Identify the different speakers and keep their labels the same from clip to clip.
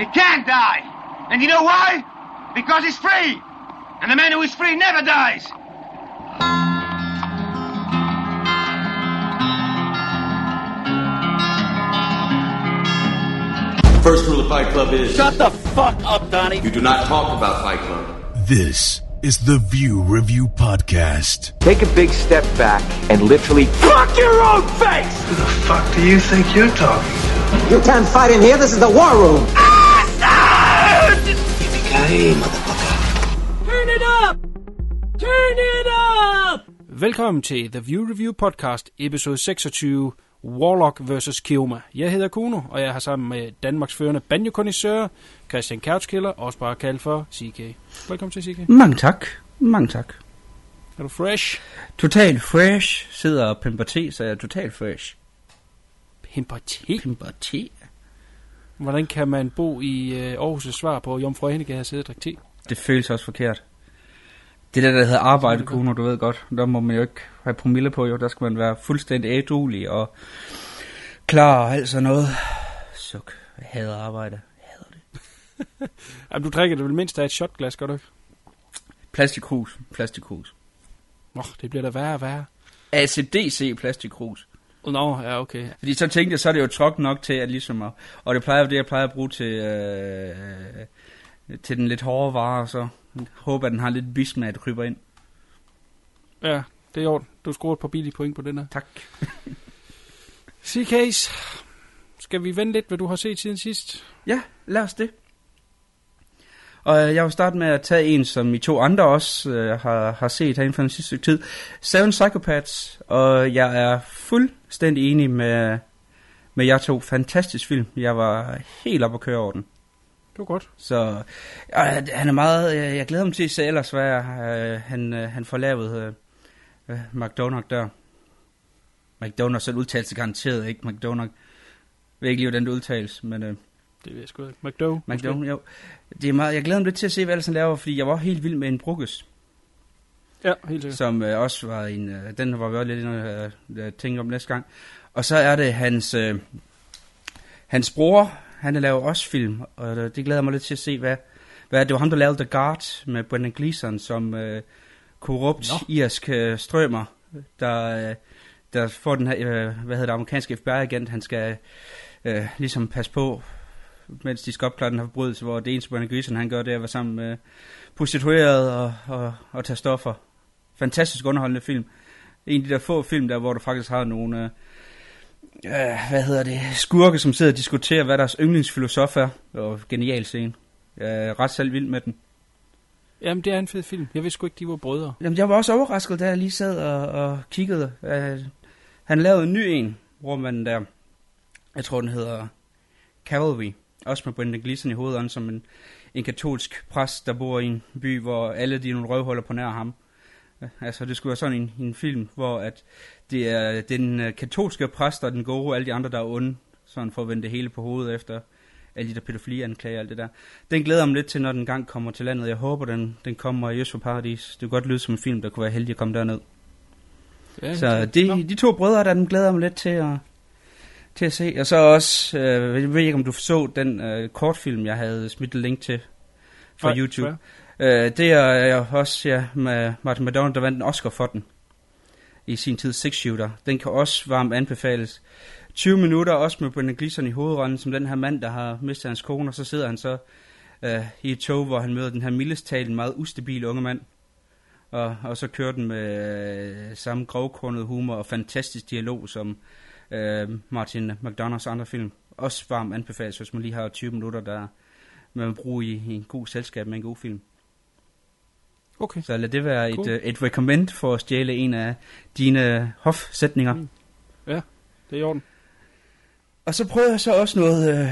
Speaker 1: It can't die. And you know why? Because he's free. And the man who is free never dies.
Speaker 2: First rule of Fight Club is
Speaker 3: Shut the fuck up, Donnie.
Speaker 2: you do not talk about Fight Club.
Speaker 4: This is the View Review Podcast.
Speaker 5: Take a big step back and literally fuck your own face.
Speaker 6: Who the fuck do you think you're talking to?
Speaker 7: You can't fight in here. This is the war room.
Speaker 6: Yippee-ki-yay, motherfucker.
Speaker 8: Velkommen til The View Review Podcast, episode 26, Warlock vs. Kioma. Jeg hedder Kuno, og jeg har sammen med Danmarks førende banjo Christian Couchkiller, også bare kaldt for CK. Velkommen til, CK.
Speaker 9: Mange tak. Mange tak.
Speaker 8: Er du fresh?
Speaker 9: Total fresh. Sidder og pimper te, så jeg er total fresh.
Speaker 8: Pimper te.
Speaker 9: Pimper te.
Speaker 8: Hvordan kan man bo i øh, Aarhus' svar på Jomfru Henneke har siddet og te?
Speaker 9: Det føles også forkert. Det der, der hedder arbejde, Kuno, du ved godt. Der må man jo ikke have promille på, jo. Der skal man være fuldstændig ædruelig og klar og alt sådan noget. Suk. Jeg hader arbejde. Jeg hader det.
Speaker 8: Jamen, du drikker det vel mindst af et shotglas, gør du ikke?
Speaker 9: Plastikkrus. Plastikkrus.
Speaker 8: Åh, det bliver da værre og værre.
Speaker 9: ACDC plastikkrus.
Speaker 8: Nå, ja, okay.
Speaker 9: Fordi så tænkte jeg, så er det jo trok nok til, at ligesom at, og det plejer det, jeg plejer at bruge til, øh, til den lidt hårde vare, og så håber at den har lidt bisme, at kryber ind.
Speaker 8: Ja, det er orden. Du scorer et par billige point på den her.
Speaker 9: Tak.
Speaker 8: CK's, skal vi vende lidt, hvad du har set siden sidst?
Speaker 9: Ja, lad os det. Og jeg vil starte med at tage en, som I to andre også øh, har, har set herinde for den sidste stykke tid. Seven Psychopaths, og jeg er fuldstændig enig med, med jer to. Fantastisk film. Jeg var helt op at køre over den.
Speaker 8: Det var godt.
Speaker 9: Så øh, han er meget, øh, jeg glæder mig til at se ellers, hvad øh, han, øh, han får lavet øh, McDonald der. McDonald, så udtales garanteret, ikke McDonald. Jeg ved ikke lige, hvordan det udtales, men... Øh,
Speaker 8: Det ved jeg sgu ikke. McDo.
Speaker 9: McDonald, jo. Det er meget, jeg glæder mig lidt til at se, hvad han laver, fordi jeg var helt vild med en brukkes,
Speaker 8: Ja, helt sikkert.
Speaker 9: som øh, også var en, øh, den var vi også lidt inde og øh, tænke om næste gang. Og så er det hans, øh, hans bror, han laver også film, og det, det glæder mig lidt til at se, hvad, hvad det var ham, der lavede The Guard med Brendan Gleeson, som øh, korrupt
Speaker 8: Nå.
Speaker 9: irsk øh, strømmer, der, øh, der får den her, øh, hvad hedder det, amerikanske FBI-agent, han skal øh, ligesom passe på, mens de skal opklare den her forbrydelse, hvor det eneste Brendan Gleeson, han gør, det er at være sammen med prostituerede og, og, og tage stoffer. Fantastisk underholdende film. En af de der få film der, hvor du faktisk har nogle, øh, øh, hvad hedder det, skurke, som sidder og diskuterer, hvad deres yndlingsfilosof er. Og genial scene. Jeg er ret selv vild med den.
Speaker 8: Jamen, det er en fed film. Jeg vidste sgu ikke, de var brødre.
Speaker 9: Jamen, jeg var også overrasket, da jeg lige sad og, og kiggede. Uh, han lavede en ny en, hvor man der, jeg tror den hedder Cavalry, også med Brendan Gleeson i hovedet, som en, en katolsk præst, der bor i en by, hvor alle de er nogle røvhuller på nær ham. Uh, altså, det skulle være sådan en, en film, hvor at det er den uh, katolske præst og den gode, og alle de andre, der er onde, sådan for at vende det hele på hovedet efter alle de der pædofilianklager og alt det der. Den glæder mig lidt til, når den gang kommer til landet. Jeg håber, den, den kommer i Øst for Paradis. Det kunne godt lyde som en film, der kunne være heldig at komme derned.
Speaker 8: Ja,
Speaker 9: Så de, de to brødre, der den glæder mig lidt til at, til at se. Og så også, øh, jeg ved ikke om du så den øh, kortfilm, jeg havde smidt et link til fra
Speaker 8: Nej,
Speaker 9: YouTube. Øh, det er jeg også, ja, med Martin McDonald, der vandt en Oscar for den i sin tid, Six Shooter. Den kan også varmt anbefales. 20 minutter, også med Brendan Gleeson i hovedrollen, som den her mand, der har mistet hans kone, og så sidder han så øh, i et tog, hvor han møder den her mildest talt en meget ustabil unge mand. Og, og så kører den med øh, samme grovkornet humor og fantastisk dialog som øh, Martin McDonalds andre film. Også varmt anbefales, hvis man lige har 20 minutter, der man vil bruge i, i en god selskab med en god film.
Speaker 8: Okay.
Speaker 9: Så lad det være
Speaker 8: Cool.
Speaker 9: et, øh, et recommend for at stjæle en af dine hofsætninger.
Speaker 8: Mm. Ja, det er i orden.
Speaker 9: Og så prøvede jeg så også noget, øh,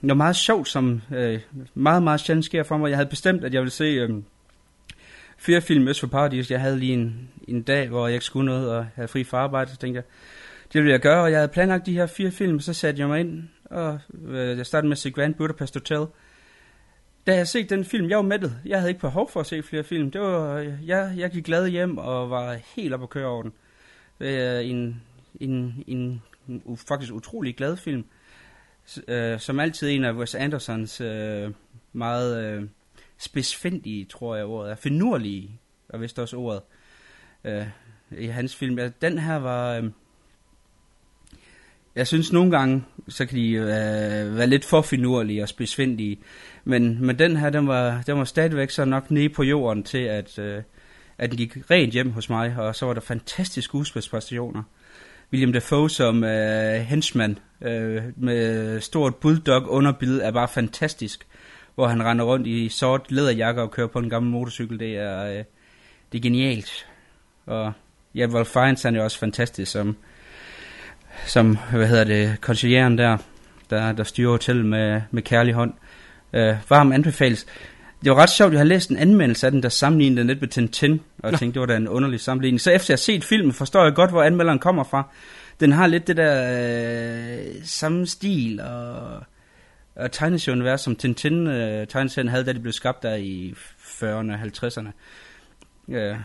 Speaker 9: noget meget sjovt, som øh, meget, meget sjældent sker for mig. Jeg havde bestemt, at jeg ville se øh, fire film Øst for Paradis. Jeg havde lige en, en dag, hvor jeg ikke skulle noget og havde fri fra arbejde. Så tænkte jeg, det ville jeg gøre, og jeg havde planlagt de her fire film. Så satte jeg mig ind, og øh, jeg startede med at se Grand Budapest Hotel. Da jeg set den film, jeg var mættet. Jeg havde ikke behov for at se flere film. Det var, øh, jeg, jeg gik glad hjem og var helt op at køre over den. Det er en, en, en, en faktisk utrolig glad film. s- øh, som altid en af Wes Andersons øh, meget øh, spidsfindige, tror jeg ordet er, finurlige, og vist også ordet, øh, i hans film. Ja, den her var... Øh, jeg synes nogle gange, så kan de øh, være lidt for finurlige og spidsfindige, men, men den her, den var, den var stadigvæk så nok nede på jorden til, at, øh, at den gik rent hjem hos mig, og så var der fantastiske skuespilspræstationer. William Dafoe som øh, henchman øh, med stort bulldog underbillede er bare fantastisk, hvor han render rundt i sort læderjakke og kører på en gammel motorcykel. Det er, øh, det er genialt. Og ja, Wolf Fiennes han er jo også fantastisk som, som hvad hedder det, konsilieren der, der, der styrer hotellet med, med kærlig hånd. Øh, varm anbefales. Det var ret sjovt, jeg har læst en anmeldelse af den, der sammenlignede den lidt med Tintin, og jeg tænkte, det var da en underlig sammenligning. Så efter jeg har set filmen, forstår jeg godt, hvor anmelderen kommer fra. Den har lidt det der øh, samme stil og, og tegneserieunivers, som Tintin øh, tegneserien havde, da det blev skabt der i 40'erne og 50'erne. Øh,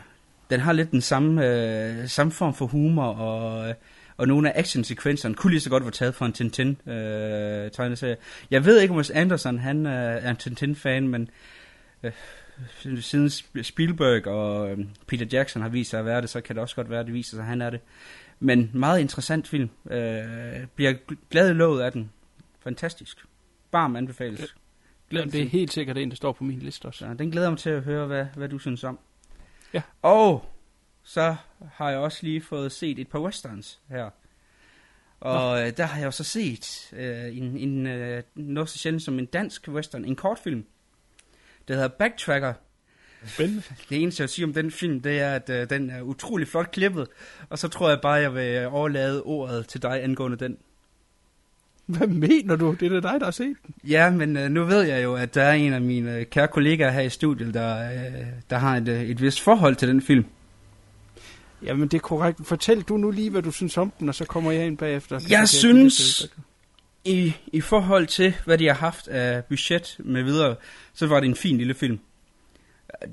Speaker 9: den har lidt den samme, øh, samme form for humor, og, og nogle af actionsekvenserne kunne lige så godt være taget fra en Tintin-tegneserie. jeg ved ikke, om Anderson han, øh, er en Tintin-fan, men øh, siden Sp- Spielberg og øh, Peter Jackson har vist sig at være det, så kan det også godt være, at det viser sig, at han er det. Men meget interessant film. Øh, bliver gl- glad i låget af den. Fantastisk. Varm anbefales. Glad
Speaker 8: Det er helt sikkert en, der står på min liste også.
Speaker 9: så den glæder jeg mig til at høre, hvad, hvad du synes om.
Speaker 8: Ja.
Speaker 9: Og så har jeg også lige fået set et par westerns her. Og øh, der har jeg jo så set øh, en, en, øh, noget så sjældent som en dansk western, en kortfilm. Det hedder Backtracker.
Speaker 8: Spændende.
Speaker 9: Det eneste, jeg vil sige om den film, det er, at øh, den er utrolig flot klippet. Og så tror jeg bare, jeg vil overlade ordet til dig angående den.
Speaker 8: Hvad mener du? Det er dig, der har set den.
Speaker 9: Ja, men øh, nu ved jeg jo, at der er en af mine øh, kære kollegaer her i studiet, der, øh, der har et, øh, et vist forhold til den film.
Speaker 8: Jamen, det er korrekt. Fortæl du nu lige, hvad du synes om den, og så kommer jeg ind bagefter.
Speaker 9: Jeg synes- I, I forhold til, hvad de har haft af budget med videre, så var det en fin lille film.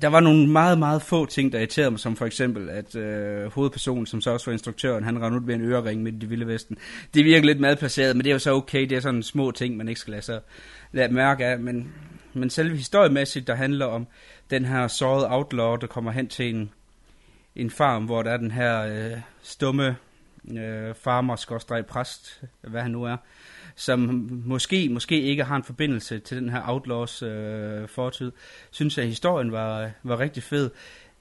Speaker 9: Der var nogle meget, meget få ting, der irriterede mig, som for eksempel, at øh, hovedpersonen, som så også var instruktøren, han rendte ud med en ørering midt i det vilde vesten. Det virker lidt madplaceret, men det er jo så okay. Det er sådan små ting, man ikke skal lade sig lade mærke af. Men, men selve historiemæssigt, der handler om den her sårede outlaw, der kommer hen til en, en farm, hvor der er den her øh, stumme øh, farmer, præst, hvad han nu er, som måske, måske ikke har en forbindelse til den her outlaws øh, fortid, synes jeg, at historien var, var rigtig fed.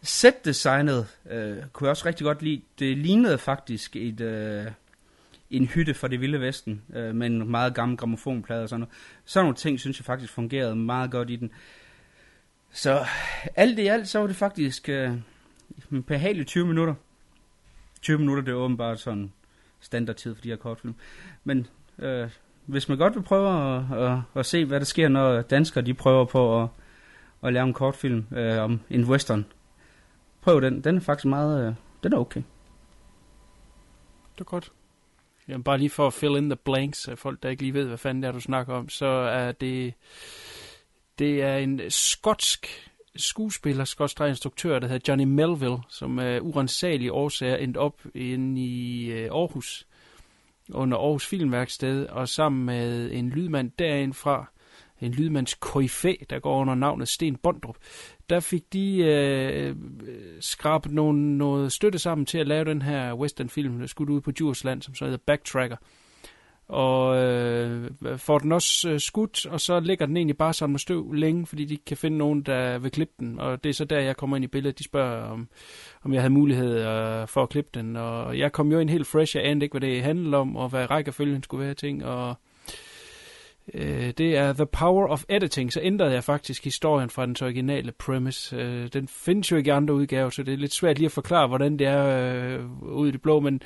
Speaker 9: Set-designet øh, kunne jeg også rigtig godt lide. Det lignede faktisk et, øh, en hytte for det vilde vesten, øh, med en meget gammel gramofonplade og sådan noget. Sådan nogle ting, synes jeg faktisk fungerede meget godt i den. Så alt i alt, så var det faktisk øh, en behagelig 20 minutter. 20 minutter, det er åbenbart sådan standardtid for de her kortfilm. Men øh, hvis man godt vil prøve at, at, at se, hvad der sker, når danskere de prøver på at, at lave en kortfilm øh, om en western, prøv den. Den er faktisk meget... Øh, den er okay.
Speaker 8: Det er godt. Jamen, bare lige for at fill in the blanks af folk, der ikke lige ved, hvad fanden det er, du snakker om, så er det, det er en skotsk skuespiller, skotsk instruktør, der hedder Johnny Melville, som af urensagelige årsager endte op inde i øh, Aarhus, under Aarhus Filmværksted, og sammen med en lydmand derindfra, en lydmands koryfæ, der går under navnet Sten Bondrup, der fik de øh, skrabet nogle, noget støtte sammen til at lave den her westernfilm, der skulle ud på Djursland, som så hedder Backtracker. Og øh, får den også øh, skudt, og så ligger den egentlig bare sammen med støv længe, fordi de ikke kan finde nogen, der vil klippe den. Og det er så der, jeg kommer ind i billedet. De spørger, om, om jeg havde mulighed øh, for at klippe den. Og jeg kom jo ind helt fresh. Jeg anede ikke, hvad det handlede om, og hvad rækkefølgen skulle være ting. Og øh, det er The Power of Editing. Så ændrede jeg faktisk historien fra den originale premise. Øh, den findes jo ikke i andre udgaver, så det er lidt svært lige at forklare, hvordan det er øh, ud i det blå. Men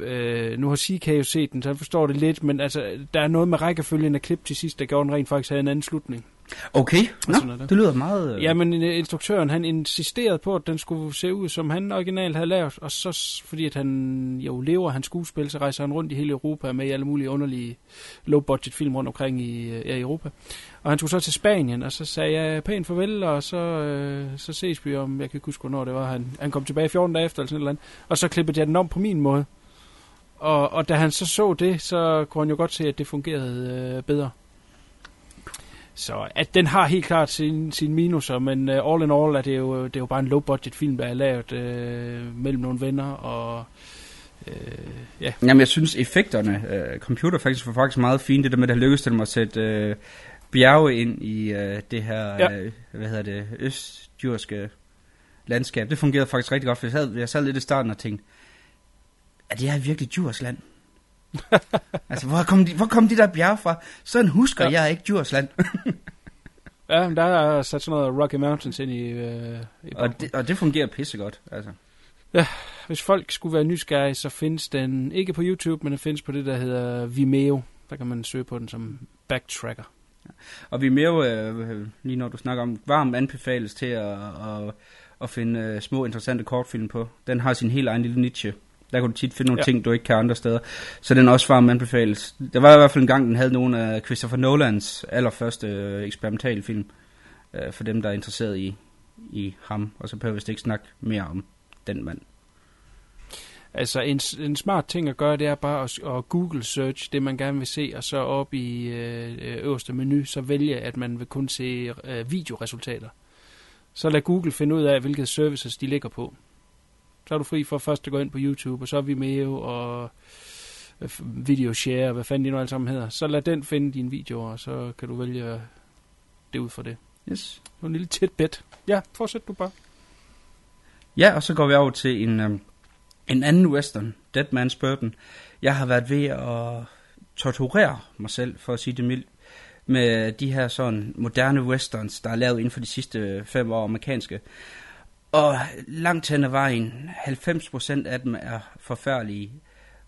Speaker 8: øh, nu har CK jo set den, så han forstår det lidt, men altså, der er noget med rækkefølgen af klip til sidst, der gjorde den rent faktisk havde en anden slutning.
Speaker 9: Okay. Nå,
Speaker 8: sådan er det.
Speaker 9: det lyder meget... Øh...
Speaker 8: Ja, men øh, instruktøren, han insisterede på, at den skulle se ud, som han originalt havde lavet, og så, fordi at han jo lever hans skuespil, så rejser han rundt i hele Europa med alle mulige underlige low-budget film rundt omkring i, øh, ja, i Europa. Og han skulle så til Spanien, og så sagde jeg pænt farvel, og så, øh, så ses vi om, jeg kan ikke huske, hvornår det var, han, han kom tilbage 14 dage efter, eller sådan et eller andet, og så klippede jeg den om på min måde. Og, og da han så så det, så kunne han jo godt se, at det fungerede øh, bedre. Så at den har helt klart sin, sin minuser, men uh, all in all er det jo, det er jo bare en low-budget film, der er lavet uh, mellem nogle venner, og uh, ja.
Speaker 9: Jamen, jeg synes effekterne, uh, computer faktisk var faktisk meget fint, det der med, at det lykkedes dem at sætte uh, bjerge ind i uh, det her, ja. uh, hvad hedder det, østjurske landskab. Det fungerede faktisk rigtig godt, for jeg sad, jeg sad lidt i starten og tænkte, er det her virkelig Djursland? altså, hvor kom, de, hvor kom de der bjerge fra? Sådan husker ja. jeg ikke Djursland.
Speaker 8: ja, men der er sat sådan noget Rocky Mountains ind i... Øh, i
Speaker 9: og, det, og det fungerer pissegodt, altså.
Speaker 8: Ja, hvis folk skulle være nysgerrige, så findes den ikke på YouTube, men den findes på det, der hedder Vimeo. Der kan man søge på den som backtracker.
Speaker 9: Ja. Og Vimeo, øh, lige når du snakker om, varmt anbefales til at, at, at finde øh, små interessante kortfilm på. Den har sin helt egen lille niche. Der kan du tit finde nogle ja. ting, du ikke kan andre steder. Så den også varmt anbefales. Der var i hvert fald en gang, den havde nogle af Christopher Nolans allerførste øh, eksperimentalfilm. Øh, for dem, der er interesseret i, i ham. Og så behøver vi ikke snakke mere om den mand.
Speaker 8: Altså en, en smart ting at gøre, det er bare at, at Google search det, man gerne vil se, og så op i øh, øverste menu, så vælge, at man vil kun se øh, videoresultater. Så lad Google finde ud af, hvilke services de ligger på. Så er du fri for først at gå ind på YouTube, og så er vi med og øh, video share, hvad fanden de nu alle sammen hedder. Så lad den finde dine videoer, og så kan du vælge det ud fra det.
Speaker 9: Yes.
Speaker 8: Det en lille tæt bed. Ja, fortsæt du bare.
Speaker 9: Ja, og så går vi over til en, um, en anden western, Dead Man's Burden. Jeg har været ved at torturere mig selv, for at sige det mildt, med de her sådan moderne westerns, der er lavet inden for de sidste fem år amerikanske. Og langt hen ad vejen, 90% af dem er forfærdelige.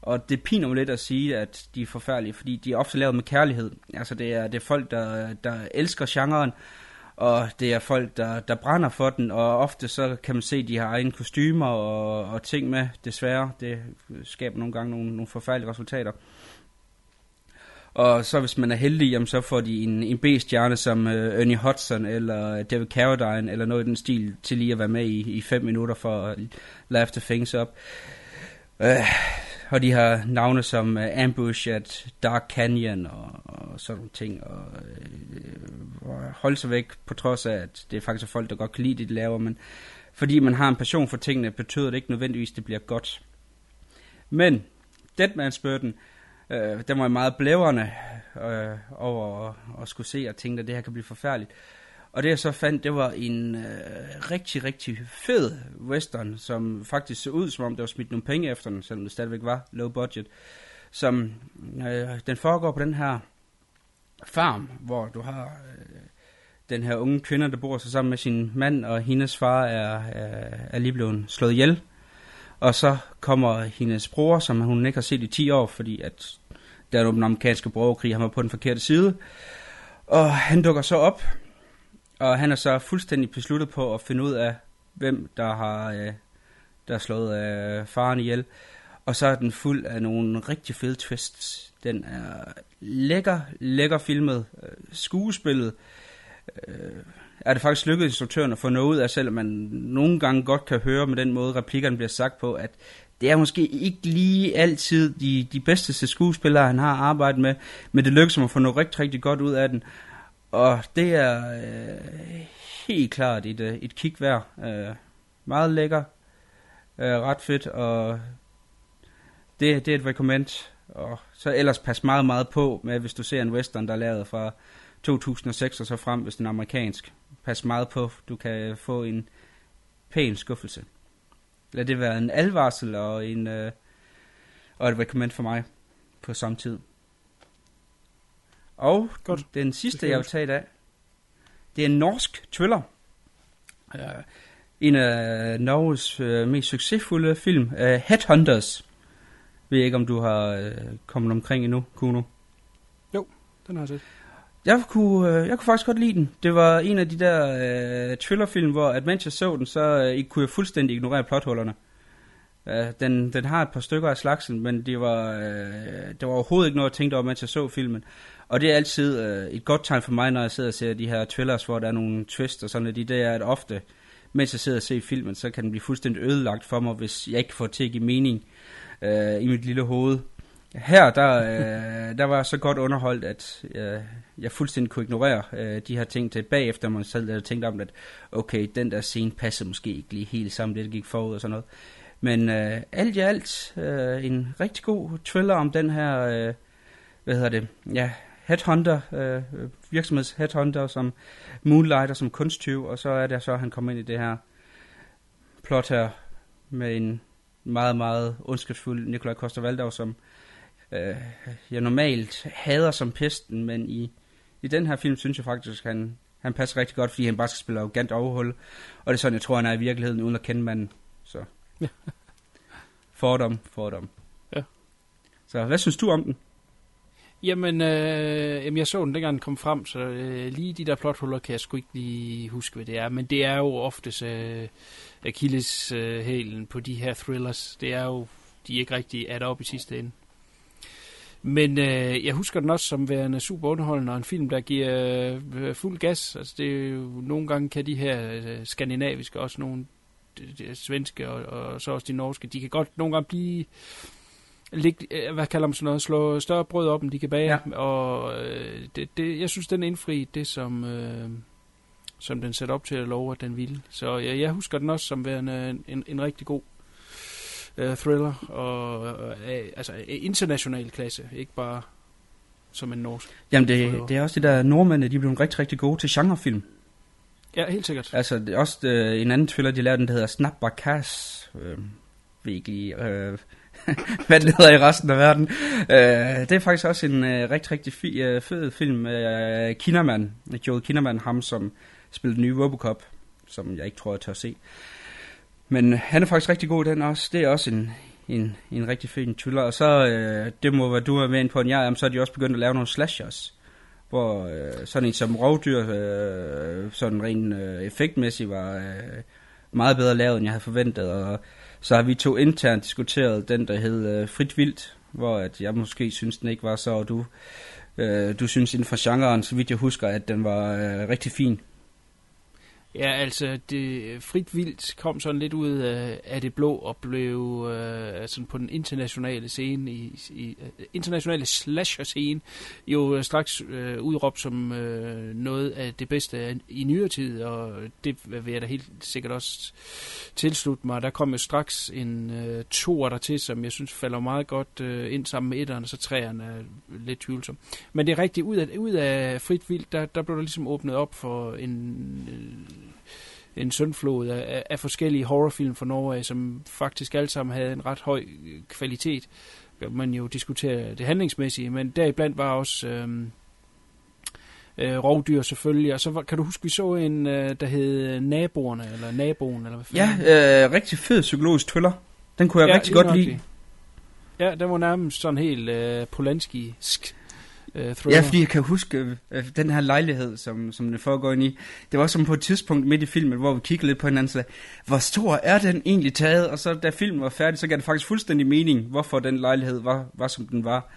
Speaker 9: Og det piner mig lidt at sige, at de er forfærdelige, fordi de er ofte lavet med kærlighed. Altså det er, det er folk, der, der elsker genren, og det er folk, der, der brænder for den, og ofte så kan man se, at de har egne kostymer og, og ting med, desværre. Det skaber nogle gange nogle, nogle forfærdelige resultater. Og så hvis man er heldig, jamen, så får de en, en B-stjerne som uh, Ernie Hudson eller David Carradine eller noget i den stil til lige at være med i, i fem minutter for at laugh the things up. Uh, og de har navne som uh, Ambush at Dark Canyon og, og sådan nogle ting. Og, uh, og holde sig væk på trods af, at det er faktisk folk, der godt kan lide det, de laver. Men fordi man har en passion for tingene, betyder det ikke nødvendigvis, at det bliver godt. Men Deadman's Burden Øh, Øh, den var meget blæverne øh, over at, at skulle se og tænkte, at det her kan blive forfærdeligt. Og det jeg så fandt, det var en øh, rigtig, rigtig fed western, som faktisk så ud, som om der var smidt nogle penge efter den, selvom det stadigvæk var low budget. Som, øh, den foregår på den her farm, hvor du har øh, den her unge kvinde, der bor så sammen med sin mand, og hendes far er, er, er lige blevet slået ihjel og så kommer hendes bror, som hun ikke har set i 10 år, fordi at der er den amerikanske borgerkrig, han var på den forkerte side. Og han dukker så op, og han er så fuldstændig besluttet på at finde ud af, hvem der har, øh, der har slået øh, faren ihjel. Og så er den fuld af nogle rigtig fede twists. Den er lækker, lækker filmet. Øh, skuespillet øh, er det faktisk lykkedes instruktøren at få noget ud af, selvom man nogle gange godt kan høre med den måde, replikkerne bliver sagt på, at det er måske ikke lige altid de, de bedste skuespillere, han har arbejdet med, men det lykkes ham at få noget rigtig, rigtig godt ud af den. Og det er øh, helt klart et, øh, et kig værd. Øh, meget lækker, øh, ret fedt, og det, det er et recommend. Og så ellers pas meget, meget på med, hvis du ser en western, der er lavet fra 2006 og så frem, hvis den er amerikansk. Pas meget på, du kan få en pæn skuffelse. Lad det være en alvarsel og, en, øh, og et recommend for mig på samme tid. Og Godt. den sidste, jeg vil tage i dag, det er en norsk thriller. Uh, en af Norges uh, mest succesfulde film, uh, Headhunters. Jeg ved ikke, om du har uh, kommet omkring endnu, Kuno?
Speaker 8: Jo, den har jeg set.
Speaker 9: Jeg kunne, øh, jeg kunne faktisk godt lide den. Det var en af de der øh, thrillerfilm, hvor at mens jeg så den, så øh, kunne jeg fuldstændig ignorere plothullerne. Øh, den, den har et par stykker af slagsen, men det var, øh, det var overhovedet ikke noget, jeg tænkte over, mens jeg så filmen. Og det er altid øh, et godt tegn for mig, når jeg sidder og ser de her thrillers, hvor der er nogle twists og sådan noget. Det er, at ofte, mens jeg sidder og ser filmen, så kan den blive fuldstændig ødelagt for mig, hvis jeg ikke får til at give mening øh, i mit lille hoved. Her, der, øh, der var jeg så godt underholdt, at øh, jeg fuldstændig kunne ignorere øh, de her ting til bagefter mig selv, jeg tænkte om, at okay, den der scene passer måske ikke lige helt sammen, det der gik forud og sådan noget. Men øh, alt i alt, øh, en rigtig god thriller om den her, øh, hvad hedder det, ja, headhunter, øh, virksomheds headhunter, som moonlighter som kunsttyv, og så er det så, at han kommer ind i det her plot her med en meget, meget ondskabsfuld Nikolaj Koster-Valdau, som øh, jeg normalt hader som pesten, men i, i den her film synes jeg faktisk, at han, han passer rigtig godt, fordi han bare skal spille arrogant overhul, og det er sådan, jeg tror, han er i virkeligheden, uden at kende manden. Så. fordom, fordom.
Speaker 8: Ja.
Speaker 9: Så hvad synes du om den?
Speaker 8: Jamen, øh, jamen, jeg så den dengang den kom frem, så øh, lige de der plothuller kan jeg sgu ikke lige huske, hvad det er. Men det er jo oftest øh, Achilles øh, på de her thrillers. Det er jo, de er ikke rigtig at op i sidste ende. Men øh, jeg husker den også som værende super underholdende, og en film, der giver øh, fuld gas. Altså, det er jo, nogle gange kan de her øh, skandinaviske, også nogle de, de, svenske og, og så også de norske, de kan godt nogle gange blive lig, øh, hvad kalder man sådan noget, slå større brød op, end de kan bage. Ja. Og øh, det, det, jeg synes, den indfri det, som, øh, som den sætter op til at love, at den ville. Så jeg, jeg husker den også som værende en, en rigtig god øh, thriller, og øh, altså international klasse, ikke bare som en norsk.
Speaker 9: Jamen det, det er også det der nordmændene, de er blevet rigtig, rigtig gode til genrefilm.
Speaker 8: Ja, helt sikkert.
Speaker 9: Altså det er også øh, en anden thriller, de lavede, den der hedder Snap Barkas. Øh, lige, øh, hvad det hedder i resten af verden. Øh, det er faktisk også en øh, rigtig, rigtig fi, øh, fed film med øh, Kinnaman, Joel Kinnaman, ham som spillede den nye Robocop, som jeg ikke tror, jeg tør se. Men han er faktisk rigtig god den også. Det er også en, en, en rigtig fin thriller. Og så, øh, det må være du er med ind på en jeg, så er de også begyndt at lave nogle slashers. Hvor øh, sådan en som rovdyr, øh, sådan rent øh, effektmæssigt, var øh, meget bedre lavet, end jeg havde forventet. Og så har vi to internt diskuteret den, der hed øh, Frit Vildt, hvor at jeg måske synes, den ikke var så, og du, øh, du synes inden for genren, så vidt jeg husker, at den var øh, rigtig fin.
Speaker 8: Ja, altså, det frit vildt kom sådan lidt ud af, af det blå og blev øh, altså på den internationale scene, i, i øh, internationale slasher-scene, jo øh, straks øh, udråbt som øh, noget af det bedste i nyere tid, og det vil jeg da helt sikkert også tilslutte mig. Der kom jo straks en øh, toer der til, som jeg synes falder meget godt øh, ind sammen med etteren, og så træerne er lidt tvivlsom. Men det er rigtigt, ud af, ud af frit vildt, der, der blev der ligesom åbnet op for en... Øh, en søndflod af, af forskellige horrorfilm fra Norge, som faktisk alle sammen havde en ret høj øh, kvalitet. Man jo diskuterer det handlingsmæssige, men deriblandt var også øhm, øh, rovdyr selvfølgelig. Og så var, kan du huske, vi så en, øh, der hed Naboerne, eller Naboen, eller hvad
Speaker 9: Ja, øh, rigtig fed psykologisk thriller. Den kunne jeg ja, rigtig godt lide.
Speaker 8: Ja, den var nærmest sådan helt øh, Polanski-sk
Speaker 9: øh, thriller. Ja, fordi jeg kan huske øh, den her lejlighed, som, som det foregår ind i. Det var som på et tidspunkt midt i filmen, hvor vi kiggede lidt på hinanden, så hvor stor er den egentlig taget? Og så da filmen var færdig, så gav det faktisk fuldstændig mening, hvorfor den lejlighed var, var som den var.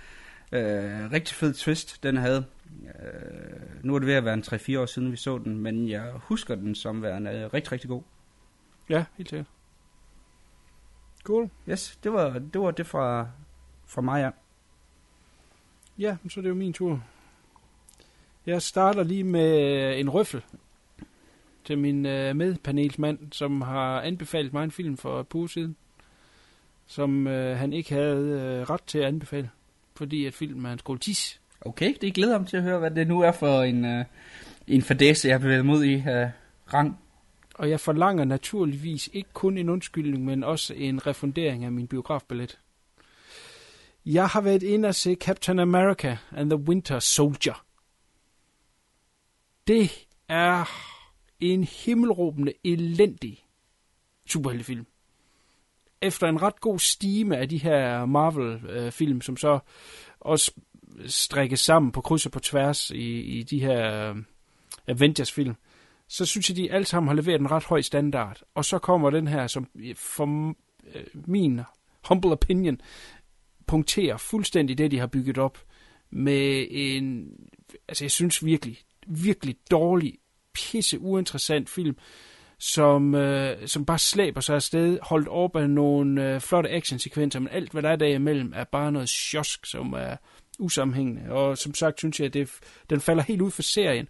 Speaker 9: Øh, rigtig fed twist, den havde. Øh, nu er det ved at være en 3-4 år siden, vi så den, men jeg husker den som værende rigtig, rigtig god.
Speaker 8: Ja, helt sikkert. Cool.
Speaker 9: Yes, det var det, var det fra, fra mig, ja.
Speaker 8: Ja, så er det jo min tur. Jeg starter lige med en røffel til min øh, medpanelsmand, som har anbefalet mig en film for et par siden, som øh, han ikke havde øh, ret til at anbefale, fordi at filmen er en skoletis.
Speaker 9: Okay, det glæder mig til at høre, hvad det nu er for en, øh, en fadese, jeg har bevæget mod i øh, rang.
Speaker 8: Og jeg forlanger naturligvis ikke kun en undskyldning, men også en refundering af min biografbillet. Jeg har været inde og se Captain America and the Winter Soldier. Det er en himmelråbende, elendig superheltefilm. Efter en ret god stime af de her Marvel-film, som så også strikkes sammen på kryds og på tværs i, i de her øh, Avengers-film, så synes jeg, de alle sammen har leveret en ret høj standard. Og så kommer den her, som for øh, min humble opinion, punkterer fuldstændig det, de har bygget op med en, altså jeg synes virkelig, virkelig dårlig, pisse uinteressant film, som, øh, som bare slæber sig afsted, holdt op af nogle øh, flotte actionsekvenser, men alt hvad der er derimellem er bare noget sjosk, som er usammenhængende. Og som sagt synes jeg, at det, den falder helt ud for serien.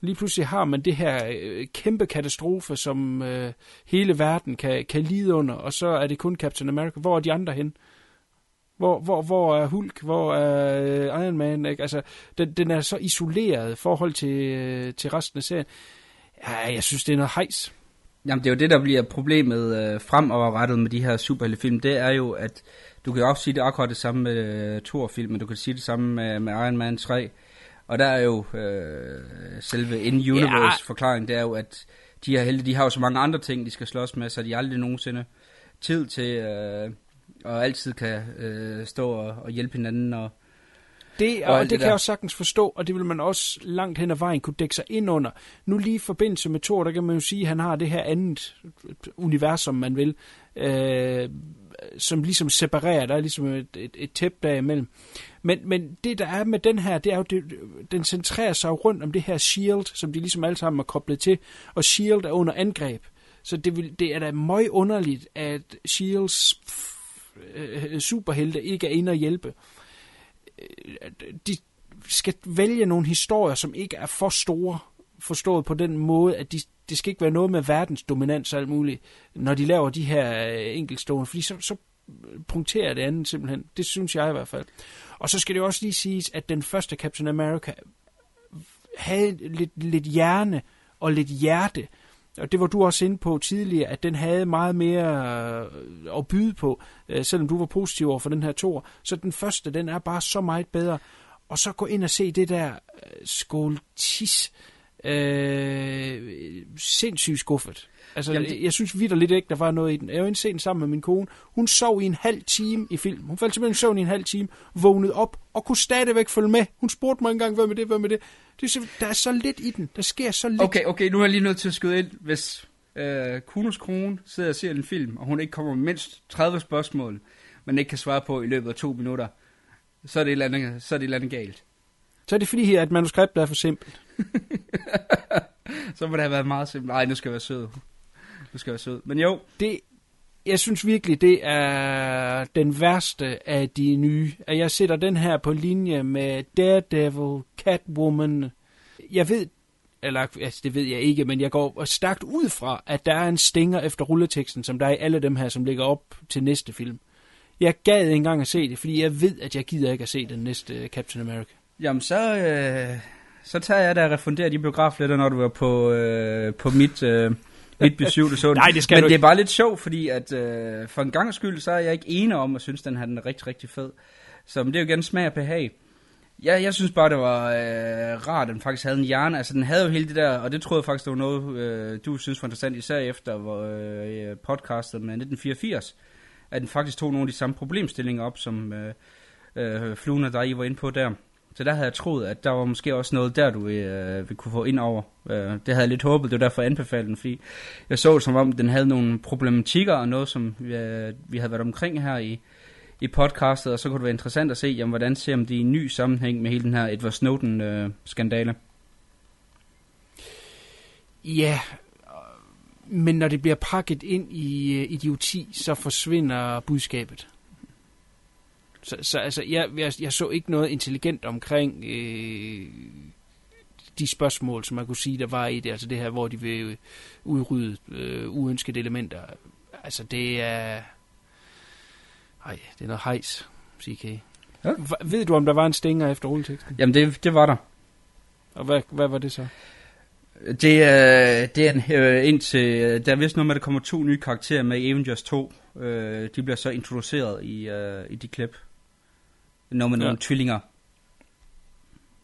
Speaker 8: Lige pludselig har man det her øh, kæmpe katastrofe, som øh, hele verden kan, kan lide under, og så er det kun Captain America. Hvor er de andre hen? Hvor, hvor, hvor er Hulk? Hvor er øh, Iron Man? Ikke? Altså, den, den er så isoleret i forhold til, øh, til resten af serien. Ja, jeg synes, det er noget hejs.
Speaker 9: Jamen, det er jo det, der bliver problemet øh, fremoverrettet med de her superheltefilm. Det er jo, at du kan også sige det akkurat det samme med øh, Thor-filmen. Du kan sige det samme med, med Iron Man 3. Og der er jo øh, selve in-universe ja. forklaring, det er jo, at de her helte, de har jo så mange andre ting, de skal slås med, så de aldrig nogensinde tid til, øh, og altid kan øh, stå og, og hjælpe hinanden. Og,
Speaker 8: Det, og, og det, det kan jeg også sagtens forstå, og det vil man også langt hen ad vejen kunne dække sig ind under. Nu lige i forbindelse med Thor, der kan man jo sige, at han har det her andet univers, som man vil, øh, som ligesom separerer, der er ligesom et, et, et tæppe derimellem. Men, men det, der er med den her, det er jo, det, den centrerer sig rundt om det her shield, som de ligesom alle sammen er koblet til, og shield er under angreb. Så det, vil, det er da meget underligt, at Shields Øh, øh, superhelte ikke er inde og hjælpe. Øh, de skal vælge nogle historier, som ikke er for store, forstået på den måde, at de, det skal ikke være noget med verdens dominans og alt muligt, når de laver de her øh, enkeltstående, fordi så, så punkterer det andet simpelthen. Det synes jeg i hvert fald. Og så skal det også lige siges, at den første Captain America havde lidt, lidt hjerne og lidt hjerte, og det var du også inde på tidligere, at den havde meget mere øh, at byde på, øh, selvom du var positiv over for den her tor. Så den første, den er bare så meget bedre. Og så gå ind og se det der øh, skoltis. Øh, sindssygt skuffet. Altså,
Speaker 9: Jamen, det-
Speaker 8: jeg synes vidderligt ikke, der var noget i den. Jeg var inde sammen med min kone. Hun sov i en halv time i film. Hun faldt simpelthen i søvn i en halv time, vågnede op og kunne stadigvæk følge med. Hun spurgte mig engang, hvad med det, hvad med det. det er der er så lidt i den. Der sker så lidt.
Speaker 9: Okay, okay, nu er jeg lige nødt til at skyde ind, hvis øh, Kunos Krone sidder og ser en film, og hun ikke kommer med mindst 30 spørgsmål, man ikke kan svare på i løbet af to minutter, så er det et eller andet, så er det et eller andet galt.
Speaker 8: Så er det fordi her, at manuskriptet er for simpelt.
Speaker 9: Så må det have været meget simpelt. Nej, nu skal jeg være sød. Nu skal være sød. Men jo,
Speaker 8: det, jeg synes virkelig, det er den værste af de nye. At jeg sætter den her på linje med Daredevil, Catwoman. Jeg ved, eller altså, det ved jeg ikke, men jeg går stærkt ud fra, at der er en stinger efter rulleteksten, som der er i alle dem her, som ligger op til næste film. Jeg gad ikke engang at se det, fordi jeg ved, at jeg gider ikke at se den næste Captain America.
Speaker 9: jamen så, øh, så tager jeg da og refunderer de biografletter, når du er på, øh, på mit, øh, mit besøg, du så den.
Speaker 8: Nej, det skal
Speaker 9: Men
Speaker 8: du
Speaker 9: det er
Speaker 8: ikke.
Speaker 9: bare lidt sjovt, fordi at øh, for en gang skyld, så er jeg ikke enig om at synes, den her den er rigtig, rigtig fed. Så men det er jo igen smag og behag. Ja, jeg synes bare, det var øh, rart, at den faktisk havde en hjerne. Altså, den havde jo hele det der, og det troede jeg faktisk, det var noget, øh, du synes var interessant, især efter hvor, øh, podcastet med 1984, at den faktisk tog nogle af de samme problemstillinger op, som øh, øh, Fluen og dig var inde på der. Så der havde jeg troet, at der var måske også noget der, du øh, ville kunne få ind over. Øh, det havde jeg lidt håbet, det var derfor jeg anbefalede den, fordi jeg så som om, den havde nogle problematikker og noget, som vi, øh, vi havde været omkring her i, i podcastet, og så kunne det være interessant at se, jamen, hvordan ser man det i en ny sammenhæng med hele den her Edward Snowden-skandale.
Speaker 8: Øh, ja, men når det bliver pakket ind i øh, idioti, så forsvinder budskabet. Så, så altså, jeg, jeg, jeg så ikke noget intelligent omkring øh, de spørgsmål, som man kunne sige, der var i det. Altså det her, hvor de vil øh, udrydde øh, uønskede elementer. Altså det er... Ej, det er noget hejs, CK.
Speaker 9: Ja.
Speaker 8: Ved du, om der var en stinger efter rulleteksten?
Speaker 9: Jamen, det, det var der.
Speaker 8: Og hvad, hvad var det så?
Speaker 9: Det er, det er en, øh, indtil, øh, der er vist noget med, at der kommer to nye karakterer med i Avengers 2. Øh, de bliver så introduceret i, øh, i de klip. Noget med
Speaker 8: Ja.
Speaker 9: nogle tvillinger.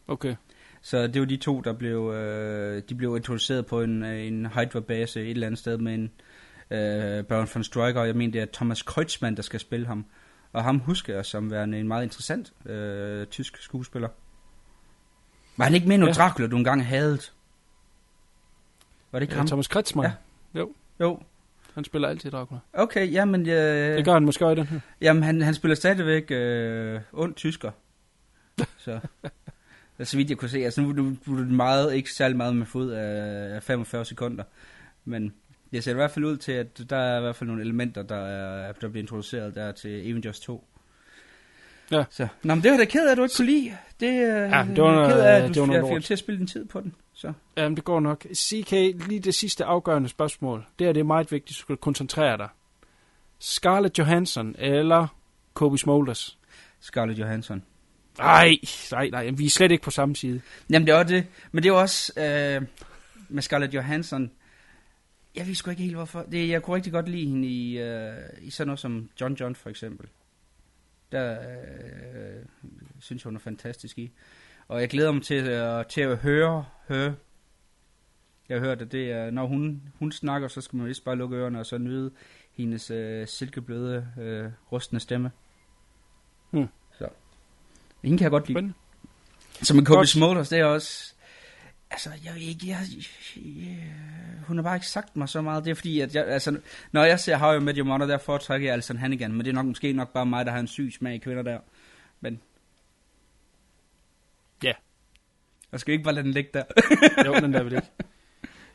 Speaker 8: Okay.
Speaker 9: Så det var de to, der blev, øh, de blev introduceret på en, øh, en Hydra-base et eller andet sted med en øh, Baron von Stryker, og jeg mener, det er Thomas Kreutzmann, der skal spille ham. Og ham husker jeg som værende en meget interessant øh, tysk skuespiller. Var han ikke med i
Speaker 8: Ja.
Speaker 9: Dracula, du engang havde? Var det ikke
Speaker 8: Ja,
Speaker 9: ham?
Speaker 8: Thomas Kretzmann.
Speaker 9: Ja.
Speaker 8: Jo,
Speaker 9: Jo.
Speaker 8: Han spiller altid Dracula.
Speaker 9: Okay, jamen, øh,
Speaker 8: Det gør han måske også i den her.
Speaker 9: jamen han, han spiller stadigvæk øh, ond tysker. Så, så vidt jeg kunne se, altså nu, er det meget, ikke særlig meget med fod af, af 45 sekunder, men det ser i hvert fald ud til, at der er i hvert fald nogle elementer, der, er, der bliver introduceret der til Avengers 2.
Speaker 8: Ja.
Speaker 9: Så. Nå, men det var da ked af, at du ikke kunne lide. Det, ja,
Speaker 8: det var
Speaker 9: ked af, at
Speaker 8: det
Speaker 9: du
Speaker 8: var noget
Speaker 9: jeg fik til at spille din tid på den. Så.
Speaker 8: Jamen, det går nok. CK, lige det sidste afgørende spørgsmål. Det er det er meget vigtigt, at du skal koncentrere dig. Scarlett Johansson eller Kobe Smulders?
Speaker 9: Scarlett Johansson.
Speaker 8: Nej, nej, nej. Vi er slet ikke på samme side.
Speaker 9: Jamen, det er også det. Men det er også øh, med Scarlett Johansson. Jeg ved sgu ikke helt, hvorfor. Det, jeg kunne rigtig godt lide hende i, øh, i sådan noget som John John, for eksempel. Der øh, synes jeg, hun er fantastisk i. Og jeg glæder mig til, øh, til at høre, høre. Jeg har hørt, at det er, når hun, hun snakker, så skal man vist bare lukke ørerne og så nyde hendes øh, silkebløde, øh, rustende stemme.
Speaker 8: Hmm.
Speaker 9: Så. Hende kan jeg godt lide.
Speaker 8: Spændende.
Speaker 9: Så med Kobe
Speaker 8: Godt.
Speaker 9: Smulders, det er også... Altså, jeg ved ikke, jeg, jeg, hun har bare ikke sagt mig så meget. Det er fordi, at jeg, altså, når jeg ser How I Met Your Mother, der foretrækker jeg Alison Hannigan. Men det er nok måske nok bare mig, der har en syg smag i kvinder der. Men...
Speaker 8: Ja.
Speaker 9: Jeg skal ikke bare lade den ligge der.
Speaker 8: Jo, den der vil det.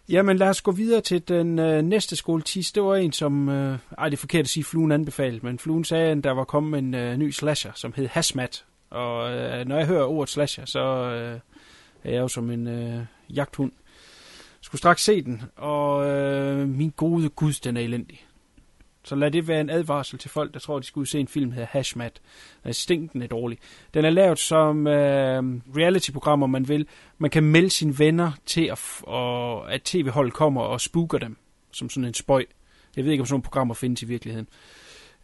Speaker 8: Jamen, lad os gå videre til den øh, næste skoletis. Det var en, som... Øh, ej, det er forkert at sige, fluen anbefalede, men fluen sagde, at der var kommet en øh, ny slasher, som hed Hazmat. Og øh, når jeg hører ordet slasher, så øh, er jeg jo som en øh, jagthund. Skulle straks se den, og øh, min gode gud, den er elendig. Så lad det være en advarsel til folk, der tror, de skulle se en film, der hedder Hashmat. Den er stinkende dårlig. Den er lavet som øh, reality-program, om man vil. Man kan melde sine venner til, at, og, at tv-holdet kommer og spooker dem, som sådan en spøj. Jeg ved ikke, om sådan nogle programmer findes i virkeligheden.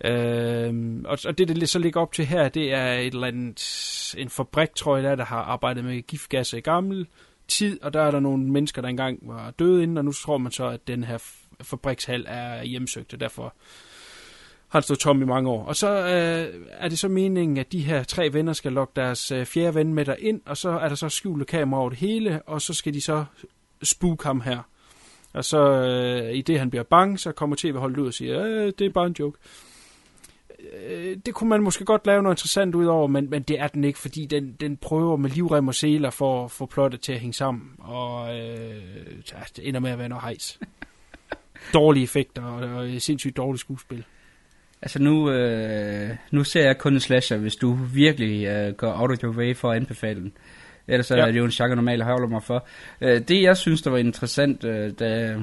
Speaker 8: Øh, og, og det, det så ligger op til her, det er et eller andet, en fabrik, tror jeg, der, der har arbejdet med giftgasser i gammel tid, og der er der nogle mennesker, der engang var døde inden, og nu tror man så, at den her fabrikshal er hjemsøgt, og derfor har den stået tom i mange år. Og så øh, er det så meningen, at de her tre venner skal lokke deres øh, fjerde ven med ind, og så er der så skjulte kamera over det hele, og så skal de så spook ham her. Og så øh, i det han bliver bange, så kommer tv-holdet ud og siger, øh, det er bare en joke. Øh, det kunne man måske godt lave noget interessant ud over, men, men det er den ikke, fordi den, den prøver med livrem og seler for at få plottet til at hænge sammen, og øh, det ender med at være noget hejs. Dårlige effekter og, og sindssygt dårligt skuespil.
Speaker 9: Altså nu, øh, nu ser jeg kun en slasher, hvis du virkelig øh, går out of your way for at anbefale den. Ellers ja.
Speaker 8: Ja.
Speaker 9: er det jo en genre normalt at holde mig for. Øh, det jeg synes, der var interessant, øh, da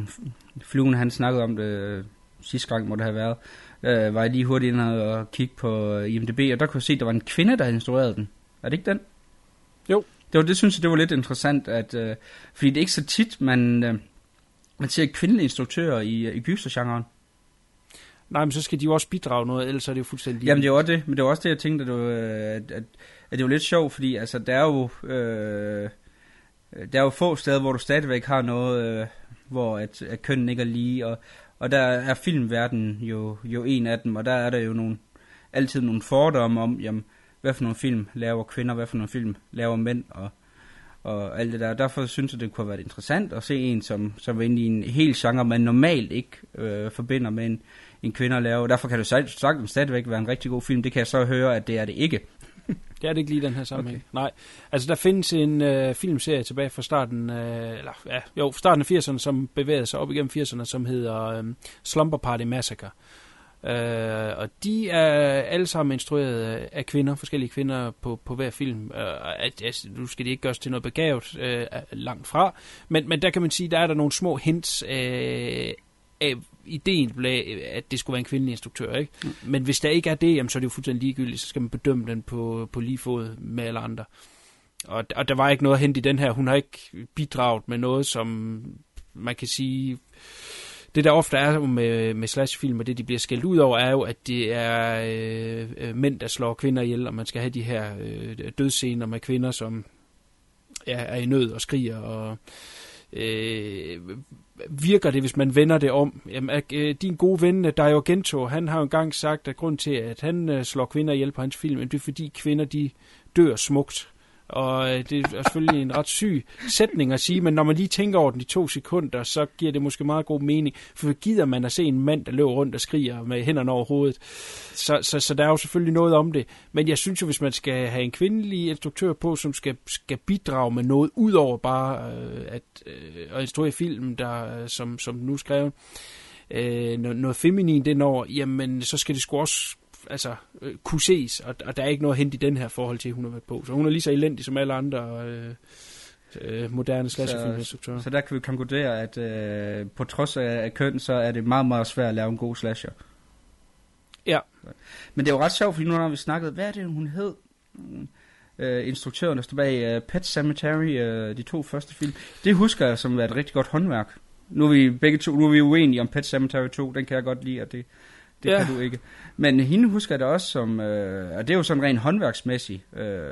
Speaker 9: Fluen han snakkede om det øh, sidste gang, må det have været, øh, var jeg lige hurtigt inde og kigge på øh, IMDb, og der kunne jeg se, at der var en kvinde, der havde instrueret den. Er det ikke den?
Speaker 8: Jo.
Speaker 9: Det, var, det synes jeg, det var lidt interessant, at, øh, fordi det er ikke så tit, man, øh, man ser kvindelige instruktører i, i gysergenren.
Speaker 8: Nej, men så skal de jo også bidrage noget, ellers er det jo fuldstændig...
Speaker 9: Jamen det var det, men det var også det, jeg tænkte, at, du, øh, at, at, at det var lidt sjovt, fordi altså, der er jo, øh, der er jo få steder, hvor du stadigvæk har noget, øh, hvor at, at kønnen ikke er lige, og, og der er filmverdenen jo, jo en af dem, og der er der jo nogle, altid nogle fordomme om, jamen, hvad for nogle film laver kvinder, hvad for nogle film laver mænd, og, og alt det der. Derfor synes jeg, det kunne have været interessant at se en, som, som var inde i en hel genre, man normalt ikke øh, forbinder med en, en kvinde at lave. Derfor kan det sag- sagtens stadigvæk være en rigtig god film. Det kan jeg så høre, at det er det ikke.
Speaker 8: Det er det ikke lige den her sammenhæng. Okay. Nej, altså der findes en øh, filmserie tilbage fra starten, øh, eller ja, jo, starten af 80'erne, som bevægede sig op igennem 80'erne, som hedder øh, Slumber Party Massacre. Øh, og de er alle sammen instrueret af- kvinder, forskellige kvinder på, på hver film. Øh, altså, nu skal de ikke gøres til noget begavet øh, langt fra, men, men der kan man sige, der er der nogle små hints øh, af ideen blev, at det skulle være en kvindelig instruktør, ikke? Mm. Men hvis der ikke er det, jamen, så er det jo fuldstændig ligegyldigt, så skal man bedømme den på, på lige fod med alle andre. Og, og der var ikke noget at hente i den her. Hun har ikke bidraget med noget, som man kan sige... Det der ofte er med, med slashfilm, og det de bliver skældt ud over, er jo, at det er øh, øh, mænd, der slår kvinder ihjel, og man skal have de her øh, dødsscener med kvinder, som ja, er i nød og skriger, og øh, virker det, hvis man vender det om. Jamen, at, øh, din gode ven, øh, Dario Gento, han har jo engang sagt, at grund til, at han øh, slår kvinder ihjel på hans film, det er fordi kvinder, de dør smukt. Og øh, det er selvfølgelig en ret syg sætning at sige, men når man lige tænker over den i to sekunder, så giver det måske meget god mening. For gider man at se en mand, der løber rundt og skriger med hænderne over hovedet. Så, så, så der er jo selvfølgelig noget om det. Men jeg synes jo, hvis man skal have en kvindelig instruktør på, som skal, skal bidrage med noget, ud over bare øh, at, øh, at instruere film, der, øh, som, som nu skrevet, øh, noget, noget feminin den år, jamen så skal det sgu også altså, øh, kunne ses, og, og der er ikke noget at hente i den her forhold til, hun har været på. Så hun er lige så elendig som alle andre øh, øh, moderne slasherfilminstruktører.
Speaker 9: Så der kan vi konkludere, at øh, på trods af, af køn, så er det meget, meget svært at lave en god slasher.
Speaker 8: Ja.
Speaker 9: Men det er jo ret sjovt, fordi nu har vi snakket, hvad er det, hun hed? Mm, Øh, instruktøren, der står bag uh, Pet Cemetery, uh, de to første film. Det husker jeg som et rigtig godt håndværk. Nu er vi begge to, nu er vi uenige om Pet Cemetery 2, den kan jeg godt lide, og det, det
Speaker 8: ja.
Speaker 9: kan du ikke. Men hende husker jeg da også som, øh, og det er jo sådan rent håndværksmæssigt, øh,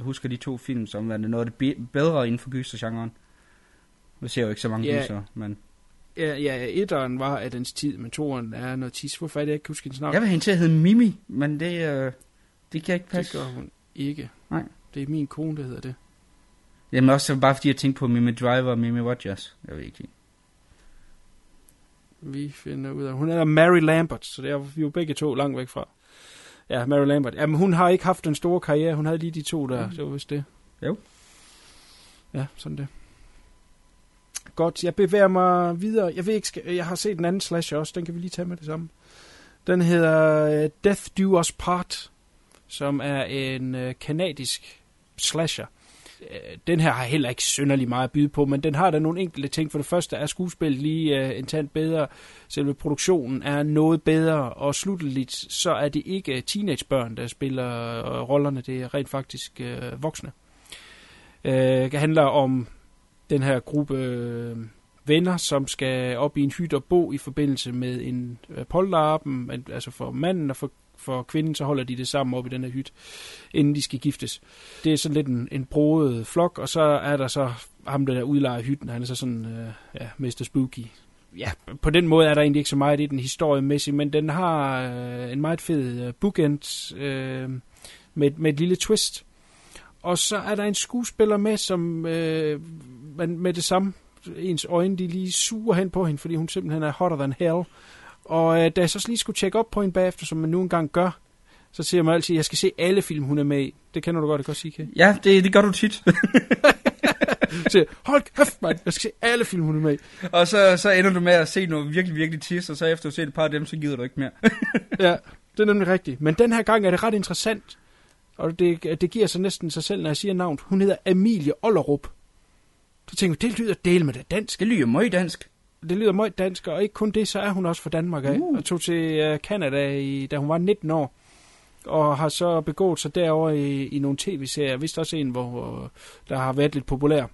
Speaker 9: husker de to film som er noget af det be- bedre inden for gysergenren. Nu ser jeg jo ikke så mange
Speaker 8: Ja.
Speaker 9: gyser, men...
Speaker 8: Ja, ja, etteren var af dens tid, men toeren er noget tis. Hvorfor er det, jeg ikke kan huske hendes navn?
Speaker 9: Jeg vil hende til at hedde Mimi, men det, øh, det kan ikke
Speaker 8: det
Speaker 9: passe.
Speaker 8: gør hun ikke.
Speaker 9: Nej.
Speaker 8: Det er min kone, der hedder det.
Speaker 9: Jamen også bare fordi jeg tænkte på Mimi Driver og Mimi Rogers. Jeg ved ikke.
Speaker 8: Vi finder ud af... Hun er Mary Lambert, så det er vi jo begge to langt væk fra. Ja, Mary Lambert. Jamen, hun har ikke haft en stor karriere. Hun havde lige de to der.
Speaker 9: Mm.
Speaker 8: Det var vist det.
Speaker 9: Jo.
Speaker 8: Ja, sådan det. Godt, jeg bevæger mig videre. Jeg ved ikke, jeg har set en anden slasher også. Den kan vi lige tage med det samme. Den hedder øh, Death Do Us Part, som er en øh, kanadisk slasher. Øh, den her har heller ikke synderlig meget at byde på, men den har da nogle enkelte ting. For det første er skuespillet lige øh, en tand bedre. Selve produktionen er noget bedre, og slutteligt så er det ikke øh, teenagebørn, der spiller øh, rollerne. Det er rent faktisk øh, voksne. Øh, det handler om den her gruppe øh, venner, som skal op i en hytte og bo i forbindelse med en øh, polterappen, altså for manden og for, for kvinden, så holder de det sammen op i den her hytte, inden de skal giftes. Det er sådan lidt en, en broet flok, og så er der så ham, der udlejer hytten, han er så sådan, øh, ja, Mr. Spooky. Ja, på den måde er der egentlig ikke så meget i den historiemæssigt, men den har øh, en meget fed øh, bookend øh, med, med et lille twist. Og så er der en skuespiller med, som øh, man med det samme, ens øjne, de lige suger hen på hende, fordi hun simpelthen er hotter than hell. Og øh, da jeg så lige skulle tjekke op på hende bagefter, som man nu engang gør, så siger man altid, at jeg skal se alle film, hun er med i. Det kender du godt, det godt sige.
Speaker 9: Ja, det, det gør du tit.
Speaker 8: Så hold kæft, mand, jeg skal se alle film, hun er med i.
Speaker 9: og så, så ender du med at se noget virkelig, virkelig tis, og så efter at se et par af dem, så gider du ikke mere.
Speaker 8: Ja, det er nemlig rigtigt. Men den her gang er det ret interessant. Og det, det giver sig næsten sig selv, når jeg siger navnet. Hun hedder Emilie Ollerup. Så tænker jeg, det lyder del med det dansk.
Speaker 9: Det lyder meget dansk.
Speaker 8: Det lyder meget dansk, og ikke kun det, så er hun også fra Danmark af.
Speaker 9: Uh.
Speaker 8: Og tog til uh, Canada, i, da hun var 19 år. Og har så begået sig derover i, i nogle tv-serier. Vist også en, hvor der har været lidt populær.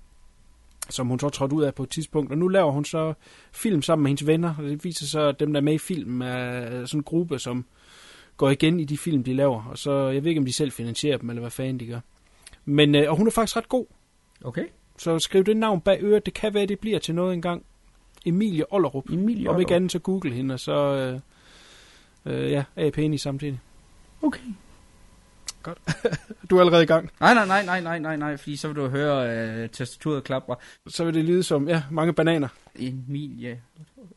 Speaker 8: Som hun så trådte ud af på et tidspunkt. Og nu laver hun så film sammen med hendes venner. Og det viser så, at dem, der er med i filmen, er sådan en gruppe, som går igen i de film, de laver. Og så, jeg ved ikke, om de selv finansierer dem, eller hvad fanden de gør. Men, øh, og hun er faktisk ret god.
Speaker 9: Okay.
Speaker 8: Så skriv det navn bag øret. Det kan være, det bliver til noget engang. Emilie Ollerup.
Speaker 9: Emilie
Speaker 8: Om ikke
Speaker 9: Ollerup.
Speaker 8: andet, så google hende, og så øh, øh, ja, er jeg pæn i samtidig.
Speaker 9: Okay.
Speaker 8: Godt. du er allerede i gang.
Speaker 9: Nej, nej, nej, nej, nej, nej, nej, fordi så vil du høre uh, tastaturet klapre.
Speaker 8: Så vil det lyde som, ja, mange bananer.
Speaker 9: Emilie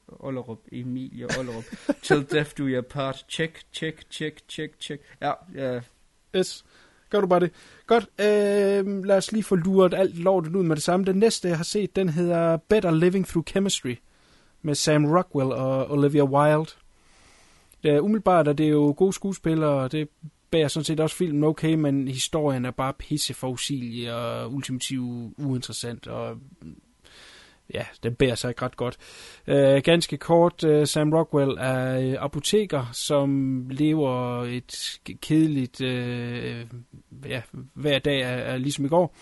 Speaker 9: Ollerup, Emilie Ollerup. Till death do your part. Check, check, check, check, check. Ja, ja.
Speaker 8: Yes. Gør du bare det. Godt. Øh, lad os lige få luret alt lortet ud med det samme. Den næste, jeg har set, den hedder Better Living Through Chemistry. Med Sam Rockwell og Olivia Wilde. Det er umiddelbart, at det er jo gode skuespillere, og det bærer sådan set også filmen okay, men historien er bare pisse forudsigelig og ultimativt uinteressant, og ja, den bærer sig ikke ret godt. Øh, ganske kort, øh, Sam Rockwell er øh, apoteker, som lever et kedeligt, øh, ja, hver dag er, er ligesom i går,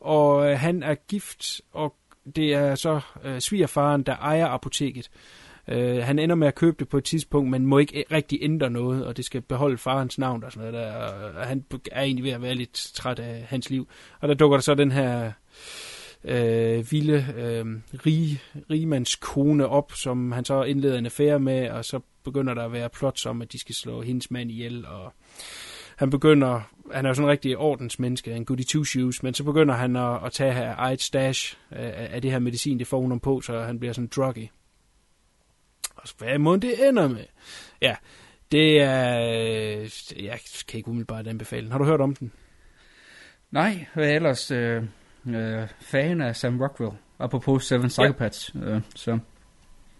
Speaker 8: og øh, han er gift, og det er så øh, svigerfaren, der ejer apoteket. Øh, han ender med at købe det på et tidspunkt, men må ikke rigtig ændre noget, og det skal beholde farens navn og sådan noget der. Og han er egentlig ved at være lidt træt af hans liv. Og der dukker der så den her øh, Øh, vilde øh, rig, rigmands kone op, som han så indleder en affære med, og så begynder der at være plot om, at de skal slå hendes mand ihjel, og han begynder han er jo sådan en rigtig ordensmenneske, en goody two shoes, men så begynder han at, at tage her eget stash af, af det her medicin, det får hun på, så han bliver sådan druggy. Og så hvad må det ender med? Ja, det er... Jeg kan ikke umiddelbart anbefale den. Har du hørt om den?
Speaker 9: Nej, hvad ellers øh, øh, fan af Sam Rockwell, apropos Seven Psychopaths. Ja. Øh, så.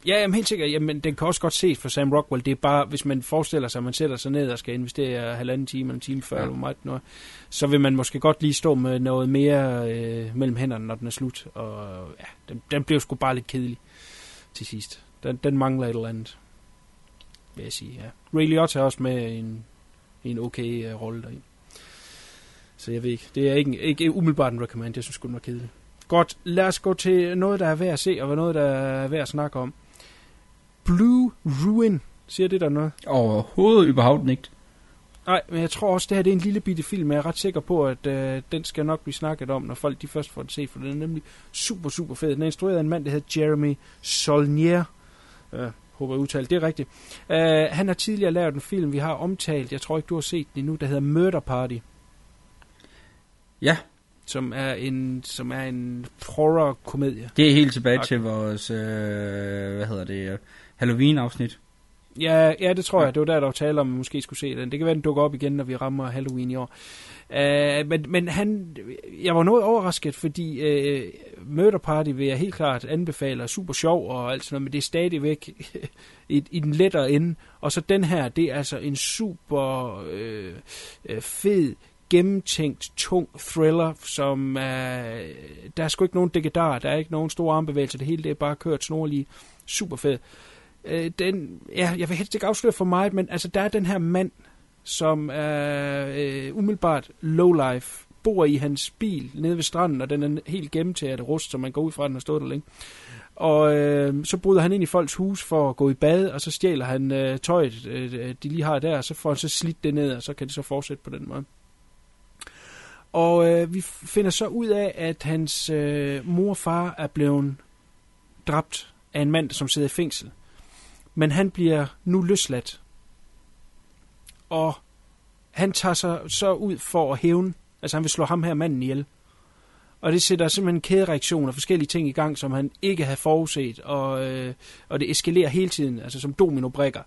Speaker 8: Ja, jamen helt sikkert. Jamen, den kan også godt ses for Sam Rockwell. Det er bare, hvis man forestiller sig, at man sætter sig ned og skal investere halvanden time eller en time før, ja. eller meget noget, så vil man måske godt lige stå med noget mere øh, mellem hænderne, når den er slut. Og ja, den, den bliver sgu bare lidt kedelig til sidst. Den, den mangler et eller andet, vil jeg sige. Ja. Ray Liotta er også med en, en okay uh, rolle deri. Så jeg ved ikke. Det er ikke, ikke umiddelbart en recommend. Jeg synes det var kedeligt. Godt, lad os gå til noget, der er værd at se, og noget, der er værd at snakke om. Blue Ruin. Siger det der noget?
Speaker 9: Overhovedet überhaupt ikke.
Speaker 8: Nej, men jeg tror også, det her det er en lille bitte film, jeg er ret sikker på, at øh, den skal nok blive snakket om, når folk de først får den set, for den er nemlig super, super fed. Den er instrueret af en mand, der hedder Jeremy Solnier. Øh, håber jeg udtalt, det er rigtigt. Uh, han har tidligere lavet en film, vi har omtalt, jeg tror ikke, du har set den endnu, der hedder Murder Party.
Speaker 9: Ja.
Speaker 8: Som er en, som er en horror-komedie.
Speaker 9: Det er helt tilbage okay. til vores, øh, hvad hedder det, Halloween-afsnit.
Speaker 8: Ja, ja, det tror jeg. Det var der, der var tale om, at vi måske skulle se den. Det kan være, den dukker op igen, når vi rammer Halloween i år. Uh, men, men han, jeg var noget overrasket, fordi uh, Murder Party vil jeg helt klart anbefale, er super sjov og alt sådan noget, men det er stadigvæk i, i den lettere ende. Og så den her, det er altså en super uh, fed, gennemtænkt, tung thriller, som er, der er sgu ikke nogen dækkedar, der er ikke nogen store armbevægelser, det hele det er bare kørt snorlige, super fed. Øh, den, ja, jeg vil helst ikke afsløre for meget, men altså, der er den her mand, som er øh, umiddelbart low life, bor i hans bil nede ved stranden, og den er helt gennemtæret rust, så man går ud fra, at den har stået der længe. Og øh, så bryder han ind i folks hus for at gå i bad, og så stjæler han øh, tøjet, øh, de lige har der, og så får han så slidt det ned, og så kan det så fortsætte på den måde. Og øh, vi finder så ud af, at hans øh, mor og far er blevet dræbt af en mand, som sidder i fængsel. Men han bliver nu løsladt. Og han tager sig så ud for at hævne. Altså han vil slå ham her manden ihjel. Og det sætter simpelthen en kædereaktion og forskellige ting i gang, som han ikke havde forudset. Og, øh, og det eskalerer hele tiden, altså som dominobrikker.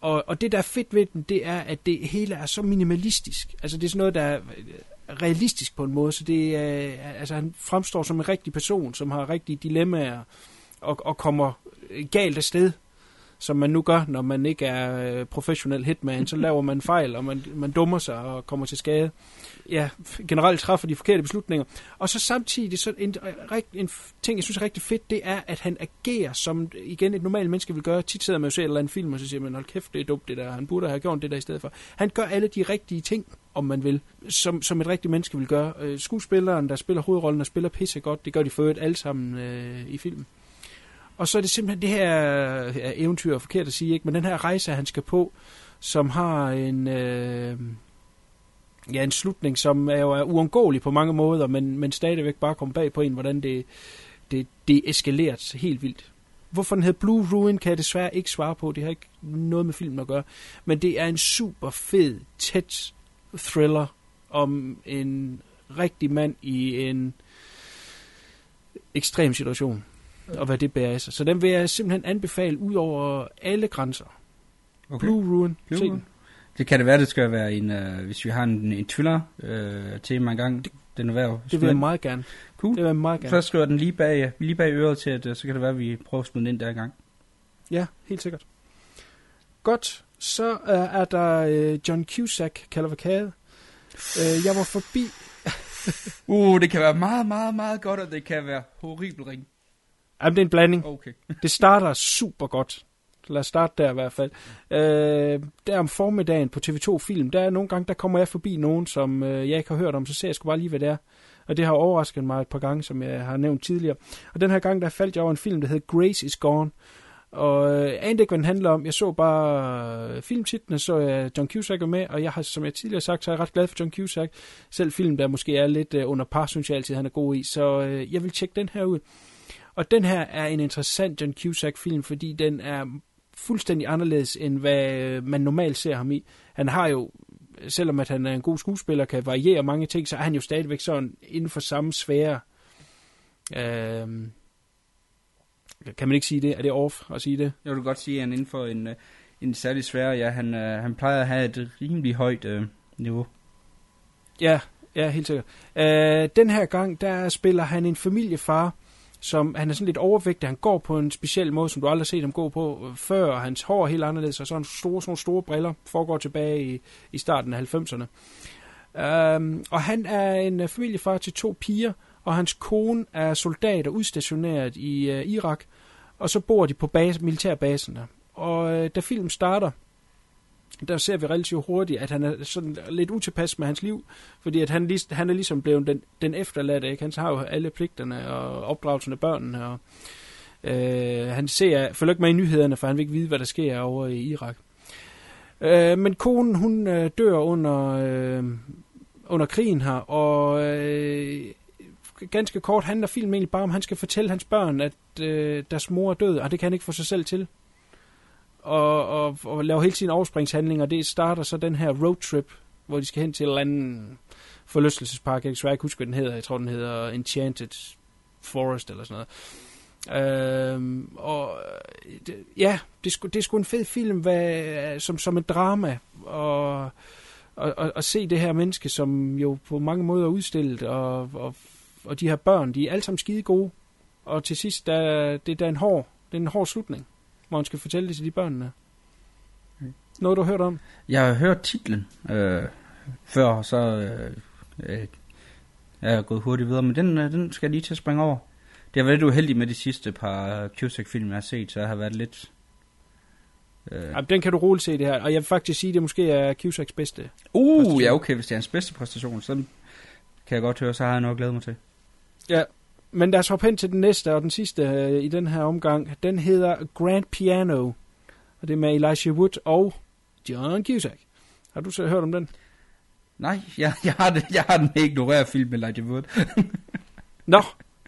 Speaker 8: Og, og det, der er fedt ved den, det er, at det hele er så minimalistisk. Altså det er sådan noget, der realistisk på en måde, så det er, altså han fremstår som en rigtig person, som har rigtige dilemmaer og, og kommer galt af sted som man nu gør, når man ikke er øh, professionel hitman, så laver man fejl, og man, man dummer sig og kommer til skade. Ja, generelt træffer de forkerte beslutninger. Og så samtidig, så en, øh, en ting, jeg synes er rigtig fedt, det er, at han agerer, som igen et normalt menneske vil gøre. Tit sidder man jo ser et eller andet film, og så siger man, hold kæft, det er dumt det der, han burde have gjort det der i stedet for. Han gør alle de rigtige ting, om man vil, som, som et rigtigt menneske vil gøre. Øh, skuespilleren, der spiller hovedrollen, og spiller pisse godt, det gør de for øvrigt alle sammen øh, i filmen. Og så er det simpelthen det her ja, eventyr, forkert at sige, ikke? men den her rejse, han skal på, som har en, øh, ja, en slutning, som er jo er uundgåelig på mange måder, men, men stadigvæk bare kommer bag på en, hvordan det, det, det eskaleret helt vildt. Hvorfor den hedder Blue Ruin, kan jeg desværre ikke svare på. Det har ikke noget med filmen at gøre. Men det er en super fed, tæt thriller om en rigtig mand i en ekstrem situation og hvad det bærer sig. Så den vil jeg simpelthen anbefale ud over alle grænser. Okay. Blue Ruin. Blue Ruin.
Speaker 9: Det kan det være, det skal være en, uh, hvis vi har en, en thriller uh, tema engang. Det, den er værd
Speaker 8: Det vil jeg meget gerne.
Speaker 9: Cool.
Speaker 8: Det vil jeg meget gerne.
Speaker 9: Så skriver den lige bag, lige bag øret til, at uh, så kan det være, at vi prøver at smide den ind der gang.
Speaker 8: Ja, helt sikkert. Godt. Så uh, er der uh, John Cusack, Cavalcade. Uh, jeg var forbi...
Speaker 9: uh, det kan være meget, meget, meget godt, og det kan være horribelt ring.
Speaker 8: Jamen, det er en blanding.
Speaker 9: Okay.
Speaker 8: det starter super godt. Lad os starte der i hvert fald. Øh, der om formiddagen på TV2 Film, der er nogle gange, der kommer jeg forbi nogen, som øh, jeg ikke har hørt om, så ser jeg sgu bare lige, hvad det er. Og det har overrasket mig et par gange, som jeg har nævnt tidligere. Og den her gang, der faldt jeg over en film, der hedder Grace is Gone. Og øh, anede ikke, hvad den handler om. Jeg så bare øh, filmtitlen, så jeg John Cusack er med, og jeg har, som jeg tidligere sagt, så er jeg ret glad for John Cusack. Selv film, der måske er lidt øh, under par, synes jeg altid, han er god i. Så jeg vil tjekke den her ud. Og den her er en interessant John Cusack-film, fordi den er fuldstændig anderledes, end hvad man normalt ser ham i. Han har jo selvom at han er en god skuespiller, kan variere mange ting, så er han jo stadigvæk sådan inden for samme sfære. Øh, kan man ikke sige det? Er det off at sige det?
Speaker 9: Jeg vil godt sige, at han inden for en, øh, en særlig svær, ja, han, øh, han plejer at have et rimelig højt øh, niveau.
Speaker 8: Ja, ja, helt sikkert. Øh, den her gang, der spiller han en familiefar, som han er sådan lidt overvægtig. Han går på en speciel måde, som du aldrig har set ham gå på øh, før. og Hans hår er helt anderledes, og så en store, sådan store briller foregår tilbage i, i starten af 90'erne. Um, øhm, og han er en øh, familiefar til to piger, og hans kone er soldat og udstationeret i uh, Irak, og så bor de på base, militærbasen der. Og uh, da filmen starter, der ser vi relativt hurtigt, at han er sådan lidt utilpas med hans liv, fordi at han, lig, han er ligesom blevet den, den efterladte, ikke? Han har jo alle pligterne og opdragelsen af børnene, og øh, han ser, følger ikke med i nyhederne, for han vil ikke vide, hvad der sker over i Irak. Øh, men konen, hun øh, dør under, øh, under krigen her, og øh, ganske kort handler filmen egentlig bare om, at han skal fortælle hans børn, at øh, deres mor er død, og det kan han ikke få sig selv til og, og, og laver hele sine overspringshandlinger. Det starter så den her roadtrip, hvor de skal hen til en eller anden forlystelsespark. Jeg kan ikke huske, hvad den hedder. Jeg tror, den hedder Enchanted Forest eller sådan noget. Øhm, og øh, det, ja, det er, sgu, det er sgu en fed film hvad, som, som et drama. Og, og, og, og se det her menneske, som jo på mange måder er udstillet, og, og, og de her børn, de er alle sammen skide gode. Og til sidst, der, det der er en hård, det er en hård slutning hvor han skal fortælle det til de børnene. Noget, du har hørt om?
Speaker 9: Jeg har hørt titlen øh, før, så øh, øh, jeg er gået hurtigt videre, men den, øh, den skal jeg lige til at springe over. Det har været lidt uheldigt med de sidste par Cusack-film, jeg har set, så jeg har været lidt...
Speaker 8: Øh... Ja, den kan du roligt se det her, og jeg vil faktisk sige, at det måske er Cusacks bedste.
Speaker 9: Uh, ja okay, hvis det er hans bedste præstation, så kan jeg godt høre, så har jeg nok glædet mig til.
Speaker 8: Ja, men lad os hoppe hen til den næste og den sidste øh, i den her omgang. Den hedder Grand Piano, og det er med Elijah Wood og John Cusack. Har du så hørt om den?
Speaker 9: Nej, jeg, jeg, har, det, jeg har den ignoreret film med Elijah Wood.
Speaker 8: Nå,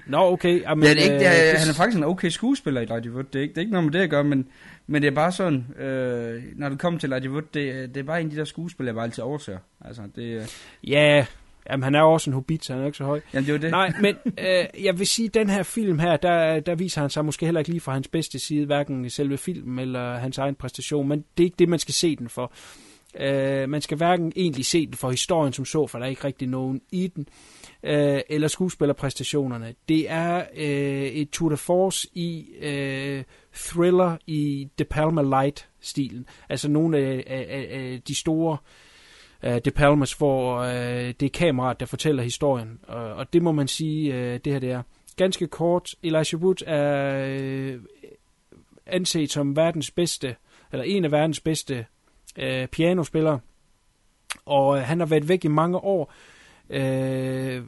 Speaker 8: Nå, okay.
Speaker 9: Jamen, ja, det er ikke, det er, øh, han er faktisk en okay skuespiller i Elijah Wood. Det er ikke, det er ikke noget med det at gøre, men, men det er bare sådan, øh, når du kommer til Elijah Wood, det, det er bare en af de der skuespillere, jeg bare altid overser. Altså, det, øh...
Speaker 8: Ja, Jamen, han er jo også en hobbit, så han er ikke så høj.
Speaker 9: Jamen, det er det.
Speaker 8: Nej, men øh, jeg vil sige, at den her film her, der, der viser han sig måske heller ikke lige fra hans bedste side, hverken i selve filmen eller hans egen præstation, men det er ikke det, man skal se den for. Øh, man skal hverken egentlig se den for historien som så, for der er ikke rigtig nogen i den, øh, eller skuespillerpræstationerne. Det er øh, et tour de force i øh, thriller i De Palma Light-stilen. Altså nogle af, af, af de store Øh, uh, De Palmas, hvor øh, det er kameraet, der fortæller historien. Og, og det må man sige, øh, det her det er. Ganske kort, Elijah Wood er øh, anset som verdens bedste, eller en af verdens bedste øh, pianospillere. Og øh, han har været væk i mange år. Øh,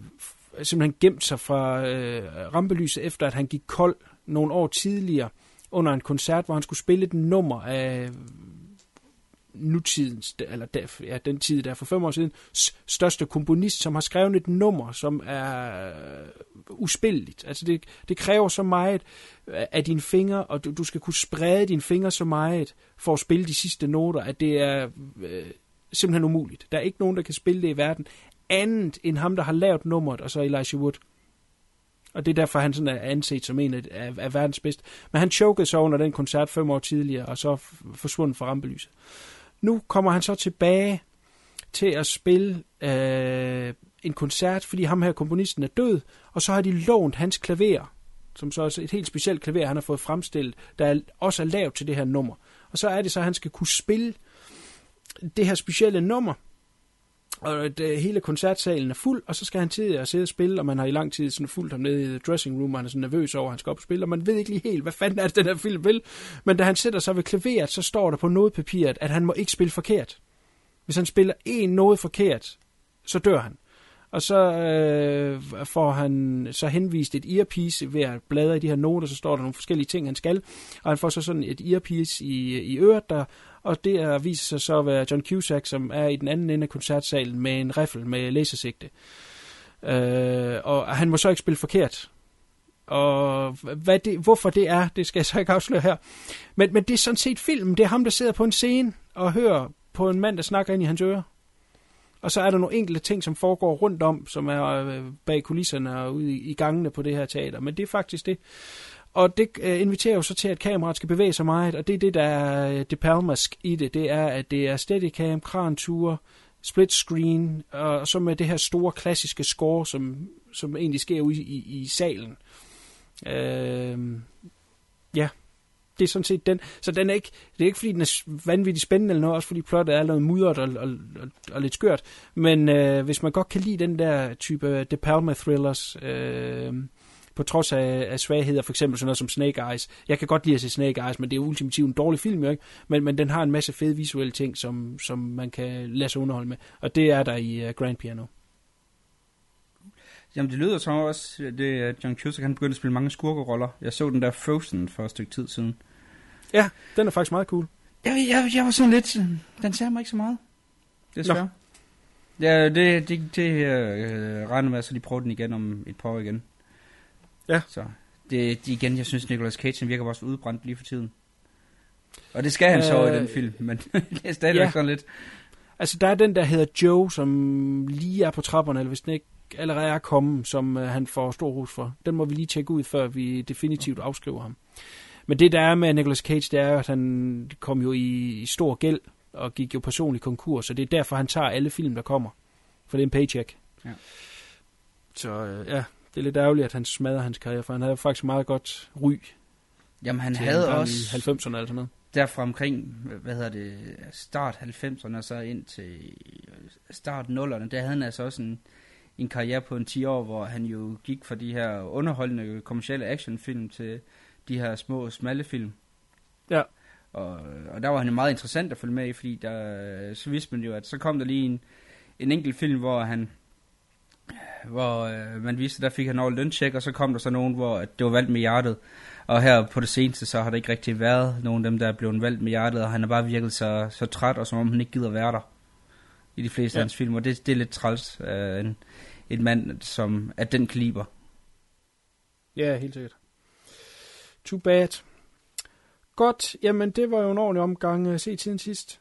Speaker 8: simpelthen gemt sig fra øh, rampelyset, efter at han gik kold nogle år tidligere under en koncert, hvor han skulle spille et nummer af nutidens, eller der, ja, den tid der for fem år siden, største komponist, som har skrevet et nummer, som er uspilleligt. Altså det, det kræver så meget af dine fingre, og du, du skal kunne sprede dine fingre så meget for at spille de sidste noter, at det er øh, simpelthen umuligt. Der er ikke nogen, der kan spille det i verden, andet end ham, der har lavet nummeret, og så Elijah Wood. Og det er derfor, han sådan er anset som en af, af, af verdens bedste. Men han chokede så under den koncert fem år tidligere, og så forsvundet fra rampelyset. Nu kommer han så tilbage til at spille øh, en koncert, fordi ham her komponisten er død, og så har de lånt hans klaver, som så er et helt specielt klaver, han har fået fremstillet, der også er lavet til det her nummer. Og så er det så, at han skal kunne spille det her specielle nummer, og det, øh, hele koncertsalen er fuld, og så skal han til at sidde og spille, og man har i lang tid sådan fulgt ham nede i dressing room, og han er sådan nervøs over, at han skal op og spille, og man ved ikke lige helt, hvad fanden er det, den her film vil. Men da han sætter sig ved klaveret, så står der på nodepapiret, at han må ikke spille forkert. Hvis han spiller en noget forkert, så dør han. Og så øh, får han så henvist et earpiece ved at bladre i de her noter, så står der nogle forskellige ting, han skal. Og han får så sådan et earpiece i, i øret, der og det er, viser sig så at være John Cusack, som er i den anden ende af koncertsalen med en riffel med lasersigte. Øh, og han må så ikke spille forkert. Og hvad det, hvorfor det er, det skal jeg så ikke afsløre her. Men, men det er sådan set filmen. Det er ham, der sidder på en scene og hører på en mand, der snakker ind i hans ører. Og så er der nogle enkelte ting, som foregår rundt om, som er øh, bag kulisserne og ude i gangene på det her teater. Men det er faktisk det. Og det øh, inviterer jo så til, at kameraet skal bevæge sig meget, og det er det, der er øh, det palmask i det. Det er, at det er steadicam, kranture, split screen, og så med det her store klassiske score, som, som egentlig sker ude i, i, i salen. Øh, ja, det er sådan set den. Så den er ikke, det er ikke fordi, den er vanvittigt spændende eller noget, også fordi plottet er noget mudret og, og, og, og lidt skørt. Men øh, hvis man godt kan lide den der type øh, De Palma thrillers, øh, på trods af, af svagheder, for eksempel sådan noget som Snake Eyes. Jeg kan godt lide at se Snake Eyes, men det er ultimativt en dårlig film, jo ikke? Men, men den har en masse fede visuelle ting, som, som man kan lade sig underholde med. Og det er der i uh, Grand Piano.
Speaker 9: Jamen, det lyder som også, det, at John Cusack han begyndte at spille mange skurkeroller. Jeg så den der Frozen for et stykke tid siden.
Speaker 8: Ja, den er faktisk meget cool.
Speaker 9: Jeg, jeg, jeg var sådan lidt... Den ser mig ikke så meget. Desværre. Ja, det, det, det øh, regner med, så de prøver den igen om et par år igen.
Speaker 8: Ja.
Speaker 9: Så det, det igen, jeg synes, Nicolas Cage han virker også udbrændt lige for tiden. Og det skal han øh, så i den film, men det er stadigvæk ja. sådan lidt...
Speaker 8: Altså, der er den, der hedder Joe, som lige er på trapperne, eller hvis den ikke allerede er kommet, som øh, han får stor hus for. Den må vi lige tjekke ud, før vi definitivt afskriver ham. Men det, der er med Nicolas Cage, det er, at han kom jo i, i stor gæld, og gik jo personlig konkurs, så det er derfor, han tager alle film, der kommer. For det er en paycheck.
Speaker 9: Ja.
Speaker 8: Så øh, ja, det er lidt ærgerligt, at han smadrer hans karriere, for han havde faktisk meget godt ry.
Speaker 9: Jamen, han havde også...
Speaker 8: I 90'erne eller sådan noget.
Speaker 9: Derfra omkring, hvad hedder det, start 90'erne og så ind til start 0'erne, der havde han altså også en, en karriere på en 10 år, hvor han jo gik fra de her underholdende kommercielle actionfilm til de her små, smalle film.
Speaker 8: Ja.
Speaker 9: Og, og der var han jo meget interessant at følge med i, fordi der, så vidste man jo, at så kom der lige en, en enkelt film, hvor han hvor øh, man viste, der fik han over løntjek, og så kom der så nogen, hvor det var valgt med hjertet. Og her på det seneste, så har der ikke rigtig været nogen af dem, der er blevet valgt med hjertet, og han har bare virket så, så træt, og som om han ikke gider være der i de fleste ja. af hans film, og det, det er lidt træls af en, en mand, som er den kaliber.
Speaker 8: Ja, helt sikkert. Too bad. Godt, jamen det var jo en ordentlig omgang at se tiden sidst.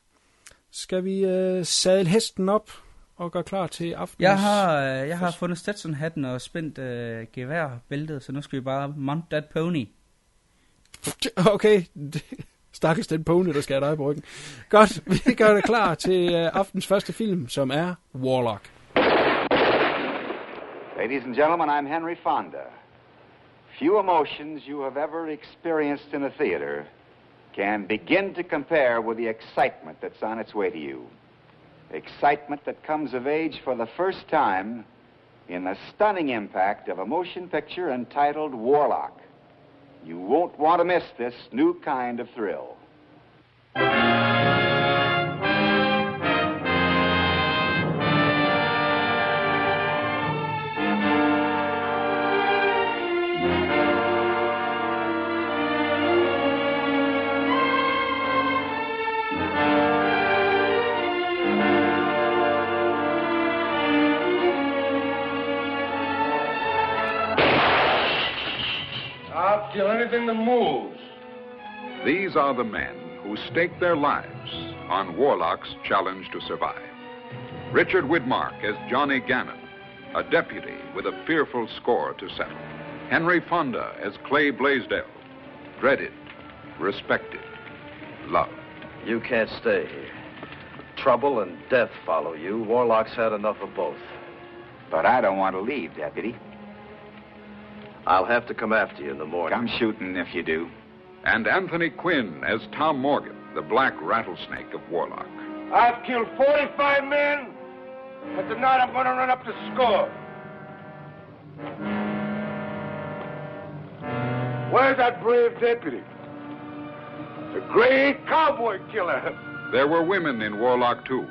Speaker 8: Skal vi uh, sadle hesten op og gøre klar til aftens...
Speaker 9: Jeg har, uh, jeg har fundet Stetson-hatten og spændt uh, geværbæltet, så nu skal vi bare mount that pony.
Speaker 8: Okay, stakkels den pony, der skal have dig på ryggen. Godt, vi gør det klar til uh, aftens første film, som er Warlock.
Speaker 3: Ladies and gentlemen, I'm Henry Fonda. Few emotions you have ever experienced in a theater can begin to compare with the excitement that's on its way to you. Excitement that comes of age for the first time in the stunning impact of a motion picture entitled Warlock. You won't want to miss this new kind of thrill.
Speaker 10: Kill anything that moves.
Speaker 11: These are the men who stake their lives on Warlock's challenge to survive. Richard Widmark as Johnny Gannon, a deputy with a fearful score to settle. Henry Fonda as Clay Blaisdell, dreaded, respected, loved.
Speaker 12: You can't stay here. Trouble and death follow you. Warlock's had enough of both.
Speaker 3: But I don't want to leave, Deputy.
Speaker 12: I'll have to come after you in the morning.
Speaker 3: Come shooting if you do.
Speaker 11: And Anthony Quinn as Tom Morgan, the black rattlesnake of Warlock.
Speaker 10: I've killed 45 men, but tonight I'm going to run up the score. Where's that brave deputy? The great cowboy killer.
Speaker 11: There were women in Warlock, too,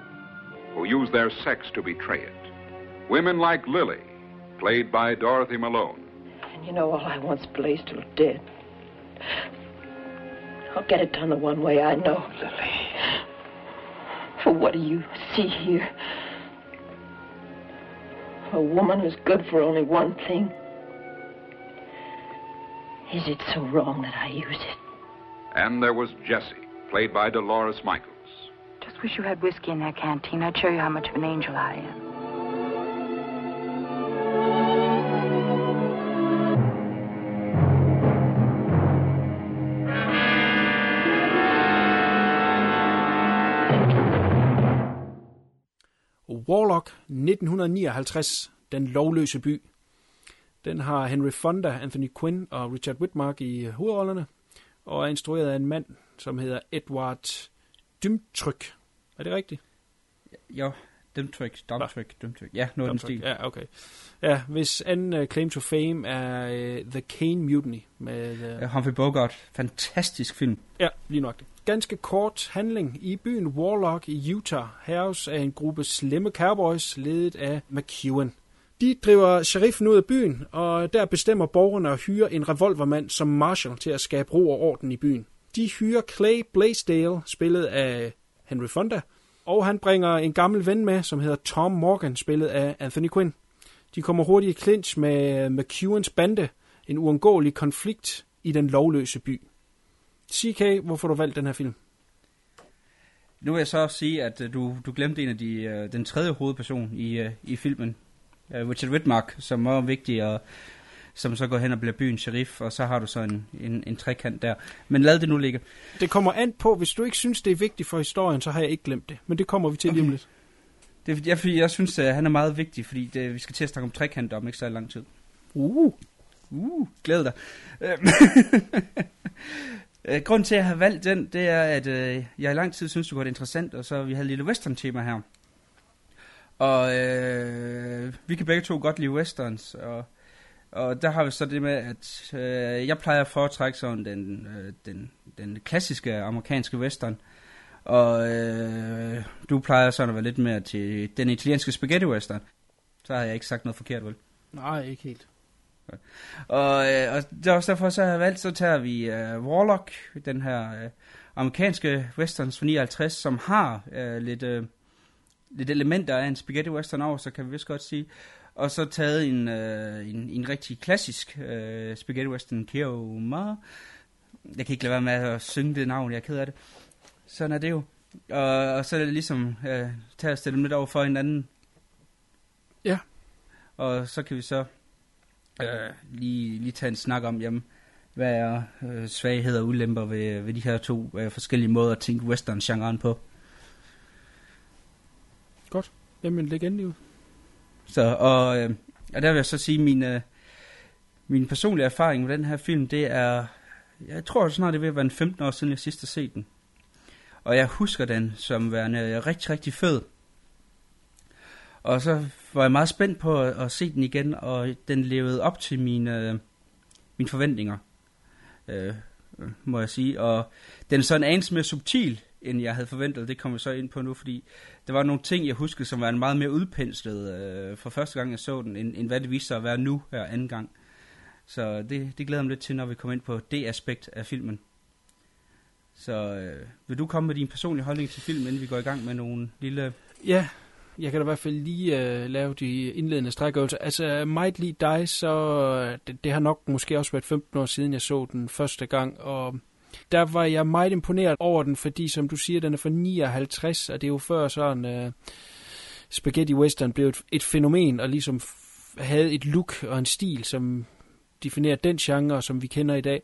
Speaker 11: who used their sex to betray it. Women like Lily, played by Dorothy Malone.
Speaker 13: And you know, all I want's Blaisdell dead. I'll get it done the one way I know, Lily. For what do you see here? A woman who's good for only one thing. Is it so wrong that I use it?
Speaker 11: And there was Jessie, played by Dolores Michaels.
Speaker 13: Just
Speaker 14: Wish you had whiskey in that canteen. I'd show you how much of an angel I am.
Speaker 8: Warlock 1959, Den lovløse by. Den har Henry Fonda, Anthony Quinn og Richard Whitmark i hovedrollerne, og er instrueret af en mand, som hedder Edward Dymtryk. Er det rigtigt?
Speaker 9: Jo, Dymtryk, Dymtryk, Dymtryk. Ja, noget af den stil.
Speaker 8: Ja, okay. Ja, hvis anden uh, claim to fame er uh, The Kane Mutiny med... Uh,
Speaker 9: Ja, Humphrey Bogart. Fantastisk film.
Speaker 8: Ja, lige nok det. Ganske kort handling. I byen Warlock i Utah herres af en gruppe slemme cowboys, ledet af McEwen. De driver sheriffen ud af byen, og der bestemmer borgerne at hyre en revolvermand som Marshall til at skabe ro og orden i byen. De hyrer Clay Blaisdell, spillet af Henry Fonda, og han bringer en gammel ven med, som hedder Tom Morgan, spillet af Anthony Quinn. De kommer hurtigt i clinch med øh, McEwens bande, en uundgåelig konflikt i den lovløse by. CK, hvorfor du valgt den her film?
Speaker 9: Nu vil jeg så sige, at øh, du, du glemte en af de, øh, den tredje hovedperson i, i filmen. Richard Whitmark, som var vigtig, og som så går hen og bliver byens sheriff, og så har du så en, en, en trekant der. Men lad det nu ligge.
Speaker 8: Det kommer an på, hvis du ikke synes, det er vigtigt for historien, så har jeg ikke glemt det. Men det kommer vi til okay. lige om lidt.
Speaker 9: Det er, jeg, fordi jeg synes, at han er meget vigtig, fordi det, vi skal til at snakke om trekanter om ikke så lang tid.
Speaker 8: Uh.
Speaker 9: Uh, glæd dig. Øhm, øh, Grunden til, at jeg har valgt den, det er, at øh, jeg i lang tid synes, det var interessant, og så vi havde et lille western-tema her. Og øh, vi kan begge to godt lide westerns, og, og der har vi så det med, at øh, jeg plejer at foretrække sådan den, øh, den, den klassiske amerikanske western, og øh, du plejer sådan at være lidt mere til den italienske spaghetti western. Så har jeg ikke sagt noget forkert, vel?
Speaker 8: Nej, ikke helt.
Speaker 9: Og, øh, og det er også derfor, så har jeg valgt, så tager vi øh, Warlock, den her øh, amerikanske westerns fra 59, som har øh, lidt, øh, lidt elementer af en spaghetti western over, så kan vi vist godt sige. Og så taget en, øh, en, en rigtig klassisk øh, spaghetti western, Keoma. Jeg kan ikke lade være med at synge det navn, jeg er ked af det. Sådan er det jo. Og, og så er det ligesom øh, tage og stille dem lidt over for hinanden.
Speaker 8: Ja.
Speaker 9: Og så kan vi så øh, lige, lige tage en snak om, jamen, hvad er øh, svagheder og ulemper ved, ved de her to øh, forskellige måder at tænke western-genren på.
Speaker 8: Godt. Jamen, læg endelig ud.
Speaker 9: Så, og, øh, og der vil jeg så sige, min, øh, min personlige erfaring med den her film, det er, jeg tror snart det vil være en 15 år siden, jeg sidst har set den. Og jeg husker den som værende rigtig, rigtig fed. Og så var jeg meget spændt på at, at se den igen, og den levede op til mine, øh, mine forventninger, øh, må jeg sige. Og den er sådan en anelse mere subtil, end jeg havde forventet. Det kommer vi så ind på nu, fordi der var nogle ting, jeg huskede, som var en meget mere udpenslet øh, for første gang, jeg så den, end, end hvad det viste sig at være nu her anden gang. Så det, det glæder jeg mig lidt til, når vi kommer ind på det aspekt af filmen. Så øh, vil du komme med din personlige holdning til filmen, inden vi går i gang med nogle lille...
Speaker 8: Ja, jeg kan da i hvert fald lige øh, lave de indledende strækøvelser. Altså, Might Lead Die, så øh, det, det har nok måske også været 15 år siden, jeg så den første gang, og der var jeg meget imponeret over den, fordi som du siger, den er fra 59, og det er jo før sådan uh, Spaghetti Western blev et, et fænomen, og ligesom havde et look og en stil, som definerer den genre, som vi kender i dag.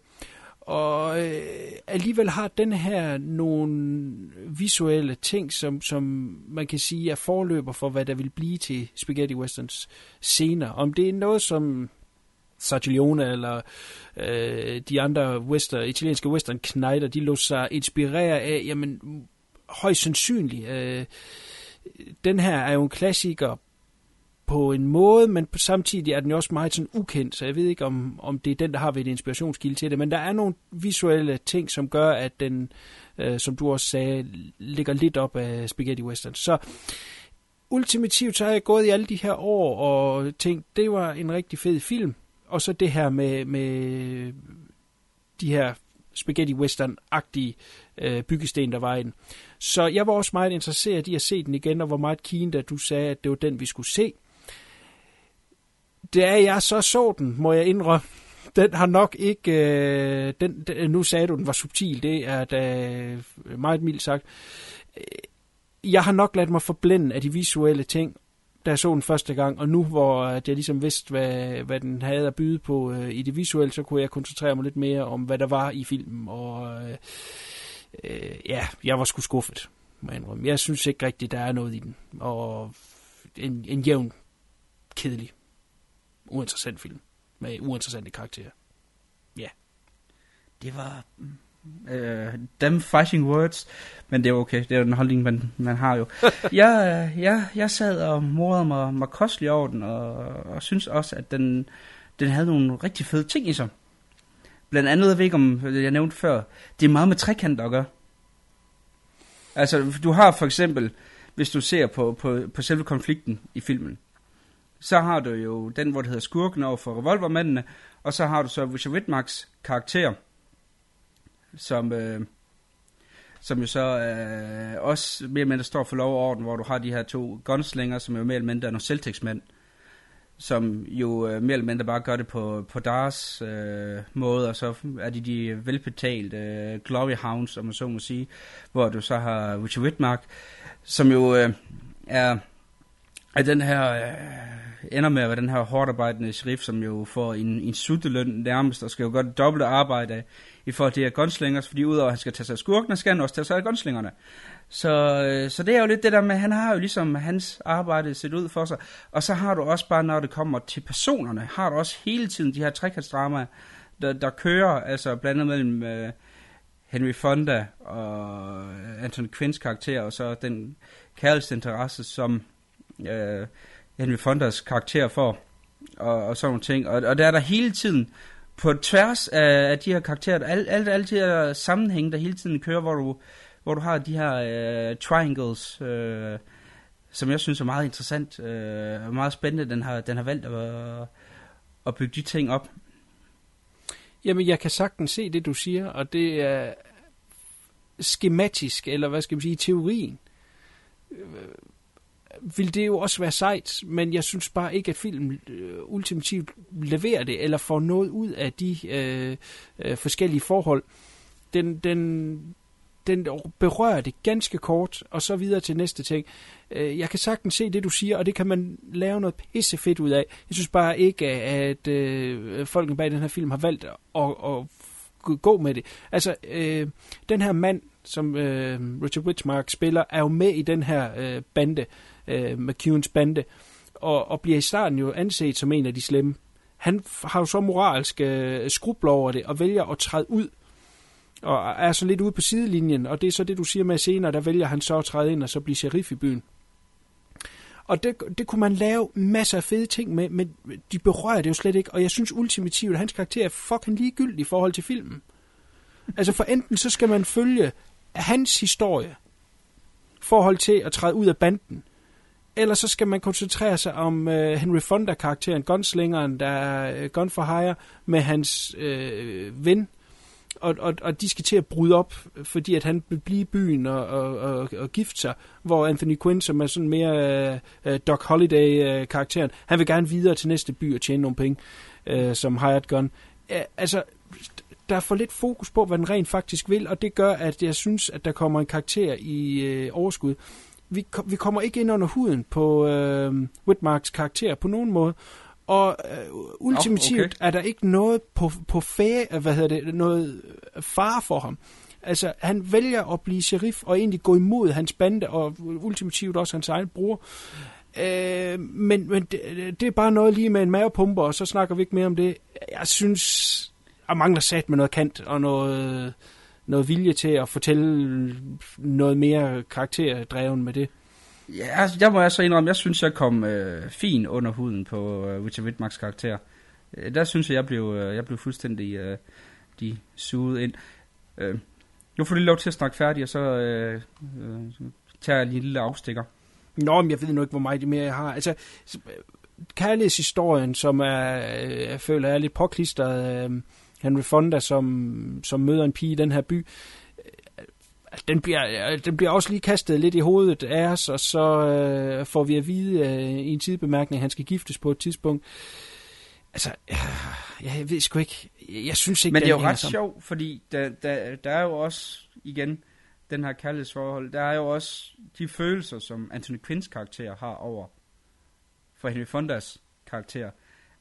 Speaker 8: Og øh, alligevel har den her nogle visuelle ting, som, som man kan sige er forløber for, hvad der vil blive til Spaghetti Westerns senere. Om det er noget som Sergio eller øh, de andre western, italienske western knejder, de lå sig inspirere af, jamen højst sandsynligt. Øh, den her er jo en klassiker på en måde, men på samtidig er den jo også meget sådan ukendt, så jeg ved ikke, om, om det er den, der har været inspirationskilde til det, men der er nogle visuelle ting, som gør, at den, øh, som du også sagde, ligger lidt op af Spaghetti Western. Så ultimativt så har jeg gået i alle de her år og tænkt, det var en rigtig fed film, og så det her med, med de her spaghetti western-agtige øh, byggesten, der var i den. Så jeg var også meget interesseret i at se den igen, og var meget keen, da du sagde, at det var den, vi skulle se. Da jeg så så den, må jeg indrømme, den har nok ikke... Øh, den, den, nu sagde du, den var subtil. Det er da øh, meget mildt sagt. Jeg har nok ladt mig forblænde af de visuelle ting, da jeg så den første gang, og nu hvor øh, at jeg ligesom vidste, hvad, hvad den havde at byde på øh, i det visuelle, så kunne jeg koncentrere mig lidt mere om, hvad der var i filmen, og øh, øh, ja, jeg var sgu skuffet, må jeg indrømme. Jeg synes ikke rigtigt, der er noget i den, og en, en jævn, kedelig, uinteressant film, med uinteressante karakterer. Ja.
Speaker 9: Det var mm øh, dem fighting words, men det er okay, det er jo den holdning, man, man har jo. jeg, jeg, jeg sad og morede mig, mig kostelig over den, og, og synes også, at den, den havde nogle rigtig fede ting i sig. Blandt andet, jeg ved ikke om, jeg nævnte før, det er meget med trekanter at gøre. Altså, du har for eksempel, hvis du ser på, på, på selve konflikten i filmen, så har du jo den, hvor det hedder skurken over for revolvermændene, og så har du så Richard Whitmarks karakter, som, øh, som jo så øh, også mere eller mindre står for lov og orden, hvor du har de her to gunslinger, som jo mere eller mindre er nogle selvtægtsmænd, som jo øh, mere eller mindre bare gør det på, på deres øh, måde, og så er de de velbetalte øh, glory hounds, om man så må sige, hvor du så har Richard Whitmark, som jo øh, er, at den her, øh, ender med at være den her hårdt arbejdende sheriff, som jo får en, en sutteløn nærmest, og skal jo gøre det dobbelte arbejde i forhold til de her gunslingers, fordi udover at han skal tage sig af skurkene, skal han også tage sig af gunslingerne. Så, øh, så det er jo lidt det der med, han har jo ligesom hans arbejde set ud for sig. Og så har du også bare, når det kommer til personerne, har du også hele tiden de her trekantsdramaer, der, der kører, altså blandet mellem øh, Henry Fonda og Anthony Quinns karakter, og så den kærlighedsinteresse, som øh, Henry Fondas karakter får, og, og sådan nogle ting. Og, og der er der hele tiden på tværs af, af de her karakterer, alle, al, alle de her sammenhænge, der hele tiden kører, hvor du, hvor du har de her øh, triangles, øh, som jeg synes er meget interessant, uh, meget spændende, den har, den har valgt at, at bygge de ting op.
Speaker 8: Jamen, jeg kan sagtens se det, du siger, og det er skematisk, eller hvad skal man sige, teorien øh, vil det jo også være sejt, men jeg synes bare ikke, at filmen øh, ultimativt leverer det, eller får noget ud af de øh, øh, forskellige forhold. Den, den, den berører det ganske kort, og så videre til næste ting. Øh, jeg kan sagtens se det, du siger, og det kan man lave noget pisse fedt ud af. Jeg synes bare ikke, at øh, folkene bag den her film har valgt at, at, at gå med det. Altså, øh, den her mand, som øh, Richard Whitmark spiller, er jo med i den her øh, bande, øh, McEwens bande, og, og bliver i starten jo anset som en af de slemme. Han har jo så moralske øh, skrubler over det, og vælger at træde ud, og er så lidt ude på sidelinjen, og det er så det, du siger med senere, der vælger han så at træde ind og så blive sheriff i byen. Og det, det kunne man lave masser af fede ting med, men de berører det jo slet ikke, og jeg synes ultimativt, at hans karakter er fucking ligegyldig i forhold til filmen. Altså for enten så skal man følge hans historie, forhold til at træde ud af banden, eller så skal man koncentrere sig om øh, Henry Fonda-karakteren, gunslingeren, der er øh, gun for hire, med hans øh, ven, og, og, og de skal til at bryde op, fordi at han vil blive i byen og, og, og, og gifte sig, hvor Anthony Quinn, som er sådan mere øh, øh Doc Holiday-karakteren, øh, han vil gerne videre til næste by og tjene nogle penge øh, som hired gun. Æh, altså, der er for lidt fokus på, hvad den rent faktisk vil, og det gør, at jeg synes, at der kommer en karakter i øh, overskud. Vi, vi kommer ikke ind under huden på øh, Whitmarks karakter på nogen måde, og øh, ultimativt okay. er der ikke noget på, på fæ, hvad hedder det, noget far for ham. Altså, han vælger at blive sheriff og egentlig gå imod hans bande, og ultimativt også hans egen bror. Øh, men men det, det er bare noget lige med en mavepumper, og så snakker vi ikke mere om det. Jeg synes, og mangler sat med noget kant og noget, noget vilje til at fortælle noget mere karakterdreven med det.
Speaker 9: Ja, altså, jeg må altså indrømme, jeg synes, jeg kom øh, fin under huden på øh, Richard Whitmarks karakter. Øh, der synes jeg, jeg blev, øh, jeg blev fuldstændig øh, de suget ind. Øh, nu får du lige lov til at snakke færdig, og så øh, øh, tager jeg lige en lille afstikker.
Speaker 8: Nå, men jeg ved nu ikke, hvor meget mere jeg har. Altså, kærlighedshistorien, som er, øh, jeg føler er lidt påklistret, øh, Henry Fonda, som, som møder en pige i den her by, øh, den bliver, den bliver også lige kastet lidt i hovedet af os, og så øh, får vi at vide øh, i en tidbemærkning, at han skal giftes på et tidspunkt. Altså, øh, jeg ved sgu ikke, jeg synes ikke,
Speaker 9: Men det er jo ret sjovt, fordi der, der, der er jo også, igen, den her kærlighedsforhold, der er jo også de følelser, som Anthony Quinns karakter har over for Henry Fondas karakter.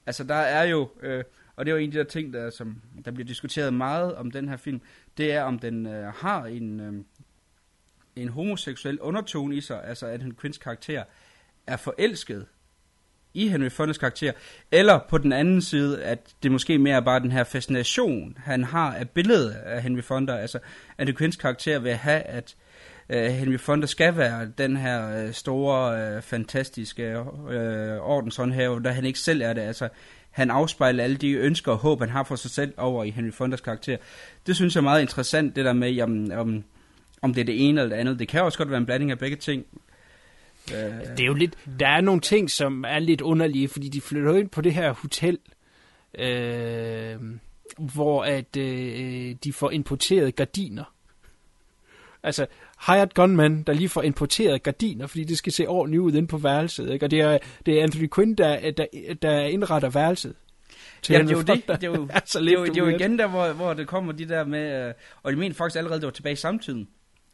Speaker 9: Altså der er jo, øh, og det er jo en af de der ting, der, som, der bliver diskuteret meget om den her film, det er om den øh, har en, øh, en homoseksuel undertone i sig, altså at en Quinns karakter er forelsket i Henry Fondas karakter, eller på den anden side, at det måske mere er bare den her fascination, han har af billedet af Henry Fonda, altså at Henry Quinns karakter vil have, at øh, Henry Fonda skal være den her øh, store, øh, fantastiske uh, ordenshåndhave, han ikke selv er det, altså han afspejler alle de ønsker og håb, han har for sig selv over i Henry Fondas karakter. Det synes jeg er meget interessant, det der med, jamen, om, om det er det ene eller det andet. Det kan også godt være en blanding af begge ting.
Speaker 8: Øh, det er jo lidt, der er nogle ting, som er lidt underlige, fordi de flytter ind på det her hotel, øh, hvor at øh, de får importeret gardiner. Altså, hired gunman, der lige får importeret gardiner, fordi det skal se ordentligt ud inde på værelset. Ikke? Og det er, det er Anthony Quinn, der, der, der indretter værelset.
Speaker 9: Jamen, det er jo det. Det er jo, det er jo, det er jo igen der, hvor, hvor det kommer de der med... Øh, og jeg mener faktisk allerede, det var tilbage i samtiden,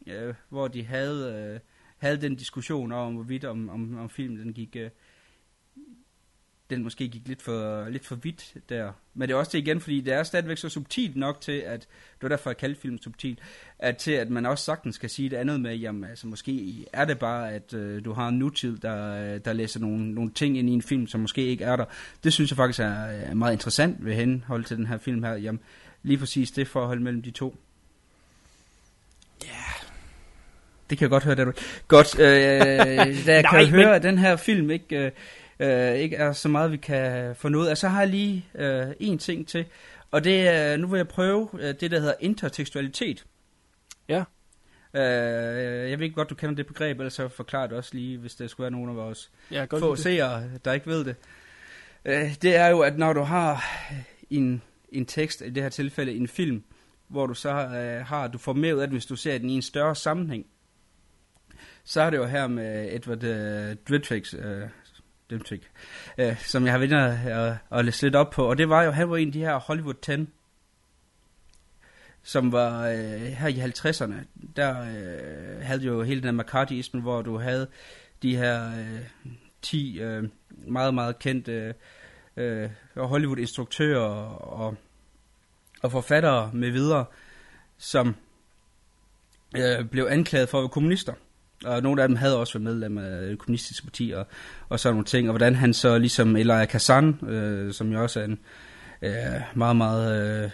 Speaker 9: øh, hvor de havde... Øh, havde den diskussion om, hvorvidt om, om, om filmen den gik, øh, den måske gik lidt for, lidt for vidt der. Men det er også det igen, fordi det er stadigvæk så subtilt nok til, at, det var derfor jeg kaldte filmen subtilt, at til at man også sagtens kan sige det andet med, jamen altså måske er det bare, at øh, du har en nutid, der, der læser nogle, nogle ting ind i en film, som måske ikke er der. Det synes jeg faktisk er, er meget interessant ved henhold til den her film her. Jamen, lige præcis det forhold mellem de to. Det kan jeg godt høre, det du... Godt, øh, da jeg kan høre, at den her film ikke, øh, ikke er så meget, vi kan få noget af, så har jeg lige øh, en ting til. Og det er, nu vil jeg prøve øh, det, der hedder intertekstualitet.
Speaker 8: Ja.
Speaker 9: Øh, jeg ved ikke godt, du kender det begreb, ellers så forklarer det også lige, hvis der skulle være nogen af vores
Speaker 8: ja,
Speaker 9: få seere, der ikke ved det. Øh, det er jo, at når du har en, en tekst, i det her tilfælde en film, hvor du så øh, har, du får mere ud af det, hvis du ser den i en større sammenhæng, så er det jo her med Edward uh, Dritwix, dem Dritwix øh, som jeg har været at, at læse lidt op på. Og det var jo, han var en af de her Hollywood 10, som var øh, her i 50'erne. Der øh, havde jo hele den McCarthyismen, hvor du havde de her øh, 10 øh, meget, meget kendte øh, øh, Hollywood-instruktører og, og forfattere med videre, som øh, blev anklaget for at være kommunister. Og nogle af dem havde også været medlem af det kommunistiske parti og, og sådan nogle ting. Og hvordan han så ligesom Elia Kazan, øh, som jo også er en øh, meget, meget øh,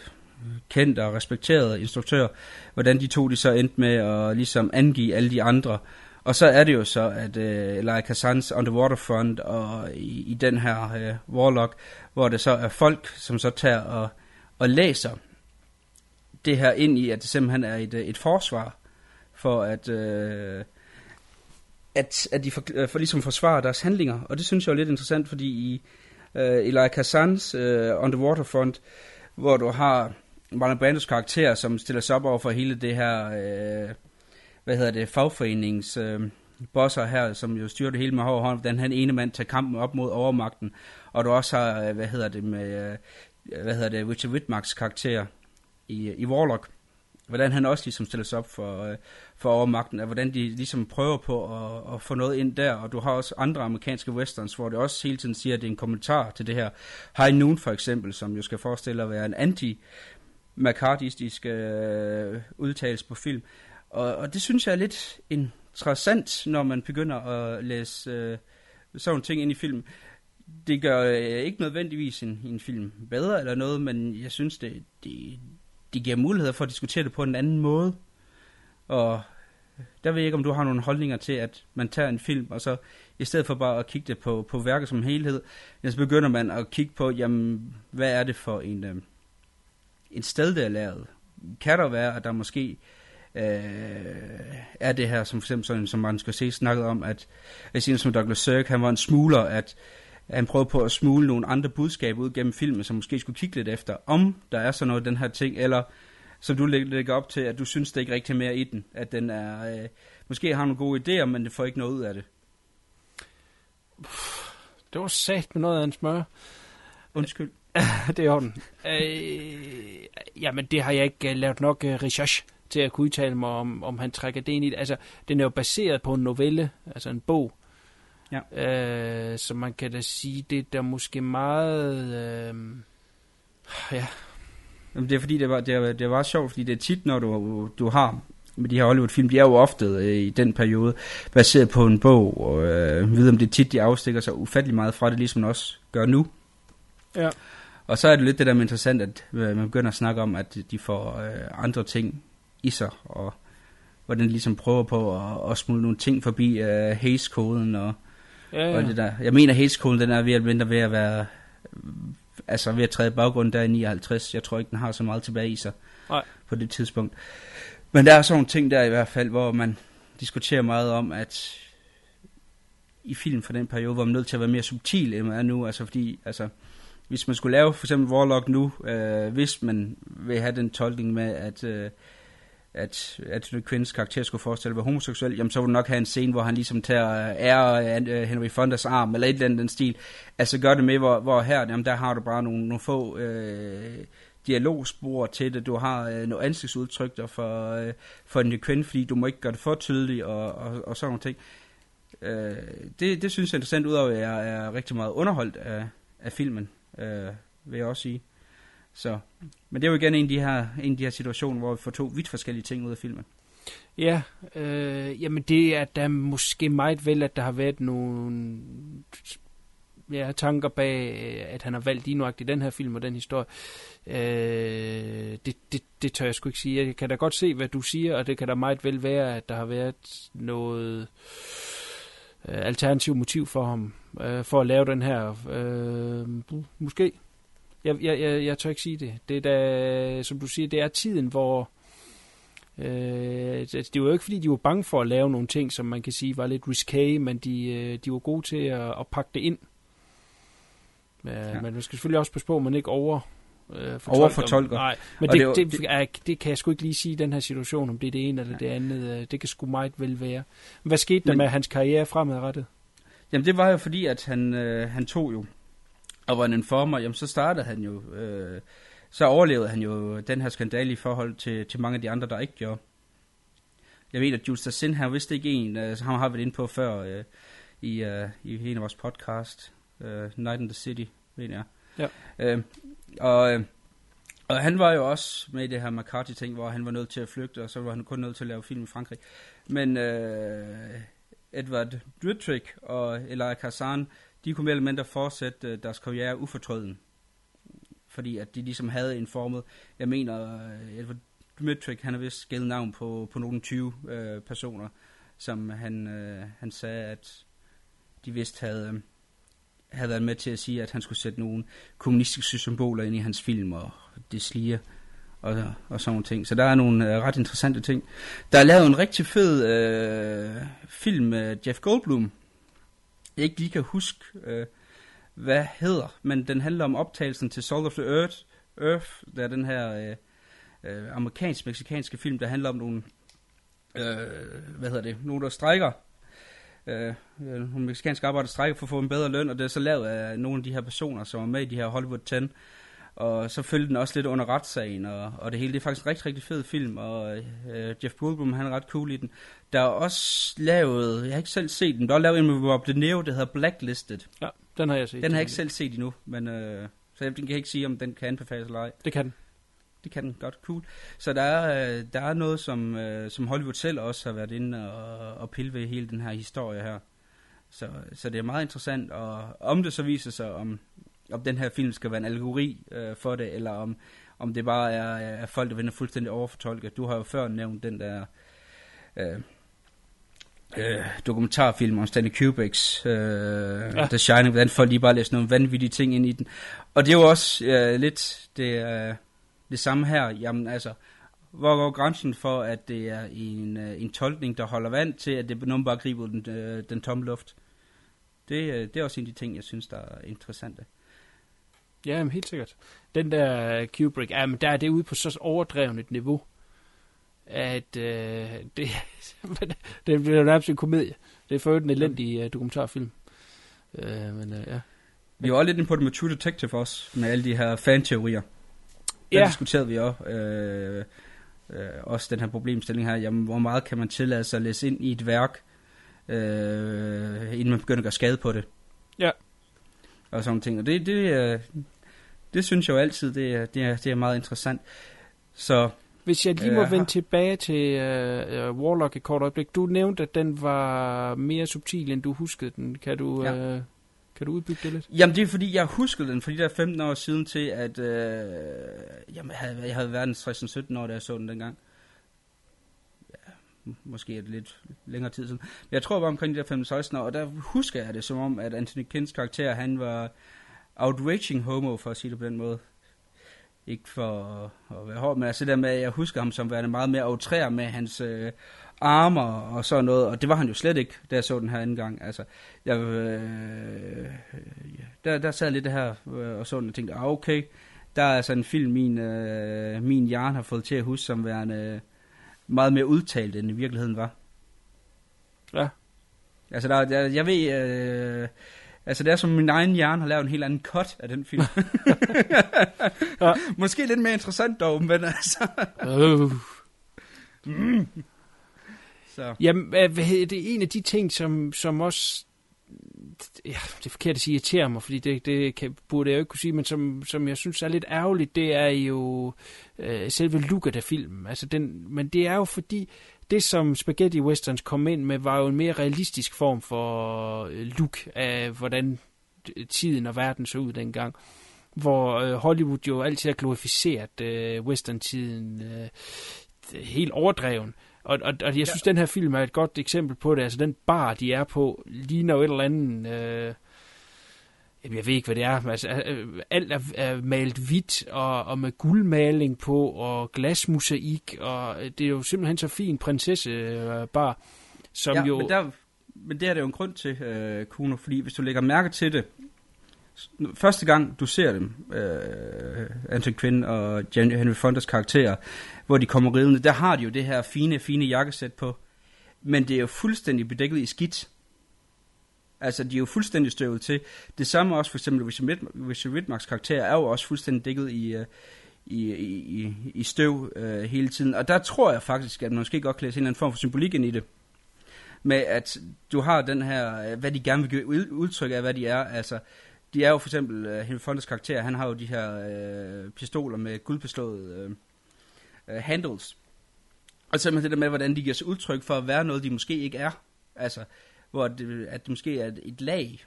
Speaker 9: kendt og respekteret instruktør, hvordan de to de så endte med at ligesom angive alle de andre. Og så er det jo så, at øh, Elia Kazans On the Waterfront og i, i den her øh, Warlock, hvor det så er folk, som så tager og, og læser det her ind i, at det simpelthen er et, øh, et forsvar for at... Øh, at, at de for, øh, for ligesom forsvarer deres handlinger. Og det synes jeg er lidt interessant, fordi i uh, Eli Kazans uh, On the Waterfront, hvor du har Marlon Brandos karakter, som stiller sig op over for hele det her, uh, hvad hedder det, fagforenings... Uh, bosser her, som jo styrer det hele med hård hånd, hvordan han ene mand tager kampen op mod overmagten, og du også har, hvad hedder det, med, hvad hedder det, Richard Whitmarks karakter i, i Warlock, hvordan han også ligesom stiller sig op for, øh, for overmagten, og hvordan de ligesom prøver på at, at få noget ind der, og du har også andre amerikanske westerns, hvor det også hele tiden siger, at det er en kommentar til det her. High Noon for eksempel, som jo skal forestille at være en anti mccarthyistisk øh, udtalelse på film. Og, og det synes jeg er lidt interessant, når man begynder at læse øh, sådan nogle ting ind i film. Det gør øh, ikke nødvendigvis en, en film bedre eller noget, men jeg synes, det, det, de giver muligheder for at diskutere det på en anden måde. Og der ved jeg ikke, om du har nogle holdninger til, at man tager en film, og så i stedet for bare at kigge det på, på værket som helhed, så begynder man at kigge på, jamen, hvad er det for en, øh, en sted, der er lavet? Kan der være, at der måske øh, er det her, som for eksempel sådan, som man skal se snakket om, at jeg siger, som Douglas Sirk, han var en smugler, at han prøvede på at smule nogle andre budskaber ud gennem filmen, som måske skulle kigge lidt efter, om der er sådan noget den her ting, eller som du lægger op til, at du synes, det ikke rigtig mere i den. At den er, øh, måske har nogle gode idéer, men det får ikke noget ud af det.
Speaker 8: Det var sat med noget af en smør.
Speaker 9: Undskyld.
Speaker 8: det er orden. Øh, jamen, det har jeg ikke uh, lavet nok uh, research til at kunne udtale mig om, om han trækker det ind i det. Altså, den er jo baseret på en novelle, altså en bog.
Speaker 9: Ja.
Speaker 8: Øh, så man kan da sige, det er der måske meget... Øh, ja,
Speaker 9: Jamen, det er fordi, det var, det, er, det var sjovt, fordi det er tit, når du, du har med de her Hollywood-film, de er jo ofte øh, i den periode baseret på en bog, og øh, ved om det er tit, de afstikker sig ufattelig meget fra det, ligesom man også gør nu.
Speaker 8: Ja.
Speaker 9: Og så er det lidt det der med interessant, at øh, man begynder at snakke om, at de får øh, andre ting i sig, og hvordan de ligesom prøver på at, at smule nogle ting forbi øh, Hays-koden og,
Speaker 8: Ja, ja.
Speaker 9: og det der. Jeg mener, Hays-koden, den er ved at, mindre ved at være, altså ved at træde baggrund der i 59. Jeg tror ikke, den har så meget tilbage i sig
Speaker 8: Nej.
Speaker 9: på det tidspunkt. Men der er sådan nogle ting der i hvert fald, hvor man diskuterer meget om, at i film fra den periode, hvor man nødt til at være mere subtil, end man er nu. Altså fordi, altså, hvis man skulle lave for eksempel Warlock nu, øh, hvis man vil have den tolkning med, at, øh, at, at kvindens karakter skulle forestille at være homoseksuel, jamen så ville du nok have en scene, hvor han ligesom tager øh, ære øh, Henry Fondas arm, eller et eller andet den stil. Altså gør det med, hvor, hvor her, jamen der har du bare nogle, nogle få øh, dialogspor til det. Du har øh, nogle ansigtsudtryk der for, øh, for en kvinde, fordi du må ikke gøre det for tydeligt, og, og, og sådan nogle ting. Øh, det, det synes jeg er interessant, udover at jeg er rigtig meget underholdt af, af filmen, øh, vil jeg også sige. Så, men det er jo igen en af de her, en af de her situationer, hvor vi får to vidt forskellige ting ud af filmen.
Speaker 8: Ja, øh, jamen det er da måske meget vel, at der har været nogle ja, tanker bag, øh, at han har valgt lige nuagtigt den her film og den historie. Øh, det, det, det tør jeg sgu ikke sige. Jeg kan da godt se, hvad du siger, og det kan da meget vel være, at der har været noget øh, alternativ motiv for ham, øh, for at lave den her. Øh, måske. Jeg, jeg, jeg, jeg tør ikke sige det. Det er da, som du siger, det er tiden, hvor... Øh, det var jo ikke fordi, de var bange for at lave nogle ting, som man kan sige var lidt risque, men de, øh, de var gode til at, at pakke det ind. Ja, ja. Men man skal selvfølgelig også passe på, at man ikke over øh, fortolker.
Speaker 9: Overfortolker.
Speaker 8: Nej, men det,
Speaker 9: det
Speaker 8: det, det, er, det kan jeg sgu ikke lige sige i den her situation, om det er det ene eller det andet. øh, Det kan sgu meget vel være. Hvad skete der
Speaker 9: Men-
Speaker 8: med hans karriere fremadrettet?
Speaker 9: Jamen det var jo fordi, at han, øh, han tog jo, og var en informer, jamen så startede han jo, øh, så overlevede han jo den her skandale i forhold til, til mange af de andre, der ikke gjorde. Jeg ved, at Jules Sin, han vidste ikke en, øh, ham har vi været inde på før øh, i, øh, i en af vores podcast, øh, Night in the City, ved jeg.
Speaker 8: Ja.
Speaker 9: Øh, og, øh, og han var jo også med i det her McCarthy-ting, hvor han var nødt til at flygte, og så var han kun nødt til at lave film i Frankrig. Men øh, Edward Duttrick og Elia Kazan, de kunne mere eller mindre fortsætte øh, deres karriere ufortrøden. Fordi at de ligesom havde en formet, jeg mener, øh, Edward Duttrick, han har vist skældet navn på, på nogle 20 øh, personer, som han, øh, han sagde, at de vist havde, øh, havde været med til at sige, at han skulle sætte nogle kommunistiske symboler ind i hans film, og det sliger og, og sådan nogle ting. Så der er nogle øh, ret interessante ting. Der er lavet en rigtig fed øh, film med Jeff Goldblum. Jeg ikke lige kan huske, øh, hvad hedder, men den handler om optagelsen til Soul of the Earth. Earth, der er den her øh, øh, amerikansk-meksikanske film, der handler om nogle, øh, hvad hedder det, nogle der strækker. Øh, nogle meksikanske arbejdere strækker for at få en bedre løn, og det er så lavet af nogle af de her personer, som er med i de her Hollywood 10. Og så følger den også lidt under retssagen, og, og det hele. Det er faktisk en rigtig, rigtig fed film, og øh, Jeff Goldblum, han er ret cool i den. Der er også lavet, jeg har ikke selv set den, der er lavet en med Rob De Niro, der hedder Blacklisted.
Speaker 8: Ja, den har jeg set.
Speaker 9: Den har jeg ikke selv set endnu, men øh, så jeg kan ikke sige, om den kan anbefales eller ej.
Speaker 8: Det kan den.
Speaker 9: Det kan den godt, cool. Så der er, øh, der er noget, som, øh, som Hollywood selv også har været inde og, og pille ved hele den her historie her. Så, så det er meget interessant, og om det så viser sig, om, om den her film skal være en allegori øh, for det, eller om, om det bare er, er folk, der vender fuldstændig overfortolket. Du har jo før nævnt den der øh, øh, dokumentarfilm om Stanley Kubricks øh, ja. The Shining, hvordan folk lige bare læser nogle vanvittige ting ind i den. Og det er jo også øh, lidt det, øh, det samme her. Jamen altså, hvor går grænsen for, at det er en, øh, en tolkning, der holder vand, til at det nogen bare griber den, øh, den tomme luft? Det, øh, det er også en af de ting, jeg synes, der er interessante.
Speaker 8: Ja, jamen, helt sikkert. Den der Kubrick, jamen, der er det ude på så overdrevet et niveau, at øh, det, det bliver nærmest en komedie. Det er for en elendig uh, dokumentarfilm. Øh, men uh, ja.
Speaker 9: Vi var også lidt inde på det med True Detective også, med alle de her fan-teorier. Der
Speaker 8: Ja.
Speaker 9: diskuterede vi også, øh, øh, også den her problemstilling her, jamen, hvor meget kan man tillade sig at læse ind i et værk, øh, inden man begynder at gøre skade på det.
Speaker 8: Ja.
Speaker 9: Og sådan ting. Og det, det, øh, det synes jeg jo altid, det er, det er, det er meget interessant. Så
Speaker 8: Hvis jeg lige må
Speaker 9: Øh,
Speaker 8: vende tilbage til uh, uh, Warlock et kort øjeblik. Du nævnte, at den var mere subtil, end du huskede den. Kan du,
Speaker 9: Ja.
Speaker 8: uh, kan du udbygge det lidt?
Speaker 9: Jamen det er fordi, jeg huskede den for de der 15 år siden til, at øh, jamen, jeg, havde, jeg havde været en 16-17 år, da jeg så den dengang. Måske er det lidt længere tid siden. Men jeg tror, det var omkring de der 15-16 år, og der husker jeg det som om, at Anthony Kins karakter, han var outraging homo, for at sige det på den måde. Ikke for at, være hård, men altså det der med, at jeg husker ham som værende meget mere outrær med hans øh, armer og sådan noget, og det var han jo slet ikke, da jeg så den her anden gang. Altså, jeg, øh, ja, der, der sad lidt det her øh, og så den og tænkte, ah, okay, der er altså en film, min, øh, min hjerne har fået til at huske som værende øh, meget mere udtalt, end i virkeligheden var.
Speaker 8: Ja.
Speaker 9: Altså, der, der, jeg ved, øh, altså det er som min egen hjerne har lavet en helt anden cut af den film.
Speaker 8: ja.
Speaker 9: Måske lidt mere interessant dog, men altså...
Speaker 8: Uh.
Speaker 9: mm. Så.
Speaker 8: Jamen, det en af de ting, som, som også... Ja, det er forkert at sige irriterer mig, fordi det, det kan, burde jeg jo ikke kunne sige, men som, som jeg synes er lidt ærgerligt, det er jo øh, selve looket af filmen. Altså den, men det er jo fordi, det som Spaghetti Westerns kom ind med, var jo en mere realistisk form for øh, look af, hvordan øh, tiden og verden så ud dengang. Hvor øh, Hollywood jo altid har glorificeret øh, western-tiden øh, helt overdreven. Og, og, og jeg synes, ja. den her film er et godt eksempel på det. Altså, den bar, de er på, ligner jo et eller andet... Øh, jamen, jeg ved ikke, hvad det er. men Altså, øh, alt er, er malet hvidt, og, og med guldmaling på, og glasmosaik, og det er jo simpelthen så fin prinsessebar, som
Speaker 9: ja,
Speaker 8: jo...
Speaker 9: Men, der, men det er det jo en grund til, øh, Kuno, fordi hvis du lægger mærke til det, første gang du ser dem, øh, Anton Quinn og Henry Fondas karakterer, hvor de kommer ridende, der har de jo det her fine, fine jakkesæt på, men det er jo fuldstændig bedækket i skidt. Altså, de er jo fuldstændig støvet til. Det samme også for eksempel, Richard Whitmarks karakter er jo også fuldstændig dækket i, uh, i, i, i støv uh, hele tiden. Og der tror jeg faktisk, at man måske godt kan læse en eller anden form for symbolik ind i det. Med at du har den her, øh, hvad de gerne vil give udtryk af, hvad de er. Altså, de er jo for eksempel, uh, Henry Fondas karakter, han har jo de her øh, pistoler med guldbeslået øh, uh, handles. Og simpelthen det der med, hvordan de giver sig udtryk for at være noget, de måske ikke er. Altså, hvor det, at det måske er et, lag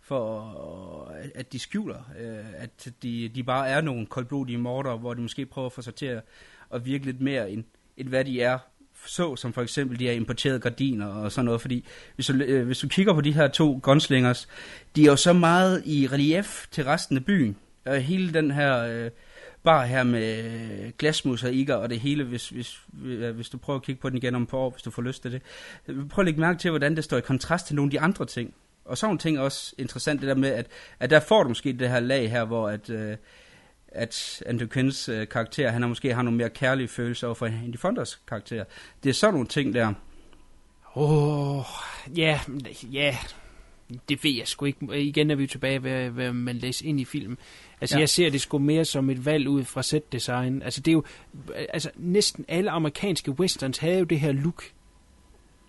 Speaker 9: for, øh, at de skjuler, øh, at de, de bare er nogle koldblodige morder, hvor de måske prøver at få sig til at, at virke lidt mere end, end hvad de er. Så som for eksempel de her importerede gardiner og sådan noget, fordi hvis du, øh, hvis du kigger på de her to gunslingers, de er jo så meget i relief til resten af byen. Og hele den her øh, bar her med øh, glasmosaikker og det hele, hvis, hvis, hvis du prøver at kigge på den igen om et par år, hvis du får lyst til det. Prøv at lægge mærke til, hvordan det står i kontrast til nogle af de andre ting. Og sådan ting er også interessant, det der med, at, at der får du måske det her lag her, hvor at, øh, at Andrew Kins øh, karakter, han har måske har nogle mere kærlige følelser over for Andy Fonders karakter. Det er sådan nogle ting der.
Speaker 8: Åh, oh, ja, ja, det ved jeg sgu ikke. Igen er vi tilbage ved, hvad man læser ind i filmen. Altså, ja. jeg ser det sgu mere som et valg ud fra set-design. Altså, det er jo... Altså, næsten alle amerikanske westerns havde jo det her look.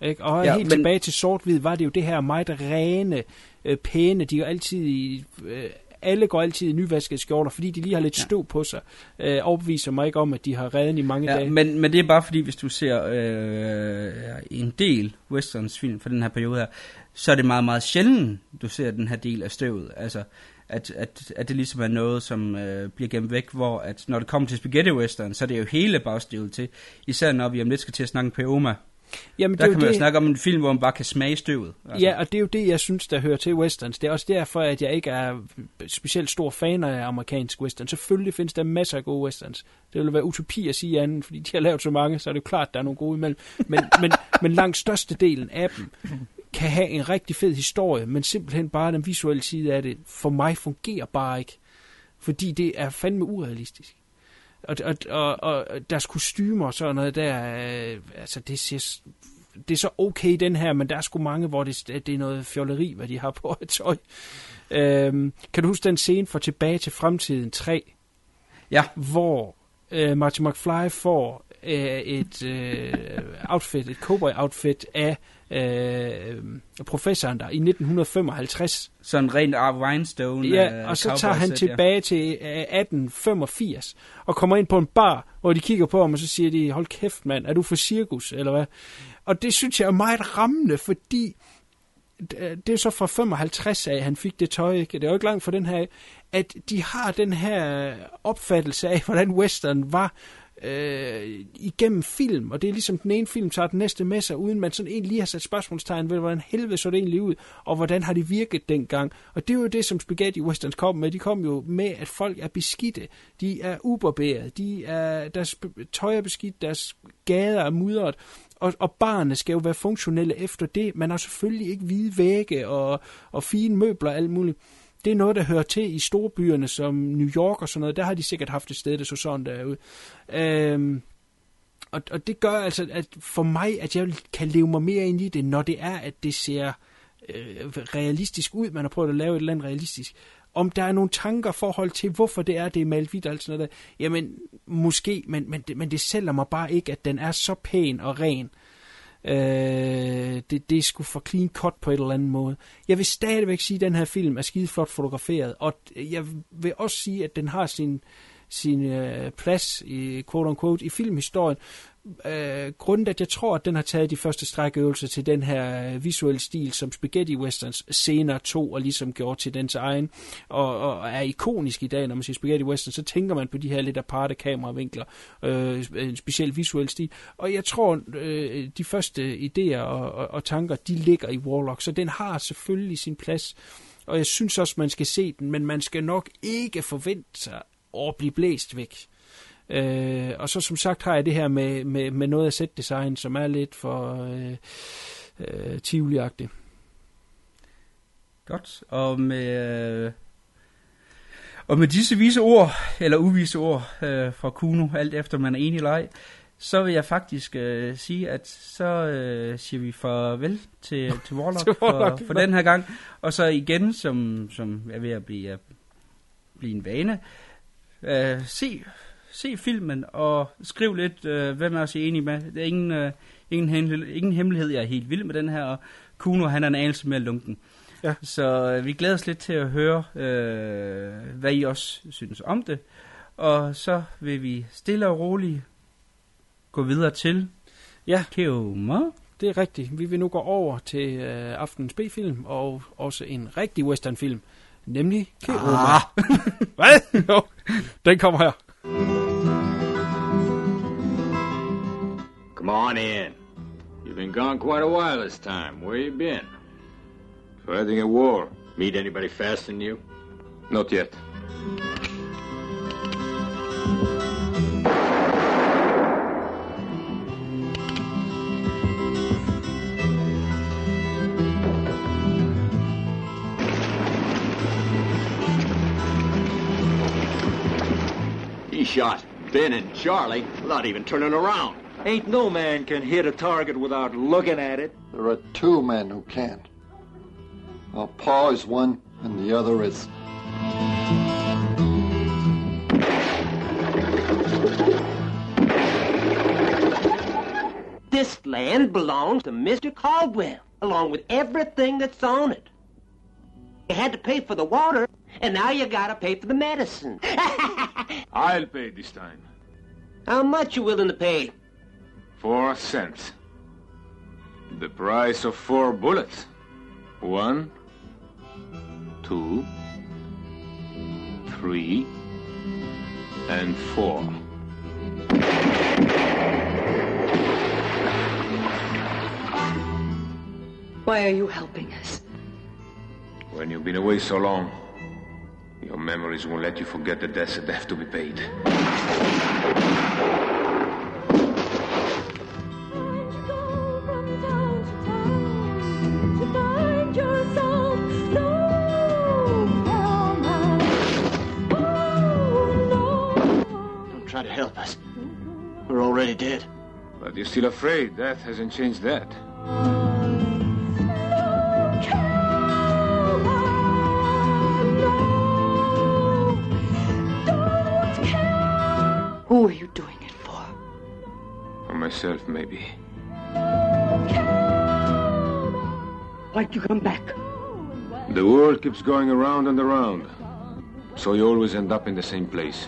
Speaker 8: Ikke? Og ja, helt men... tilbage til sort-hvid var det jo det her meget rene, øh, pæne. De er jo altid i... Øh, alle går altid i nyvaskede skjorter, fordi de lige har lidt ja. støv på sig. Øh, overbeviser mig ikke om, at de har redden i mange
Speaker 9: ja,
Speaker 8: dage.
Speaker 9: Men, men det er bare fordi, hvis du ser øh, en del westerns film fra den her periode her, så er det meget, meget sjældent, du ser den her del af støvet. Altså, at, at, at det ligesom er noget, som øh, bliver gemt væk, hvor at når det kommer til spaghetti western, så er det jo hele bagstøvet til. Især når vi om lidt skal til at snakke med Oma.
Speaker 8: Jamen,
Speaker 9: der
Speaker 8: det
Speaker 9: kan man jo
Speaker 8: det...
Speaker 9: snakke om en film, hvor man bare kan smage støvet.
Speaker 8: Altså. Ja, og det er jo det, jeg synes, der hører til westerns. Det er også derfor, at jeg ikke er specielt stor fan af amerikansk western. Selvfølgelig findes der masser af gode westerns. Det ville være utopi at sige andet, fordi de har lavet så mange, så er det jo klart, at der er nogle gode imellem. Men, men, men langt størstedelen af dem kan have en rigtig fed historie, men simpelthen bare den visuelle side af det, for mig fungerer bare ikke. Fordi det er fandme urealistisk. Og, og, og, og deres kostymer og sådan noget der, øh, altså det ser, det er så okay den her, men der er sgu mange, hvor det, det er noget fjolleri, hvad de har på et tøj. Øhm, kan du huske den scene fra Tilbage til Fremtiden 3?
Speaker 9: Ja.
Speaker 8: Hvor øh, Marty McFly får øh, et øh, outfit, et cowboy-outfit af øh, professoren der i 1955.
Speaker 9: Sådan rent Art Rhinestone.
Speaker 8: Ja, og så tager han tilbage til øh, 1885 og kommer ind på en bar, hvor de kigger på ham, og så siger de, hold kæft mand, er du for cirkus, eller hvad? Og det synes jeg er meget rammende, fordi det er så fra 55 af, han fik det tøj, ikke? det er jo ikke langt fra den her, at de har den her opfattelse af, hvordan western var, øh, igennem film, og det er ligesom den ene film tager den næste med sig, uden man sådan egentlig lige har sat spørgsmålstegn ved, hvordan helvede så det egentlig ud, og hvordan har det virket dengang. Og det er jo det, som Spaghetti Westerns kom med. De kom jo med, at folk er beskidte, de er ubarberet, de er, deres tøj er beskidt, deres gader er mudret, og, og barne skal jo være funktionelle efter det. Man har selvfølgelig ikke hvide vægge og, og fine møbler og alt muligt det er noget, der hører til i storbyerne som New York og sådan noget. Der har de sikkert haft et sted, der så sådan derude. Øhm, og, og det gør altså, at for mig, at jeg kan leve mig mere ind i det, når det er, at det ser øh, realistisk ud. Man har prøvet at lave et eller andet realistisk. Om der er nogle tanker forhold til, hvorfor det er, det er malet hvidt og alt sådan noget der. Jamen, måske, men, men, det, men det sælger mig bare ikke, at den er så pæn og ren. Øh, det, det er sgu for clean cut på et eller andet måde. Jeg vil stadigvæk sige, at den her film er skide flot fotograferet, og jeg vil også sige, at den har sin, sin øh, plads i quote unquote i filmhistorien, øh, grunden at jeg tror, at den har taget de første strækøvelser til den her øh, visuelle stil, som Spaghetti Westerns senere tog og ligesom gjorde til dens egen, og, og er ikonisk i dag, når man siger Spaghetti Western, så tænker man på de her lidt aparte kameravinkler, øh, en speciel visuel stil, og jeg tror, øh, de første idéer og, og, og tanker, de ligger i Warlock, så den har selvfølgelig sin plads, og jeg synes også, man skal se den, men man skal nok ikke forvente sig at blive blæst væk. Øh, og så som sagt har jeg det her med, med, med noget af set-design, som er lidt for øh, øh, tivoli -agtigt.
Speaker 9: Godt. Og med, øh, og med disse vise ord, eller uvise ord øh, fra Kuno, alt efter man er enig eller ej, så vil jeg faktisk øh, sige, at så øh, siger vi farvel til, til Warlock, til Warlock for, for den her gang. Og så igen, som, som er ved at blive, at blive en vane, øh, se se filmen og skriv lidt, øh, hvem er også enig med. Det er ingen, øh, ingen, hemmelighed, ingen hemmelighed, jeg er helt vild med den her, og Kuno han er en anelse mere lunken. Ja. Så øh, vi glæder os lidt til at høre, øh, hvad I også synes om det. Og så vil vi stille og roligt gå videre til
Speaker 8: ja.
Speaker 9: Keoma.
Speaker 8: Det er rigtigt. Vi vil nu gå over til øh, aftenens B-film, og også en rigtig westernfilm, nemlig Keoma. Ah. Hvad? Jo, den kommer her.
Speaker 15: Come on in. You've been gone quite a while this time. Where you been?
Speaker 16: Fighting a war.
Speaker 15: Meet anybody faster than you?
Speaker 16: Not yet.
Speaker 15: He shot Ben and Charlie without even turning around. Ain't no man can hit a target without looking at it.
Speaker 17: There are two men who can't. Well, Pa is one, and the other is.
Speaker 18: This land belongs to Mr. Caldwell, along with everything that's on it. You had to pay for the water, and now you gotta pay for the medicine.
Speaker 16: I'll pay this time.
Speaker 18: How much are you willing to pay?
Speaker 16: Four cents. The price of four bullets. One, two, three, and four.
Speaker 13: Why are you helping us?
Speaker 16: When you've been away so long, your memories won't let you forget the debts that have to be paid.
Speaker 18: Try to help us. We're already dead.
Speaker 16: But you're still afraid. Death hasn't changed that.
Speaker 13: Who are you doing it for?
Speaker 16: For myself, maybe.
Speaker 18: Why'd you come back?
Speaker 16: The world keeps going around and around. So you always end up in the same place.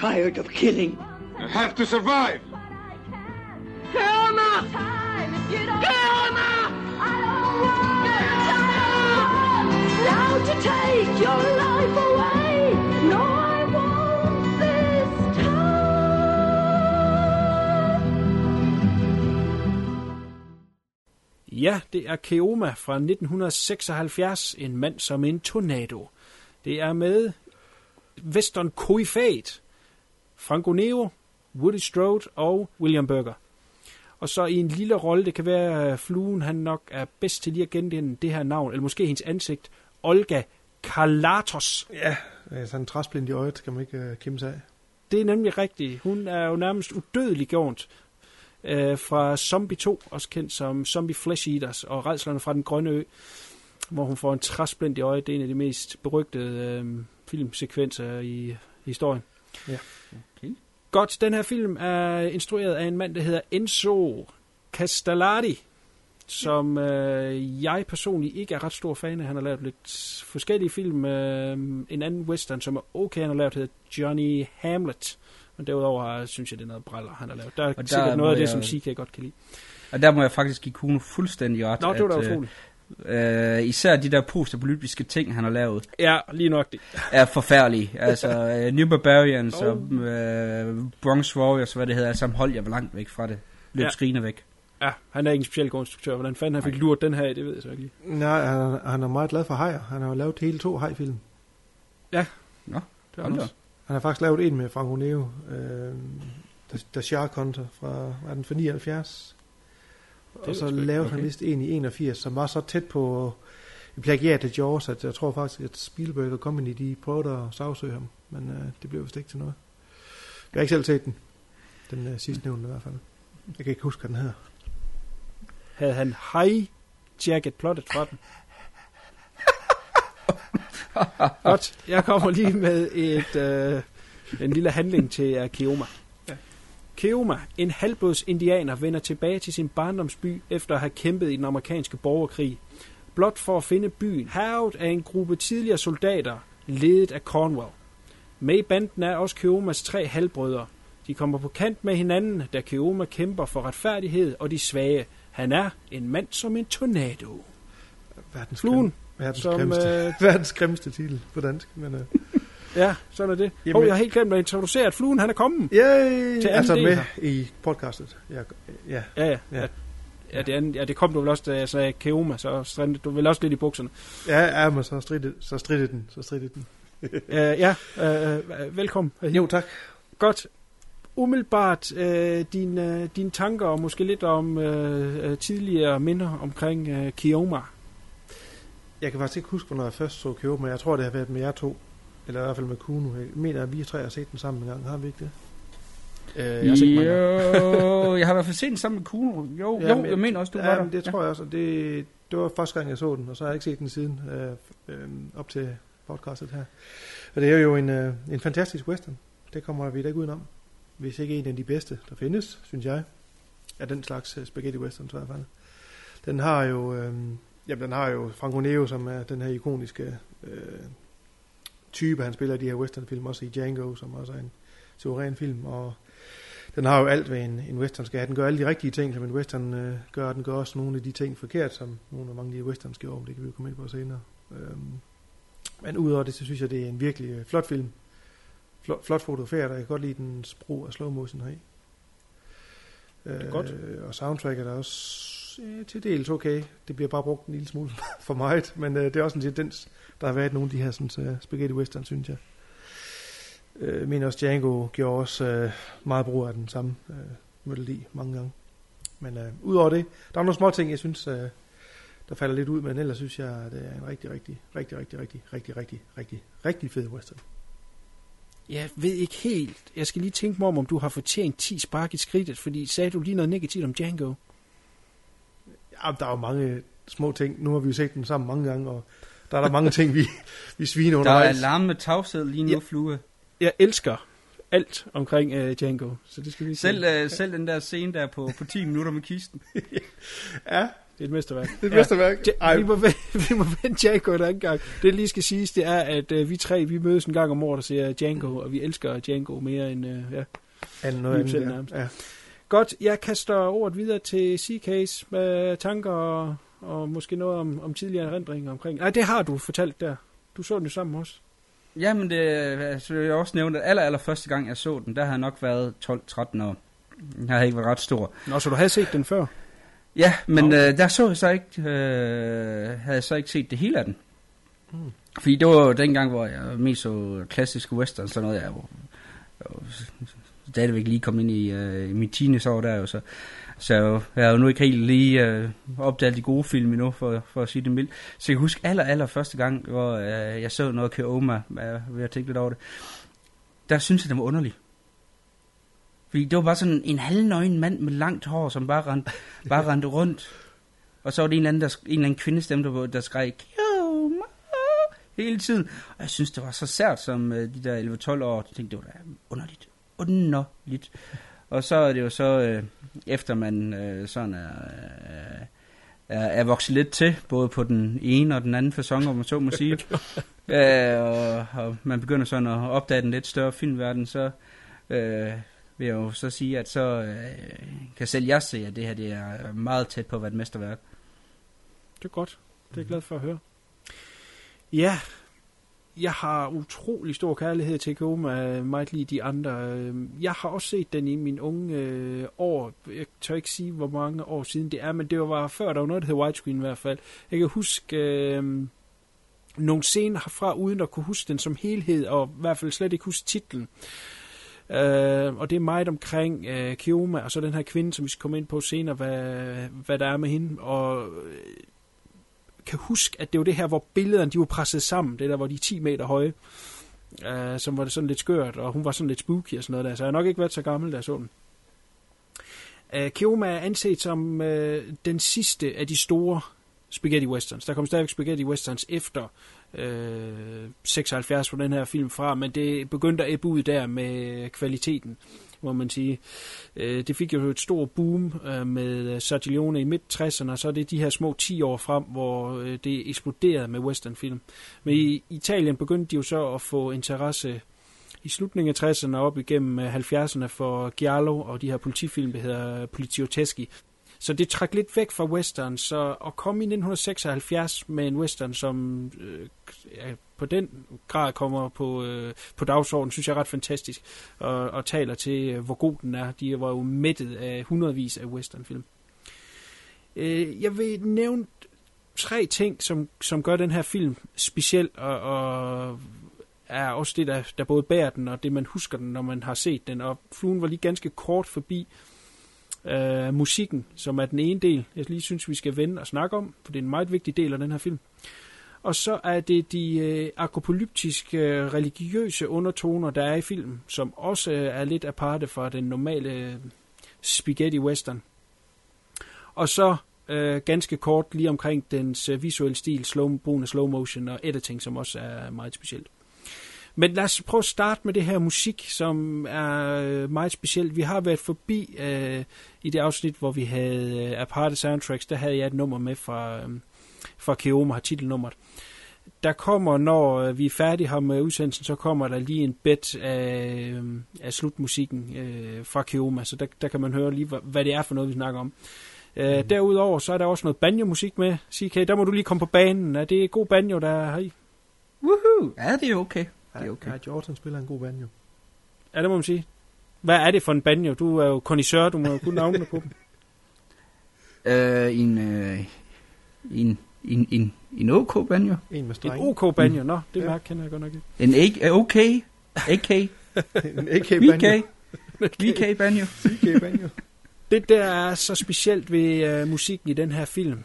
Speaker 18: tired of killing?
Speaker 16: I have to survive!
Speaker 19: Helma! Helma! Now to take your life away. No, I won't this
Speaker 8: Ja, det er Keoma fra 1976, en mand som en tornado. Det er med Western Koifat, Franco Nero, Woody Strode og William Burger. Og så i en lille rolle, det kan være, at fluen han nok er bedst til lige at genkende det her navn, eller måske hendes ansigt, Olga Karlatos.
Speaker 20: Ja, øh, sådan en træsplint i øjet kan man ikke uh, kæmpe sig af.
Speaker 8: Det er nemlig rigtigt. Hun er jo nærmest udødelig gjort øh, fra Zombie 2, også kendt som Zombie Flesh Eaters, og Redslerne fra den grønne ø, hvor hun får en træsplint i øjet. Det er en af de mest berygtede øh, filmsekvenser i historien.
Speaker 20: Ja.
Speaker 9: Okay.
Speaker 8: Godt, den her film er instrueret af en mand, der hedder Enzo Castellari, som øh, jeg personligt ikke er ret stor fan af. Han har lavet lidt forskellige film. Øh, en anden western, som er okay, han har lavet, hedder Johnny Hamlet. Men derudover synes jeg, det er noget bræller, han har lavet. Der er
Speaker 9: Og der
Speaker 8: sikkert noget af det,
Speaker 9: jeg-
Speaker 8: som CK godt kan lide.
Speaker 9: Og der må jeg faktisk give Kuno fuldstændig ret.
Speaker 8: Nå, det var da
Speaker 9: at, øh,
Speaker 8: utroligt.
Speaker 9: Øh, især de der postapolytiske ting, han har lavet.
Speaker 8: Ja, lige nok det.
Speaker 9: Er forfærdelige. Altså, uh, New Barbarians
Speaker 8: Oh.
Speaker 9: og uh, Bronx Warriors, hvad det hedder, altså holdt jeg langt væk fra det. Løb
Speaker 8: Ja.
Speaker 9: skrigende væk.
Speaker 8: Ja, han er ikke en speciel god instruktør. Hvordan fanden han fik lurt den her det ved jeg så ikke lige.
Speaker 20: Nej, han, han er meget glad for hajer. Han har jo lavet hele to hajfilm.
Speaker 8: Ja.
Speaker 9: Nå,
Speaker 8: det er Anders.
Speaker 20: Han har faktisk lavet en med Franco Neo, øh, The, The Shark Hunter fra, er den fra 79.
Speaker 8: er
Speaker 20: Og så lavede han
Speaker 8: okay.
Speaker 20: vist en i 81, som var så tæt på et plagiat af Jaws, at jeg tror faktisk, at Spielberg og Company, de prøvede at sagsøge ham. Men øh, det blev vist ikke til noget. Jeg har ikke selv set den. Den øh, sidste nævnte i hvert fald. Jeg kan ikke huske, hvad den hedder.
Speaker 8: Havde han hijacket plottet fra den? Godt, jeg kommer lige med et, øh, en lille handling til uh, Keoma. En halvblods indianer, vender tilbage til sin barndomsby efter at have kæmpet i den amerikanske borgerkrig. Blot for at finde byen, hervet af en gruppe tidligere soldater, ledet af Cornwall. Med i banden er også Keomas tre halvbrødre. De kommer på kant med hinanden, da Keoma kæmper for retfærdighed og de svage. Han er en mand som en tornado.
Speaker 20: Verdens,
Speaker 8: Fluen,
Speaker 20: verdens,
Speaker 8: som,
Speaker 20: grimmeste,
Speaker 8: øh,
Speaker 20: verdens grimmeste titel på dansk. Men, øh,
Speaker 8: Ja, sådan er det.
Speaker 20: Jamen-
Speaker 8: Hov, jeg har helt glemt at introducere, at fluen han er kommet.
Speaker 20: Yay!
Speaker 8: Til
Speaker 20: altså
Speaker 8: del
Speaker 20: med
Speaker 8: her.
Speaker 20: i podcastet. Ja, ja.
Speaker 8: Ja, ja.
Speaker 20: Ja.
Speaker 8: ja. Det, andet, ja, det kom du vel også, da jeg sagde Keoma, så strandede du vel også lidt i bukserne.
Speaker 20: Ja, ja men så stridte, så stridte den. Så stridte den.
Speaker 8: uh, ja, uh, velkommen.
Speaker 20: Jo, tak.
Speaker 8: Godt. Umiddelbart uh, dine, uh, dine tanker og måske lidt om uh, tidligere minder omkring uh, Keoma.
Speaker 20: Jeg kan faktisk ikke huske, hvornår jeg først så men jeg tror, det har været med jer to. Eller i hvert fald med Kuno. Jeg mener, at vi tre har set den sammen en gang. Har vi ikke det?
Speaker 8: Uh, jeg har set.
Speaker 9: Jo, jeg har i hvert fald set den sammen med Kuno. Jo, jo, jeg mener også, du
Speaker 20: ja,
Speaker 9: var der.
Speaker 20: men det tror jeg også. og Det, det var første gang, jeg så den, og så har jeg ikke set den siden øh, øh, op til podcastet her. Og det er jo en, øh, en fantastisk western. Det kommer vi da ikke udenom. Hvis ikke en af de bedste, der findes, synes jeg, af den slags øh, spaghetti western i hvert fald. Den har jo, øh, ja, den har jo Franco Nero, som er den her ikoniske øh, type, han spiller i de her westernfilm, også i Django, som også er en suveræn film, og den har jo alt, hvad en, en western skal have. Den gør alle de rigtige ting, som en western øh, gør, den gør også nogle af de ting forkert, som nogle af mange af de westerns gjorde, men det kan vi jo komme ind på senere. Øhm, men udover det, så synes jeg, det er en virkelig øh, flot film. Flot, flot fotograferet, og jeg kan godt lide den sprog af slow motion heri.
Speaker 8: Det er godt.
Speaker 20: Øh, og soundtracket er også øh, til dels okay. Det bliver bare brugt en lille smule for meget, men øh, det er også en tendens, der har været nogle af de her sådan, uh, spaghetti western, synes jeg. Øh, men også Django gjorde også øh, meget brug af den samme øh, melodi mange gange. Men øh, udover det, der er nogle små ting, jeg synes, øh, der falder lidt ud, men ellers synes jeg, at det er en rigtig, rigtig, rigtig, rigtig, rigtig, rigtig, rigtig, rigtig, rigtig fed western.
Speaker 8: Jeg ved ikke helt. Jeg skal lige tænke mig om, om du har fortjent 10 spark i skridtet, fordi sagde du lige noget negativt om Django?
Speaker 20: Ja, der er jo mange små ting. Nu har vi jo set den sammen mange gange, og der er der mange ting, vi, vi sviner
Speaker 9: Der
Speaker 20: undervejs.
Speaker 9: er alarm med tavshed lige nu,
Speaker 8: Ja.
Speaker 9: flue.
Speaker 8: Jeg elsker alt omkring uh, Django, så det skal vi
Speaker 9: Selv, øh, selv den der scene der på, på 10 minutter med kisten.
Speaker 20: ja,
Speaker 8: Det er et mesterværk.
Speaker 20: Det er et mesterværk.
Speaker 8: Ja, vi, må, vende- vi må vende Django en anden gang. Det, der lige skal siges, det er, at uh, vi tre, vi mødes en gang om året og ser Django, og vi elsker Django mere end, uh, ja,
Speaker 20: End noget andet, ja.
Speaker 8: nærmest.
Speaker 20: Ja.
Speaker 8: Godt, jeg kaster ordet videre til C-Case med tanker og, og måske noget om, om tidligere erindringer omkring. Nej, det har du fortalt der. Du så den jo sammen også.
Speaker 9: Ja, men det altså, jeg også nævne, at aller, aller første gang jeg så den, der havde jeg nok været 12-13 år. Jeg havde ikke været ret stor.
Speaker 8: Nå, så du havde set den før?
Speaker 9: Ja, men øh, der så jeg så ikke, øh, havde jeg så ikke set det hele af den.
Speaker 8: Mm.
Speaker 9: Fordi det var jo dengang, hvor jeg mest så klassiske western, sådan noget, jeg var, jeg var stadigvæk lige kommet ind i, øh, i mit teenageår der jo, så, så jeg, har jo nu ikke helt lige øh, opdaget de gode film endnu, for, for at sige det mildt. Så jeg kan huske aller, aller første gang, hvor øh, jeg så noget Keoma, øh, ved at tænke lidt over det, der synes jeg, det var underligt. Fordi det var bare sådan en halvnøgen mand med langt hår, som bare rendte, bare rendte rundt. Og så var det en eller anden, der, en eller anden kvindestemme, der, der skreg, Keoma, hele tiden. Og jeg synes, det var så sært som øh, de der 11-12 år. Jeg tænkte, det var da underligt. Underligt. Og så er det jo så, øh, efter man øh, sådan er, øh, er, er vokset lidt til, både på den ene og den anden fasong, om man så må sige. øh, og, og man begynder sådan at opdage den lidt større filmverden, så øh, vil jeg jo så sige, at så øh, kan selv jeg se, at det her det er meget tæt på at være et mesterværk.
Speaker 8: Det er godt. Det er jeg glad for at høre. Ja, jeg har utrolig stor kærlighed til Koma, øh, meget lige de andre. Øh, jeg har også set den i min unge øh, år. Jeg tør ikke sige, hvor mange år siden det er, men det var før, der var noget, der hed widescreen i hvert fald. Jeg kan huske øh, nogle scener herfra, uden at kunne huske den som helhed, og i hvert fald slet ikke huske titlen. Øh, og det er meget omkring øh, Kioma, og så den her kvinde, som vi skal komme ind på senere, hvad, hvad der er med hende. Og øh, kan huske, at det var det her, hvor billederne de var presset sammen. Det der, hvor de er 10 meter høje. Øh, som var det sådan lidt skørt, og hun var sådan lidt spooky og sådan noget der. Så jeg har nok ikke været så gammel, da jeg så den. Øh, Kioma er anset som øh, den sidste af de store spaghetti westerns. Der kom stadigvæk spaghetti westerns efter øh, 76 på den her film fra, men det begyndte at ebbe ud der med kvaliteten, må man sige. Øh, det fik jo et stort boom øh, med øh, Sergio i midt-60'erne, og så er det de her små 10 år frem, hvor øh, det eksploderede med westernfilm. Men i Italien begyndte de jo så at få interesse i slutningen af 60'erne op igennem øh, 70'erne for Giallo og de her politifilm, der hedder Politioteschi. Så det trak lidt væk fra western, så at komme i 1976 med en western, som øh, ja, på den grad kommer på, øh, på dagsordenen, synes jeg er ret fantastisk, og, og taler til, øh, hvor god den er. De var jo mættet af hundredvis af westernfilm. Øh, jeg vil nævne tre ting, som, som gør den her film speciel, og, og er også det, der, der både bærer den, og det, man husker den, når man har set den. Og fluen var lige ganske kort forbi øh, øh, musikken, som er den ene del, jeg lige synes, vi skal vende og snakke om, for det er en meget vigtig del af den her film. Og så er det de øh, apokalyptiske, øh, religiøse undertoner, der er i filmen, som også øh, er lidt aparte fra den normale øh, spaghetti western. Og så øh, ganske kort lige omkring dens øh, visuelle stil, slow, brugen af slow motion og editing, som også er meget specielt. Men lad os prøve at starte med det her musik, som er øh, meget specielt. Vi har været forbi øh, i det afsnit, hvor vi havde øh, aparte soundtracks, der havde jeg et nummer med fra, øh, fra Keoma, har titelnummeret. der kommer, når øh, vi er færdige her med udsendelsen, så kommer der lige en bit af, øh, af slutmusikken øh, fra Kioma, så der, der kan man høre lige, hvad, hvad det er for noget, vi snakker om. Øh,
Speaker 20: Mhm.
Speaker 8: Derudover så er der også noget banjo-musik med, CK. Der må du lige komme på banen. Er det god banjo, der er her i?
Speaker 9: Woohoo! Ja, det er okay. Det er okay.
Speaker 20: Ja, Jordan spiller en god banjo.
Speaker 8: Ja, det må man sige. Hvad er det for en banjo? Du er jo kondisør, du må jo kunne navnene på dem.
Speaker 9: Øh, en, øh, en, en, en, en OK banjo.
Speaker 20: En med
Speaker 8: En
Speaker 20: streng.
Speaker 8: OK banjo, nå, det
Speaker 20: Ja.
Speaker 8: mærke kender jeg godt nok ikke.
Speaker 9: En A- OK. AK.
Speaker 20: en AK banjo.
Speaker 9: VK. VK banjo.
Speaker 20: VK banjo.
Speaker 8: Det, der er så specielt ved uh, musikken i den her film,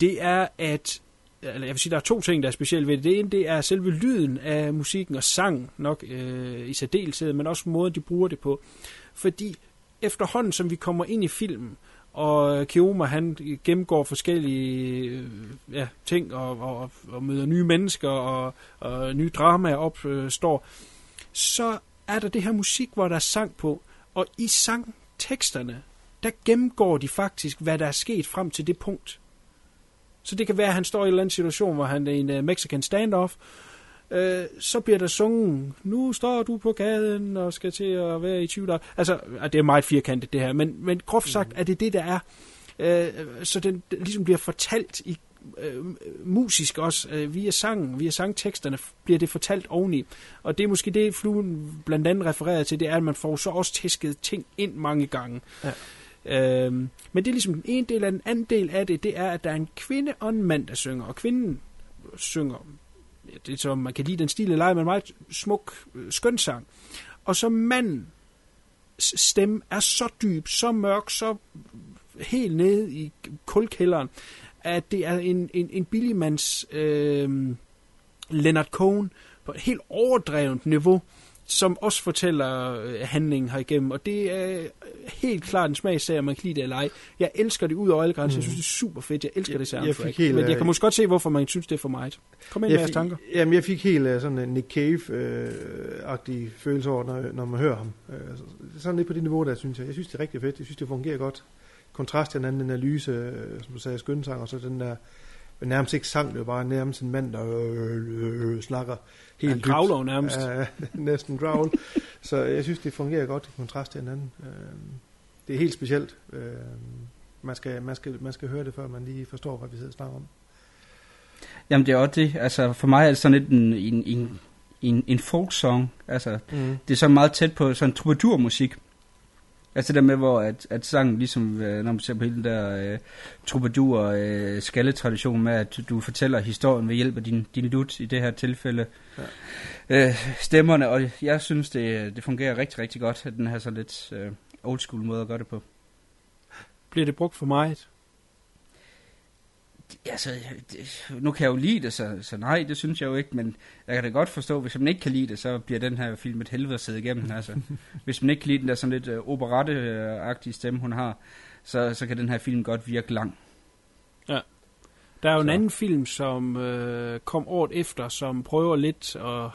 Speaker 8: det er, at eller jeg vil sige, der er to ting, der er specielt ved det. Det ene, det er selve lyden af musikken og sang nok øh, i særdeleshed, men også måden, de bruger det på. Fordi efterhånden, som vi kommer ind i filmen, og Kioma han gennemgår forskellige øh, ja, ting og, og, og møder nye mennesker og, og nye dramaer opstår, øh, så er der det her musik, hvor der er sang på, og i sangteksterne, der gennemgår de faktisk, hvad der er sket frem til det punkt. Så det kan være, at han står i en eller anden situation, hvor han er i en uh, Mexican standoff, øh, så bliver der sunget, nu står du på gaden og skal til at være i 20 dage. Altså, det er meget firkantet det her, men, men groft sagt er det det, der er. Øh, så den, den ligesom bliver fortalt i øh, musisk også, øh, via sangen, via sangteksterne, bliver det fortalt oveni. Og det er måske det, fluen blandt andet refererer til, det er, at man får så også tæsket ting ind mange gange.
Speaker 20: Ja.
Speaker 8: Øhm, men det er ligesom en del af den anden del af det, det er, at der er en kvinde og en mand, der synger, og kvinden synger, ja, det er som man kan lide den stil, eller ej, men meget smuk, øh, skøn sang. Og så manden stemme er så dyb, så mørk, så helt nede i kulkælderen, at det er en, en, en billigmands øh, Leonard Cohen på et helt overdrevet niveau, som også fortæller øh, handlingen her igennem, og det er helt klart en smagssag, om man kan lide det eller ej. Jeg elsker det ud over alle grænser, jeg synes det er super fedt, jeg elsker det
Speaker 20: Jeg
Speaker 8: soundtrack,
Speaker 20: fik helt,
Speaker 8: men jeg
Speaker 20: øh,
Speaker 8: kan måske godt se, hvorfor man synes det er for meget. Kom ind med
Speaker 20: Jeg
Speaker 8: jeres tanker.
Speaker 20: jamen, jeg fik helt sådan en Nick Cave-agtig følelse over, når, når man hører ham. Sådan lidt på det niveau, der synes jeg. Jeg synes, det er rigtig fedt. Jeg synes, det fungerer godt. Kontrast til den anden analyse, øh, som du sagde, skønsang, og så den der nærmest ikke sang, det var bare nærmest en mand, der øh, øh, snakker helt
Speaker 8: Han growler jo nærmest.
Speaker 20: Ja, næsten growl. så jeg synes, det fungerer godt i kontrast til hinanden. Øh, det er helt specielt. Øh, man, skal, man, skal, man skal høre det, før man lige forstår, hvad vi sidder og snakker om.
Speaker 9: Jamen det er også det. Altså for mig er det sådan lidt en, en, en, en, en folksong. Altså
Speaker 20: Mhm.
Speaker 9: det er så meget tæt på sådan troubadour-musik. Altså det der med, hvor at, at sangen ligesom, øh, når man ser på hele den der øh, troubadour øh, skalletradition med, at du fortæller historien ved hjælp af din, din lut i det her tilfælde. Ja. Øh, stemmerne, og jeg synes, det, det fungerer rigtig, rigtig godt, at den her så lidt øh, old school måde at gøre det på.
Speaker 8: Bliver det brugt for meget?
Speaker 9: Altså, det, nu kan jeg jo lide det, så, så nej, det synes jeg jo ikke, men jeg kan da godt forstå, hvis man ikke kan lide det, så bliver den her film et helvede at sidde igennem. Altså, hvis man ikke kan lide den der sådan lidt uh, operette-agtige stemme, hun har, så, så kan den her film godt virke lang.
Speaker 8: Ja. Der er jo en anden film, som øh, kom året efter, som prøver lidt at,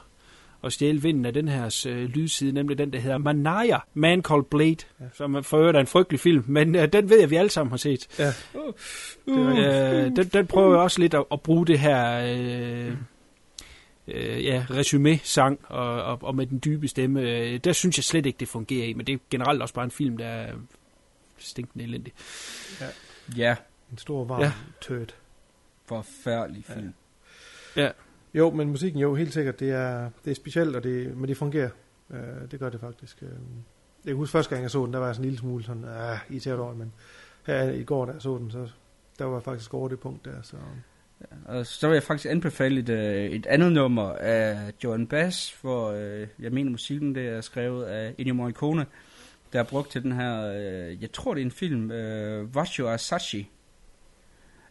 Speaker 8: at stjæle vinden af den her øh, lydside, nemlig den, der hedder Manaya, Man Called Blade, ja. som for øvrigt er en frygtelig film, men øh, den ved jeg, vi alle sammen har set.
Speaker 20: Ja.
Speaker 8: Uh, øh, den, den prøver jo også lidt at, at bruge det her øh, øh, ja, resume-sang, og, og, og med den dybe stemme. Øh, der synes jeg slet ikke, det fungerer i, men det er generelt også bare en film, der er stinkende elendig.
Speaker 20: Ja.
Speaker 9: Ja.
Speaker 20: En stor varm
Speaker 8: Ja.
Speaker 20: ja. tød.
Speaker 9: Forfærdelig film.
Speaker 8: Ja.
Speaker 20: Jo, men musikken jo helt sikkert, det er, det er specielt, og det, men det fungerer. Øh, det gør det faktisk. Øh, jeg kan huske første gang, jeg så den, der var jeg sådan en lille smule sådan, ah, irriteret over men her i går, da jeg så den, så der var jeg faktisk over det punkt der. Så.
Speaker 9: Og så vil jeg faktisk anbefale et, øh, et andet nummer af Joan Bass, hvor øh, jeg mener musikken det er skrevet af Ennio Morricone, der er brugt til den her, øh, jeg tror det er en film, øh, Your Asashi.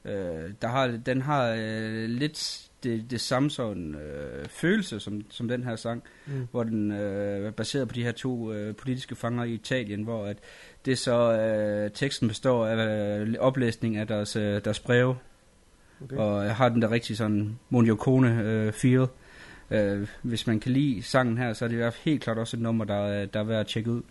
Speaker 9: Øh, der har, den har øh, lidt det, det samme sådan øh, følelse som, som den her sang,
Speaker 20: Mm.
Speaker 9: hvor den øh, er baseret på de her to øh, politiske fanger i Italien, hvor at det så øh, teksten består af øh, oplæsning af deres, øh, deres breve,
Speaker 20: Okay.
Speaker 9: og jeg har den der rigtig sådan Mondiocone øh, feel. Øh, hvis man kan lide sangen her, så er det i hvert fald helt klart også et nummer, der, er- der er værd at tjekke ud.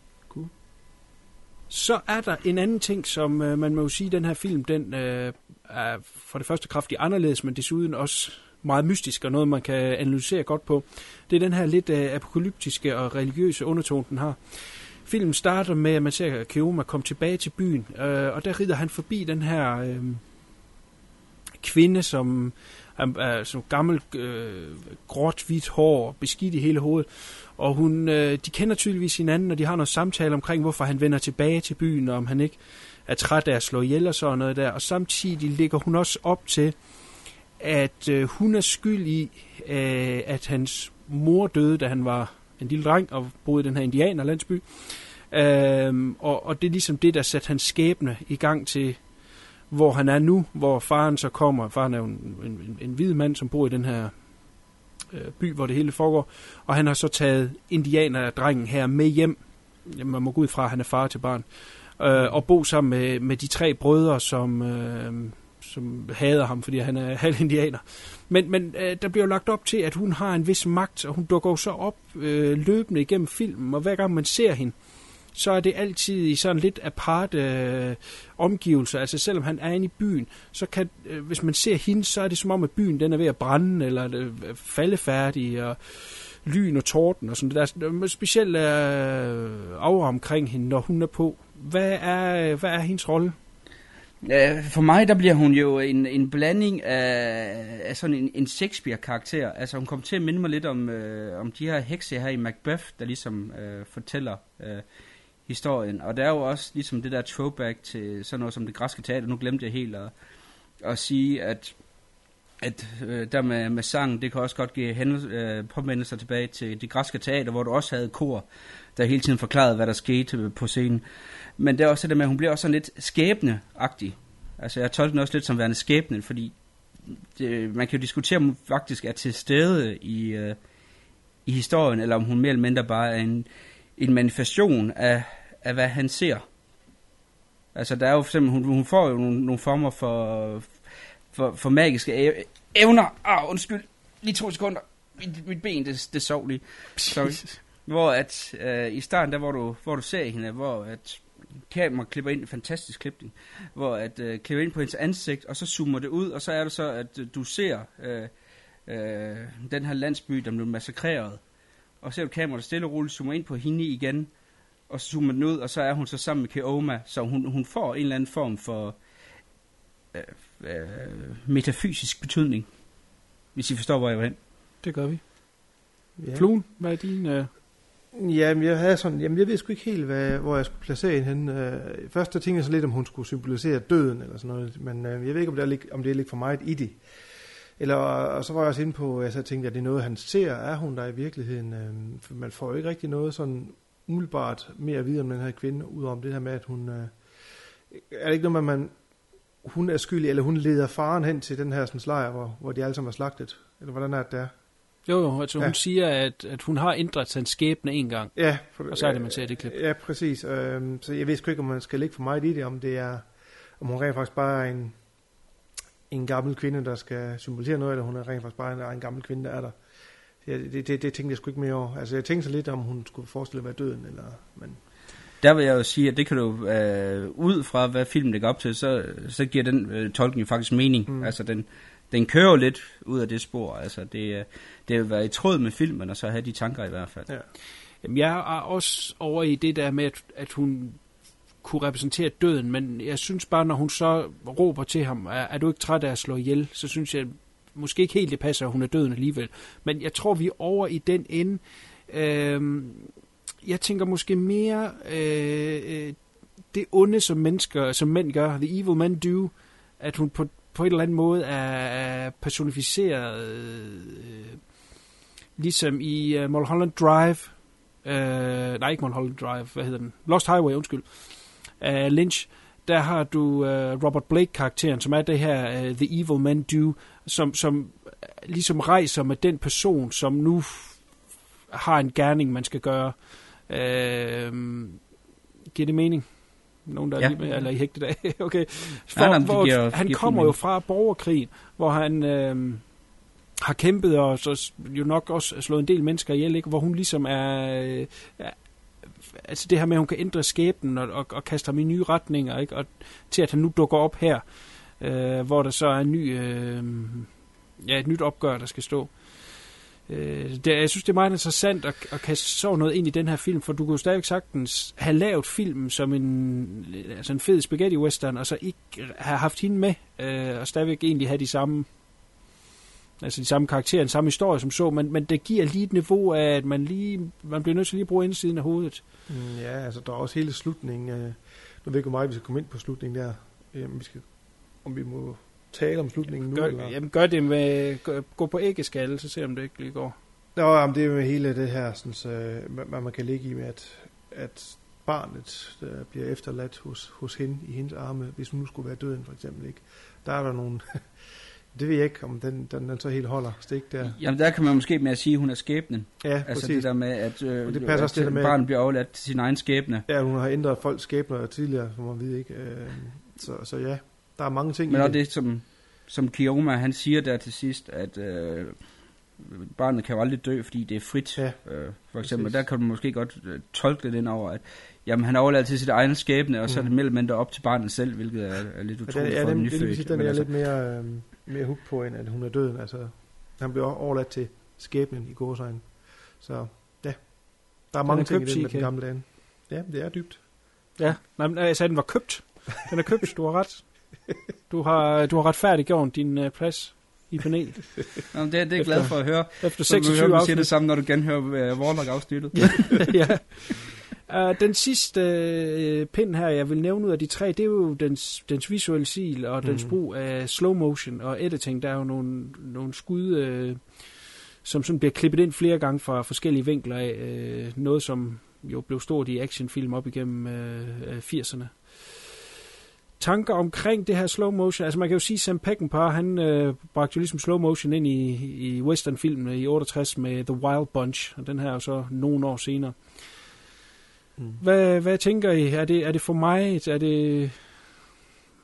Speaker 8: Så er der en anden ting, som øh, man må jo sige, den her film, den øh, er for det første kraftigt anderledes, men desuden også meget mystisk og noget, man kan analysere godt på. Det er den her lidt øh, apokalyptiske og religiøse undertone, den har. Filmen starter med, at man ser Keoma komme tilbage til byen, øh, og der rider han forbi den her øh, kvinde, som er, er gammel, øh, gråt, hvidt hår, beskidt i hele hovedet. Og hun, øh, de kender tydeligvis hinanden, og de har noget samtale omkring, hvorfor han vender tilbage til byen, og om han ikke er træt af at slå ihjel og sådan noget der. Og samtidig ligger hun også op til, at øh, hun er skyld i, øh, at hans mor døde, da han var en lille dreng og boede i den her indianerlandsby. Øh, og, og det er ligesom det, der satte hans skæbne i gang til, hvor han er nu, hvor faren så kommer. Faren er jo en, en, en hvid mand, som bor i den her øh, by, hvor det hele foregår. Og han har så taget indianerdrengen her med hjem. Jamen, man må gå ud fra, at han er far til barn. Øh, og bo sammen med, med de tre brødre, som, øh, som hader ham, fordi han er halv indianer. Men, men øh, der bliver jo lagt op til, at hun har en vis magt, og hun dukker jo så op øh, løbende igennem filmen, og hver gang man ser hende, så er det altid i sådan lidt aparte øh, omgivelser. Altså selvom han er inde i byen, så kan, øh, hvis man ser hende, så er det som om, at byen den er ved at brænde, eller øh, falde færdig, og lyn og torden og sådan Der er specielt øh, aura omkring hende, når hun er på. Hvad er, øh, hvad er hendes rolle?
Speaker 9: For mig, der bliver hun jo en, en blanding af, af sådan en, en Shakespeare-karakter. Altså, hun kommer til at minde mig lidt om, øh, om de her hekse her i Macbeth, der ligesom øh, fortæller øh, historien. Og der er jo også ligesom det der throwback til sådan noget som det græske teater. Nu glemte jeg helt at, at sige, at at øh, der med, med sang, det kan også godt give hændel, øh, påmindelser tilbage til det græske teater, hvor du også havde kor, der hele tiden forklarede, hvad der skete øh, på scenen. Men det er også det med, at hun bliver også sådan lidt skæbneagtig. Altså jeg tolker den også lidt som værende skæbne, fordi det, man kan jo diskutere, om hun faktisk er til stede i, øh, i historien, eller om hun mere eller mindre bare er en, en manifestation af, af, hvad han ser. Altså der er jo for eksempel, hun, hun får jo nogle, nogle former for, for, for magiske evner. Ah, undskyld, lige to sekunder. Mit, mit ben, det, det sov lige. Sorry. hvor at øh, i starten, der hvor du, hvor du ser hende, hvor at kamera klipper ind, fantastisk klipning, hvor at øh, klipper ind på hendes ansigt, og så zoomer det ud, og så er det så, at øh, du ser øh, øh, den her landsby, der blev massakreret, og ser du kameraet stille og roligt zoomer ind på hende igen, og så zoomer den ud, og så er hun så sammen med Keoma, så hun, hun får en eller anden form for øh, øh, metafysisk betydning, hvis I forstår, hvor jeg vil hen.
Speaker 8: Det gør vi.
Speaker 20: Ja.
Speaker 8: Fluen, hvad er din... Øh...
Speaker 20: Jamen, jeg havde sådan, jamen, jeg ved sgu ikke helt, hvad, hvor jeg skulle placere hende henne. Øh, først der tænkte jeg så lidt, om hun skulle symbolisere døden eller sådan noget, men øh, jeg ved ikke, om det er, lig- om det er lidt for meget i det. Eller, og så var jeg også inde på, jeg så tænkte, at det er noget, han ser. Er hun der i virkeligheden? Øh, for man får jo ikke rigtig noget sådan umiddelbart mere at vide om den her kvinde, udover det her med, at hun... Øh, er det ikke noget, med, at man, hun er skyldig, eller hun leder faren hen til den her sådan, lejr, hvor, hvor de alle sammen er slagtet? Eller hvordan er det der?
Speaker 8: Jo, jo, altså
Speaker 20: Ja.
Speaker 8: hun siger, at, at hun har ændret sin skæbne en gang.
Speaker 20: Ja,
Speaker 8: og så er det, man ser det klip.
Speaker 20: Ja, præcis. Øhm, så jeg ved sgu ikke, om man skal lægge for meget i det, om det er, om hun rent faktisk bare er en, en gammel kvinde, der skal symbolisere noget, eller hun er rent faktisk bare en, en gammel kvinde, der er der. Ja, det, det, det tænkte jeg sgu ikke mere over. Altså, jeg tænkte så lidt, om hun skulle forestille at være døden, eller, men
Speaker 9: Der vil jeg jo sige, at det kan du, øh, ud fra hvad filmen lægger op til, så, så giver den øh, tolkning jo faktisk mening. Mm. Altså den, den kører jo lidt ud af det spor. Altså det, øh, det vil være i tråd med filmen, og så have de tanker i hvert fald.
Speaker 20: Ja.
Speaker 8: Jamen, jeg er også over i det der med, at, at hun kunne repræsentere døden, men jeg synes bare, når hun så råber til ham, er, er du ikke træt af at slå ihjel, så synes jeg måske ikke helt, det passer, at hun er døden alligevel. Men jeg tror, vi er over i den ende. Øhm, jeg tænker måske mere øh, øh, det onde, som mennesker, som mænd gør, the evil men do, at hun på, på en eller anden måde er, er personificeret, øh, ligesom i uh, Mulholland Drive, øh, nej ikke Mulholland Drive, hvad hedder den? Lost Highway, undskyld, uh, Lynch, der har du uh, Robert Blake-karakteren, som er det her uh, The Evil Men Do, som, som ligesom rejser med den person, som nu har en gerning, man skal gøre. Øh, giver det mening? Nogen, der er
Speaker 9: Ja.
Speaker 8: lige med, eller i hægtet af? okay. For,
Speaker 9: Nej, nej,
Speaker 8: hvor,
Speaker 9: giver-
Speaker 8: han
Speaker 9: giver
Speaker 8: kommer jo fra borgerkrigen, hvor han øh, har kæmpet og så jo nok også slået en del mennesker ihjel, ikke? hvor hun ligesom er... Øh, er altså det her med, at hun kan ændre skæbnen og, og, og kaste ham i nye retninger, ikke? og til at han nu dukker op her, øh, hvor der så er en ny øh, ja, et nyt opgør, der skal stå. Øh, det, jeg synes, det er meget interessant at, at kaste så noget ind i den her film, for du kunne stadigvæk sagtens have lavet filmen som en, altså en fed spaghetti western, og så ikke have haft hende med, øh, og stadigvæk egentlig have de samme altså de samme karakterer, den samme historie som så, men, men det giver lige et niveau af, at man lige man bliver nødt til lige at bruge indsiden af hovedet.
Speaker 20: Mm, ja, altså der er også hele slutningen. Øh, nu ved jeg ikke, hvor meget vi skal komme ind på slutningen der. Øh, vi skal, om vi må tale om slutningen nu?
Speaker 8: Gør,
Speaker 20: eller?
Speaker 8: jamen gør det med, gør, gå på æggeskalle, så se om det ikke lige går.
Speaker 20: Nå, jamen, det er med hele det her, sådan, så, hvad man kan ligge i med, at, at barnet der bliver efterladt hos, hos hende i hendes arme, hvis hun nu skulle være døden for eksempel. Ikke? Der er der nogle... det ved jeg ikke, om den, den, den så helt holder stik der.
Speaker 9: Jamen der kan man måske med at sige, at hun er skæbnen.
Speaker 20: Ja,
Speaker 9: Altså
Speaker 20: præcis.
Speaker 9: det der med, at, øh,
Speaker 20: Og det passer
Speaker 9: at
Speaker 20: også det der med-
Speaker 9: barnet bliver overladt til sin egen skæbne.
Speaker 20: Ja, hun har ændret folks skæbner tidligere, som man ved ikke. Øh, så, så ja, der er mange ting
Speaker 9: Men
Speaker 20: i
Speaker 9: også det, som, som Kioma, han siger der til sidst, at øh, barnet kan jo aldrig dø, fordi det er frit.
Speaker 20: Ja,
Speaker 9: øh, for eksempel,
Speaker 20: præcis.
Speaker 9: der kan man måske godt øh, tolke det ind over, at jamen, han er overladt til sit egen skæbne, og så er det
Speaker 20: Mhm.
Speaker 9: mellem mindre op til barnet selv, hvilket er, er lidt
Speaker 20: Ja,
Speaker 9: utroligt
Speaker 20: den, ja,
Speaker 9: for en
Speaker 20: den, det er lige
Speaker 9: nyfødt.
Speaker 20: præcis, den
Speaker 9: Men
Speaker 20: er
Speaker 9: altså,
Speaker 20: lidt mere, øh, mere hook på, end at hun er døden. Altså, han bliver overladt til skæbnen i gåsøjne. Så ja, der er
Speaker 8: Den
Speaker 20: mange
Speaker 8: er
Speaker 20: ting i
Speaker 8: købt,
Speaker 20: den med den gamle dame. Ja, det er dybt.
Speaker 8: Ja, nej, men, jeg sagde, den var købt. Den er købt, du har ret. Du har, du har retfærdiggjort din uh, plads i panel.
Speaker 9: Jamen, det, det er jeg glad for at høre.
Speaker 8: Efter
Speaker 9: Så vil
Speaker 8: 26
Speaker 9: jeg høre, du siger
Speaker 8: afsnit.
Speaker 9: det samme, når du genhører uh, Warlock-afsnittet.
Speaker 8: ja. Uh, den sidste uh, pind her, jeg vil nævne ud af de tre, det er jo dens, dens visuelle stil og dens
Speaker 20: Mhm.
Speaker 8: brug af slow motion og editing. Der er jo nogle, nogle skud, uh, som sådan bliver klippet ind flere gange fra forskellige vinkler af. Uh, noget, som jo blev stort i actionfilm op igennem uh, 80'erne. Tanker omkring det her slow motion. Altså man kan jo sige, at Sam Peckinpah, han øh, bragte jo ligesom slow motion ind i, i westernfilmene i 68 med The Wild Bunch, og den her er så nogle år senere.
Speaker 20: Mm.
Speaker 8: Hvad, hvad tænker I? Er det, er det for mig? Er det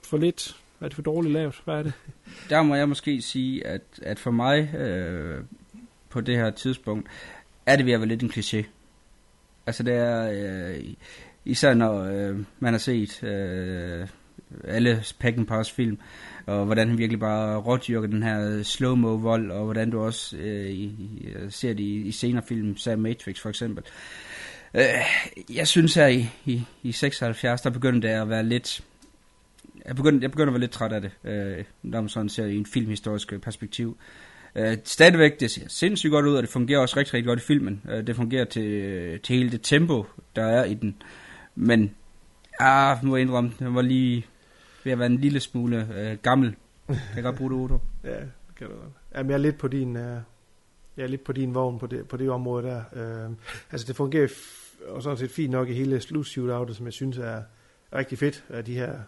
Speaker 8: for lidt? Er det for dårligt lavet? Hvad er det?
Speaker 9: Der må jeg måske sige, at, at for mig øh, på det her tidspunkt, er det ved at være lidt en kliché. Altså det er, øh, især når øh, man har set øh, alle Peckinpahs film, og hvordan han virkelig bare rådyrker den her øh, slow-mo vold, og hvordan du også øh, i, øh, ser det i, i senere film, Sam Matrix for eksempel. Øh, jeg synes her i, i, i 76, der begyndte det at være lidt jeg begynder, jeg begynder at være lidt træt af det, øh, når man sådan ser det i en filmhistorisk øh, perspektiv. Øh, stadigvæk, det ser sindssygt godt ud, og det fungerer også rigtig, rigtig godt i filmen. Øh, det fungerer til, til hele det tempo, der er i den. Men, ah, må jeg indrømme, den var lige ved at være en lille smule øh, gammel. Kan jeg godt bruge det, Otto?
Speaker 20: Ja, det kan du godt. Jamen, jeg er lidt på din, øh, jeg er lidt på din vogn på det, på det område der. Øh, altså, det fungerer f- og sådan set fint nok i hele slutshootoutet, som jeg synes er rigtig fedt. Af de her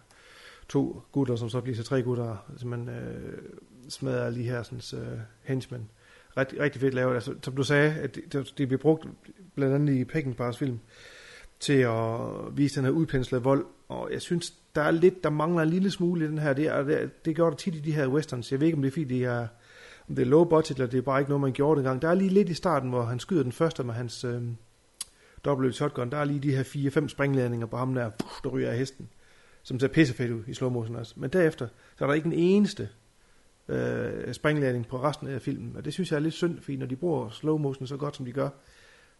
Speaker 20: to gutter, som så bliver til tre gutter, som man øh, smadrer lige her sådan, øh, henchmen. Rigtig, rigtig fedt lavet. Altså, som du sagde, at det, det, det bliver brugt blandt andet i Peckinpahs film til at vise den her udpenslede vold. Og jeg synes, der er lidt, der mangler en lille smule i den her. Det, det, det gør det tit i de her westerns. Jeg ved ikke, om det er fordi, det er, om det er low budget, eller det er bare ikke noget, man gjorde dengang. Der er lige lidt i starten, hvor han skyder den første med hans øh, dobbelt shotgun. Der er lige de her fire-fem springladninger på ham der, puff, der ryger af hesten. Som ser pissefedt ud i slow motion også. Men derefter, så er der ikke en eneste øh, springladning på resten af filmen. Og det synes jeg er lidt synd, fordi når de bruger slow motion så godt, som de gør,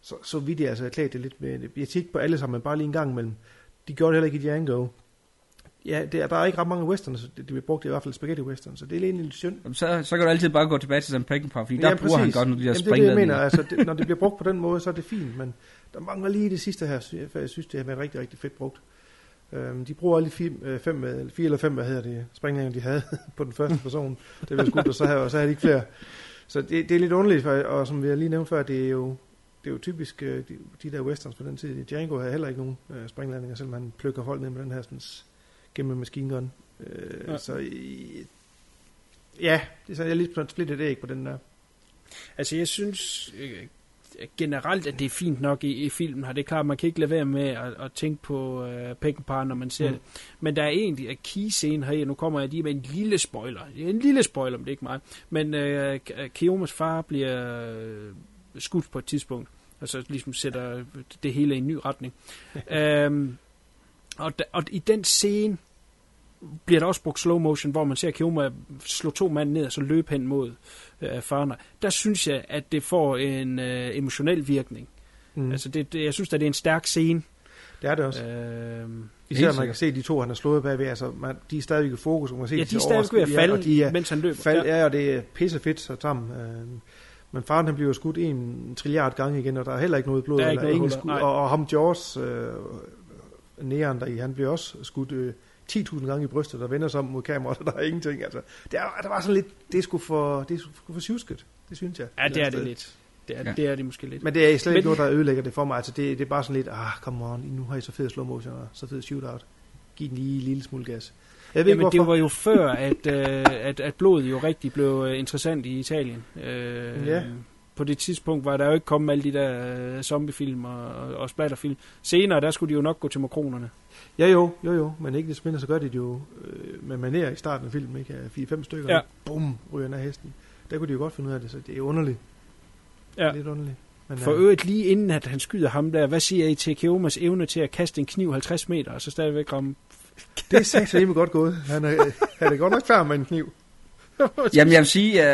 Speaker 20: så, så vidt jeg altså erklæret det lidt med, jeg siger på alle sammen, men bare lige en gang imellem. De gjorde det heller ikke i Django. Ja, det er, der er ikke ret mange westerns, det, det bliver brugt i hvert fald spaghetti westerns, så det er egentlig lidt synd.
Speaker 9: Jamen, Så, så kan du altid bare gå tilbage til Sam Peckinpah, fordi der
Speaker 20: Ja,
Speaker 9: bruger han
Speaker 20: præcis.
Speaker 9: godt af de der
Speaker 20: Jamen, det er det, jeg mener. Altså, det, når det bliver brugt på den måde, så er det fint, men der mangler lige det sidste her, for jeg synes, det har været rigtig, rigtig fedt brugt. Øhm, de bruger alle fem, øh, fem, øh, fire eller fem, hvad hedder det, springlænger, de havde på den første person. Det var skudt, og så havde, og så havde de ikke flere. Så det, det er lidt underligt, for, og som vi lige nævnte før, det er jo, det er jo typisk øh, de, de der westerns på den tid. Django havde heller ikke nogen øh, springlandinger, selvom han plukker folk ned med den her sådan, gennem machine gun. Øh,
Speaker 8: Ja.
Speaker 20: Så ja, det er jeg er lidt på splittet æg på den der.
Speaker 8: Altså, jeg synes øh, generelt, at det er fint nok i, i filmen her. Det er klart, man kan ikke lade være med at, at tænke på øh, Peckinpah, når man ser
Speaker 20: Mm.
Speaker 8: det. Men der er egentlig en key scene her, nu kommer jeg lige med en lille spoiler. Det er En lille spoiler, men det er ikke meget. Men øh, Keomas far bliver øh, skudt på et tidspunkt, og så ligesom sætter det hele i en ny retning. øhm, og, da, og i den scene, bliver der også brugt slow motion, hvor man ser Kioma slå to mand ned og så løbe hen mod øh, Farner. Der synes jeg, at det får en øh, emotionel virkning.
Speaker 20: Mm.
Speaker 8: Altså, det, det, jeg synes, at det er en stærk scene.
Speaker 20: Det er det også.
Speaker 8: Øh,
Speaker 20: Især man kan se de to, han har slået bagved, altså man, de er stadigvæk i fokus, man kan se
Speaker 8: Ja,
Speaker 20: de
Speaker 8: er stadigvæk ved at falde,
Speaker 20: og de er,
Speaker 8: mens han løber.
Speaker 20: Fald,
Speaker 8: Ja.
Speaker 20: ja. og det er pisse fedt så sammen. Øh, men faren han bliver skudt en trilliard gange igen, og der er heller ikke noget blod.
Speaker 8: Der er ikke
Speaker 20: eller
Speaker 8: noget
Speaker 20: ingen skud, og, og ham Jaws, øh, næren der i, han bliver også skudt øh, 10.000 gange i brystet, og vender sig om mod kameraet, og der er ingenting. Altså, det er, der var sådan lidt, det sgu for, det sgu for sjusket, det synes jeg.
Speaker 8: Ja, det er det lidt. Det er,
Speaker 20: Ja.
Speaker 8: det er det måske lidt.
Speaker 20: Men det er slet ikke
Speaker 8: Men-
Speaker 20: noget, der ødelægger det for mig. Altså, det, det er bare sådan lidt, ah, come on, nu har I så fed slow motion og så fed shootout. Giv den lige en lille smule gas. Jeg ved
Speaker 8: Jamen,
Speaker 20: ikke,
Speaker 8: det var jo før, at, øh, at, at blodet jo rigtig blev øh, interessant i Italien. Øh,
Speaker 20: Ja.
Speaker 8: På det tidspunkt var der jo ikke kommet alle de der øh, zombiefilm og, og splatterfilm. Senere, der skulle de jo nok gå til makronerne.
Speaker 20: Ja, jo, jo, jo, men ikke det mindre, så gør de det jo øh, med manér i starten af filmen, ikke? Af 4-5 stykker,
Speaker 8: Ja.
Speaker 20: bum, ryger af hesten. Der kunne de jo godt finde ud af det, så det er underligt.
Speaker 8: Ja.
Speaker 20: Lidt underligt. Men,
Speaker 8: For
Speaker 20: øh,
Speaker 8: øvrigt lige inden, at han skyder ham der, hvad siger I til Keomas evne til at kaste en kniv 50 meter, og så stadigvæk ramme...
Speaker 20: Det er sagt rimelig godt gået. Han er, han er godt nok færdig med en kniv.
Speaker 9: Jamen jeg vil sige, øh,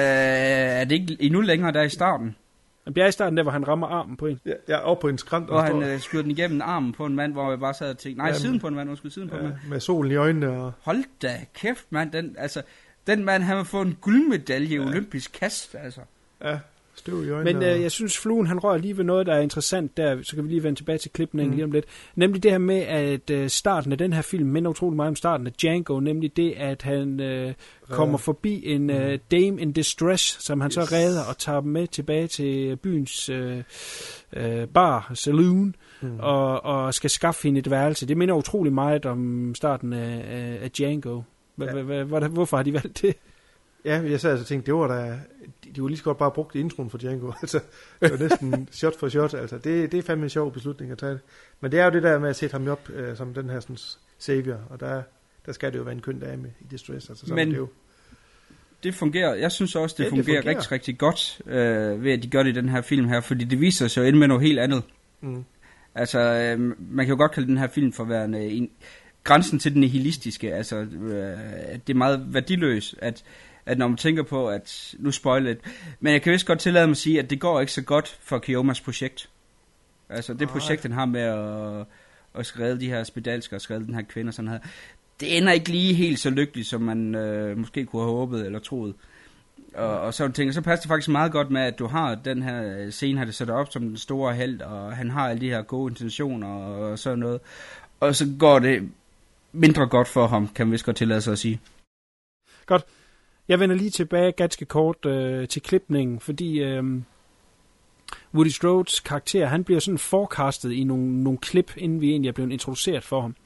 Speaker 9: er det ikke endnu længere der i starten?
Speaker 8: Han bliver i starten der, hvor han rammer armen på en.
Speaker 20: Ja, ja op på en skrant.
Speaker 9: Hvor han øh, skyder den igennem armen på en mand, hvor jeg bare sad og tænkte, nej,
Speaker 20: Ja,
Speaker 9: siden på en mand, undskyld, siden på en
Speaker 20: ja,
Speaker 9: mand.
Speaker 20: med solen i øjnene. Og,
Speaker 9: Hold da kæft, mand. Den, altså, den mand, han vil få en guldmedalje i olympisk kast, altså.
Speaker 20: ja, støv i øjnene.
Speaker 8: Men
Speaker 20: og,
Speaker 8: øh, jeg synes, fluen han rører lige ved noget, der er interessant der, så kan vi lige vende tilbage til klipningen
Speaker 20: Mm.
Speaker 8: mm. lige om lidt. Nemlig det her med, at øh, starten af den her film minder utrolig meget om starten af Django, nemlig det, at han øh, kommer forbi en øh, dame in distress, som han yes. så redder og tager med tilbage til byens øh, øh, bar, saloon,
Speaker 20: Mm.
Speaker 8: og, og skal skaffe hende et værelse. Det minder utrolig meget om starten af, af, Django. Hvorfor har de valgt det?
Speaker 20: Ja, jeg sad altså og tænkte, det var da, de, de var lige så godt bare brugt introen for Django. Altså, det var næsten shot for shot. Altså, det, det er fandme en sjov beslutning at tage. Men det er jo det der med at sætte ham op øh, som den her sådan, savior, og der, der skal det jo være en køn dame i distress. Altså, sådan
Speaker 9: Men-
Speaker 20: det jo.
Speaker 9: Det fungerer, jeg synes også, det,
Speaker 20: Ja, det
Speaker 9: fungerer,
Speaker 20: fungerer.
Speaker 9: rigtig, rigtig godt, øh, ved at de gør det i den her film her, fordi det viser sig jo ind med noget helt andet.
Speaker 20: Mm.
Speaker 9: Altså, øh, man kan jo godt kalde den her film for værende en, grænsen til den nihilistiske, altså, øh, at det er meget værdiløst, at, at når man tænker på, at, nu spoiler lidt, men jeg kan vist godt tillade mig at sige, at det går ikke så godt for Kiomas projekt. Altså, det
Speaker 20: Nej.
Speaker 9: projekt, han har med at, at skrive de her spedalsker og skrive den her kvinde og sådan her, det ender ikke lige helt så lykkeligt, som man øh, måske kunne have håbet eller troet. Og, og så tænker så passer det faktisk meget godt med, at du har den her scene, her det sætter op som den store held, og han har alle de her gode intentioner og sådan noget. Og så går det mindre godt for ham, kan man vist godt tillade sig at sige.
Speaker 8: Godt. Jeg vender lige tilbage ganske kort øh, til klipningen, fordi øh, Woody Strodes karakter, han bliver sådan forecastet i nogle, nogle klip, inden vi egentlig er blevet introduceret for ham.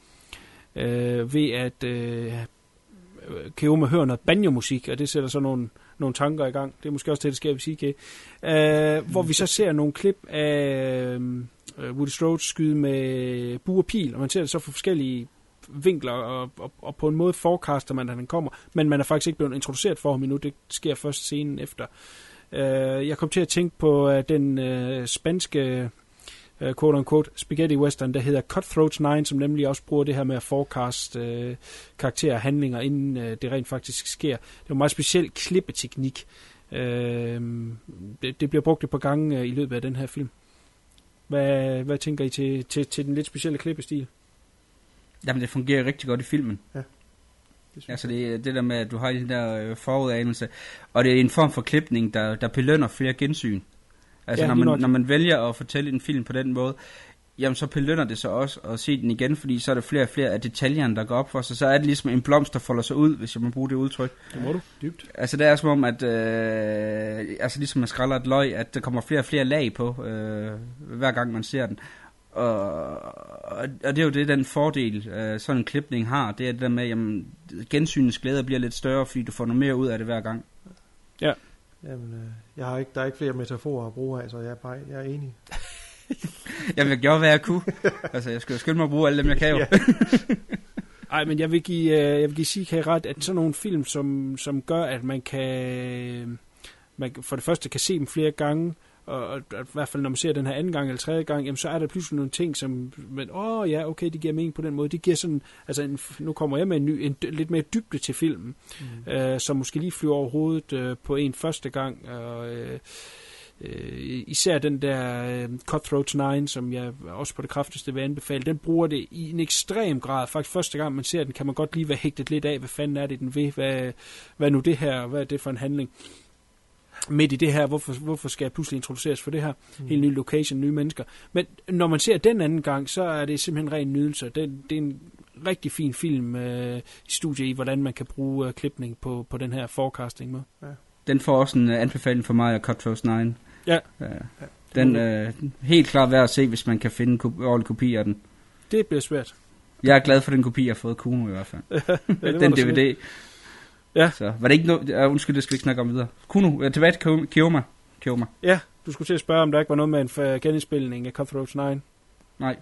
Speaker 8: Øh, ved at øh, Keoma hører noget banjo-musik, og det sætter så nogle, nogle tanker i gang. Det er måske også det, der sker ved CK. Øh, hvor vi så ser nogle klip af øh, Woody Strode skyde med bue og pil, og man ser det så fra forskellige vinkler, og, og, og på en måde forecaster man, at han kommer, men man er faktisk ikke blevet introduceret for ham endnu. Det sker først scenen efter. Øh, jeg kom til at tænke på øh, den øh, spanske øh, quote-unquote spaghetti western, der hedder Cutthroats 9, som nemlig også bruger det her med at forecast øh, karakterer og handlinger, inden øh, det rent faktisk sker. Det er en meget speciel klippeteknik. Øh, det, det bliver brugt et par gange øh, i løbet af den her film. Hvad, hvad tænker I til, til, til den lidt specielle klippestil?
Speaker 9: Jamen, det fungerer rigtig godt i filmen.
Speaker 20: Ja. Det
Speaker 9: Altså det, det der med, at du har den der øh, forudanelse, og det er en form for klipning, der, der belønner flere gensyn. Altså
Speaker 8: Ja,
Speaker 9: når, man, når man vælger at fortælle en film på den måde, jamen så belønner det sig også at se den igen, fordi så er der flere og flere af detaljerne, der går op for sig. Så er det ligesom en blomst, der folder sig ud, hvis jeg må bruge det udtryk.
Speaker 8: Det må du. Dybt.
Speaker 9: Altså det er som om, at øh, altså ligesom man skræller et løg, at der kommer flere og flere lag på, øh, hver gang man ser den. Og, og, det er jo det, den fordel, øh, sådan en klipning har, det er det der med, jamen, gensynens glæde bliver lidt større, fordi du får noget mere ud af det hver gang.
Speaker 8: Ja.
Speaker 20: Jamen, øh, jeg har ikke, der er ikke flere metaforer at bruge af, så jeg er, bare, jeg er enig.
Speaker 9: Jamen, jeg gjorde, hvad jeg kunne. altså, jeg skal jo skynde mig at bruge alle dem, jeg kan jo.
Speaker 8: Ja. Ej, men jeg vil give, øh, jeg vil give CK ret, at sådan nogle film, som, som gør, at man kan, man for det første kan se dem flere gange, og, og, og i hvert fald når man ser den her anden gang eller tredje gang, jamen, så er der pludselig nogle ting, som, men, åh oh, ja, okay, det giver mening på den måde. Det giver sådan, altså en, nu kommer jeg med en, ny, en lidt mere dybde til filmen, mm. øh, som måske lige flyver over hovedet øh, på en første gang, og øh, øh, især den der øh, Cutthroat 9, som jeg også på det kraftigste vil anbefale, den bruger det i en ekstrem grad. Faktisk første gang man ser den, kan man godt lige være hægtet lidt af, hvad fanden er det, den ved, hvad, hvad nu det her, hvad er det for en handling midt i det her, hvorfor, hvorfor skal jeg pludselig introduceres for det her, mm. helt ny location, nye mennesker. Men når man ser den anden gang, så er det simpelthen ren nydelse. Det, det er en rigtig fin film øh, i studie i, hvordan man kan bruge øh, klipning på, på den her forecasting med.
Speaker 20: Ja.
Speaker 9: Den får også en uh, anbefaling for mig af Cutthroat 9.
Speaker 8: Ja.
Speaker 9: Uh, den er uh, helt klart værd at se, hvis man kan finde en ko- ordentlig kopi af den.
Speaker 8: Det bliver svært.
Speaker 9: Jeg er glad for den kopi, jeg har fået Kuno i hvert fald.
Speaker 8: Ja,
Speaker 9: den
Speaker 8: du sige. Ja.
Speaker 9: Så var det ikke noget... Uh, undskyld, det skal vi ikke snakke om videre. Kuno, uh, tilbage til Kioma- Kioma.
Speaker 8: Ja, du skulle til at spørge, om der ikke var noget med en f- genindspilning af Cutthroat 9.
Speaker 9: Nej.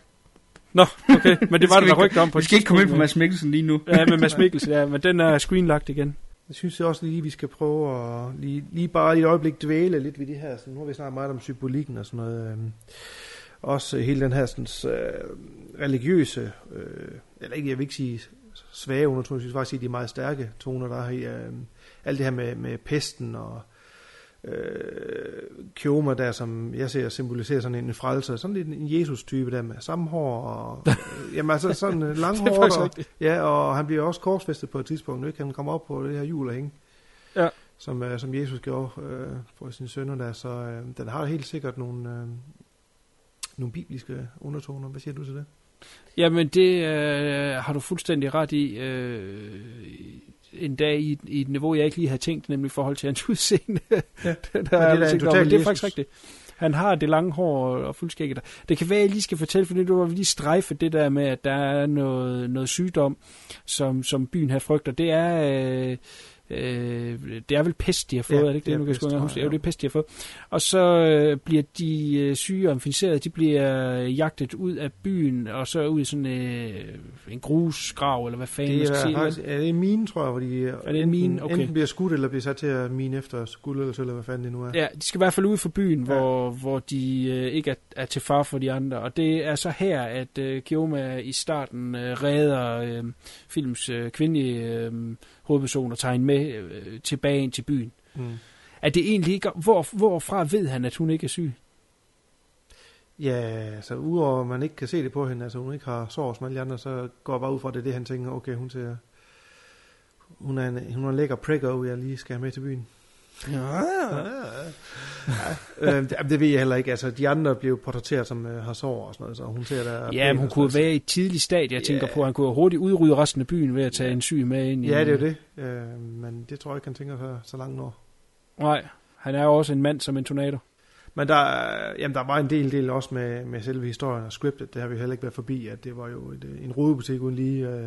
Speaker 8: Nå, okay, men det var
Speaker 9: skal
Speaker 8: der rygter om på
Speaker 9: Vi skal ikke komme ind på. Mads Mikkelsen lige nu.
Speaker 8: Ja, med Mads Mikkelsen, ja, men den er screenlagt igen.
Speaker 20: Jeg synes også lige, vi skal prøve at lige, lige bare i et øjeblik dvæle lidt ved det her. Så nu har vi snakket meget om symbolikken og sådan noget. øhm, Også hele den her sådan, øh, religiøse, øh, eller ikke, jeg vil ikke sige svage undertoner, jeg synes faktisk, at de er meget stærke toner, der er i. Øh, alt det her med, med pesten og øh, Kioma der, som jeg ser symboliserer sådan en frelser, sådan lidt en Jesus-type der med samme hår og, øh, jamen altså sådan øh, langhåret, og, ja, og han bliver også korsfæstet på et tidspunkt, ikke? Han kommer op på det her hjul og hænge,
Speaker 8: Ja.
Speaker 20: som, øh, som Jesus gjorde øh, for sine sønner der, så øh, den har helt sikkert nogle, øh, nogle bibelske undertoner. Hvad siger du til det?
Speaker 8: Jamen, det øh, har du fuldstændig ret i. Øh, en dag i, i et niveau, jeg ikke lige havde tænkt, nemlig i forhold til hans udseende. Ja, der,
Speaker 20: Men
Speaker 8: der
Speaker 20: det er total
Speaker 8: men det er faktisk rigtigt. Han har det lange hår og, og fuldskægget. Det kan være, at jeg lige skal fortælle, for nu var vi lige strejfe det der med, at der er noget, noget sygdom, som, som byen her frygter. Det er... Øh, Øh, det er vel pest, de har fået,
Speaker 20: Ja,
Speaker 8: er det ikke
Speaker 20: det
Speaker 8: det, nu kan jeg huske? Jo,
Speaker 20: ja.
Speaker 8: det er pest, de har fået. Og så øh, bliver de øh, syge og inficerede, de bliver jagtet ud af byen, og så ud i sådan øh, en grusgrav, eller hvad fanden man
Speaker 20: Det
Speaker 8: skal
Speaker 20: er,
Speaker 8: sige.
Speaker 20: faktisk, er det en mine, tror jeg, hvor de er
Speaker 8: det en mine? Okay.
Speaker 20: enten bliver skudt, eller bliver sat til at mine efter guld eller sølv, eller hvad fanden det nu er.
Speaker 8: Ja, de skal i hvert fald ud for byen, hvor, hvor de øh, ikke er, er til far for de andre. Og det er så her, at øh, Kioma i starten øh, redder øh, films øh, kvindelige øh, hovedperson og tager hende med øh, tilbage ind til byen.
Speaker 20: Mm.
Speaker 8: Er det egentlig ikke... Hvor, hvorfra ved han, at hun ikke er syg?
Speaker 20: Ja, altså udover at man ikke kan se det på hende, altså hun ikke har sår som alle andre, så går jeg bare ud fra, at det er det, han tænker, okay, hun ser, hun er en, hun er en lækker pricker, jeg lige skal have med til byen.
Speaker 8: Ja.
Speaker 20: ja. øh, det, ved jeg heller ikke, altså de andre jo portrætteret som øh, har sår og sådan noget, så hun ser der...
Speaker 8: Ja, men hun kunne være i et tidligt stadie. Jeg tænker på, han kunne hurtigt udrydde resten af byen ved at tage en syg med ind i...
Speaker 20: Ja, det er jo det, øh, men det tror jeg ikke, han tænker så, så langt over.
Speaker 8: Nej, han er jo også en mand som en tornado.
Speaker 20: Men der, er- jamen, der var en del, del også med, med selve historien og scriptet. Det har vi heller ikke været forbi, at det var jo et, øh, en rodebutik uden lige. Øh,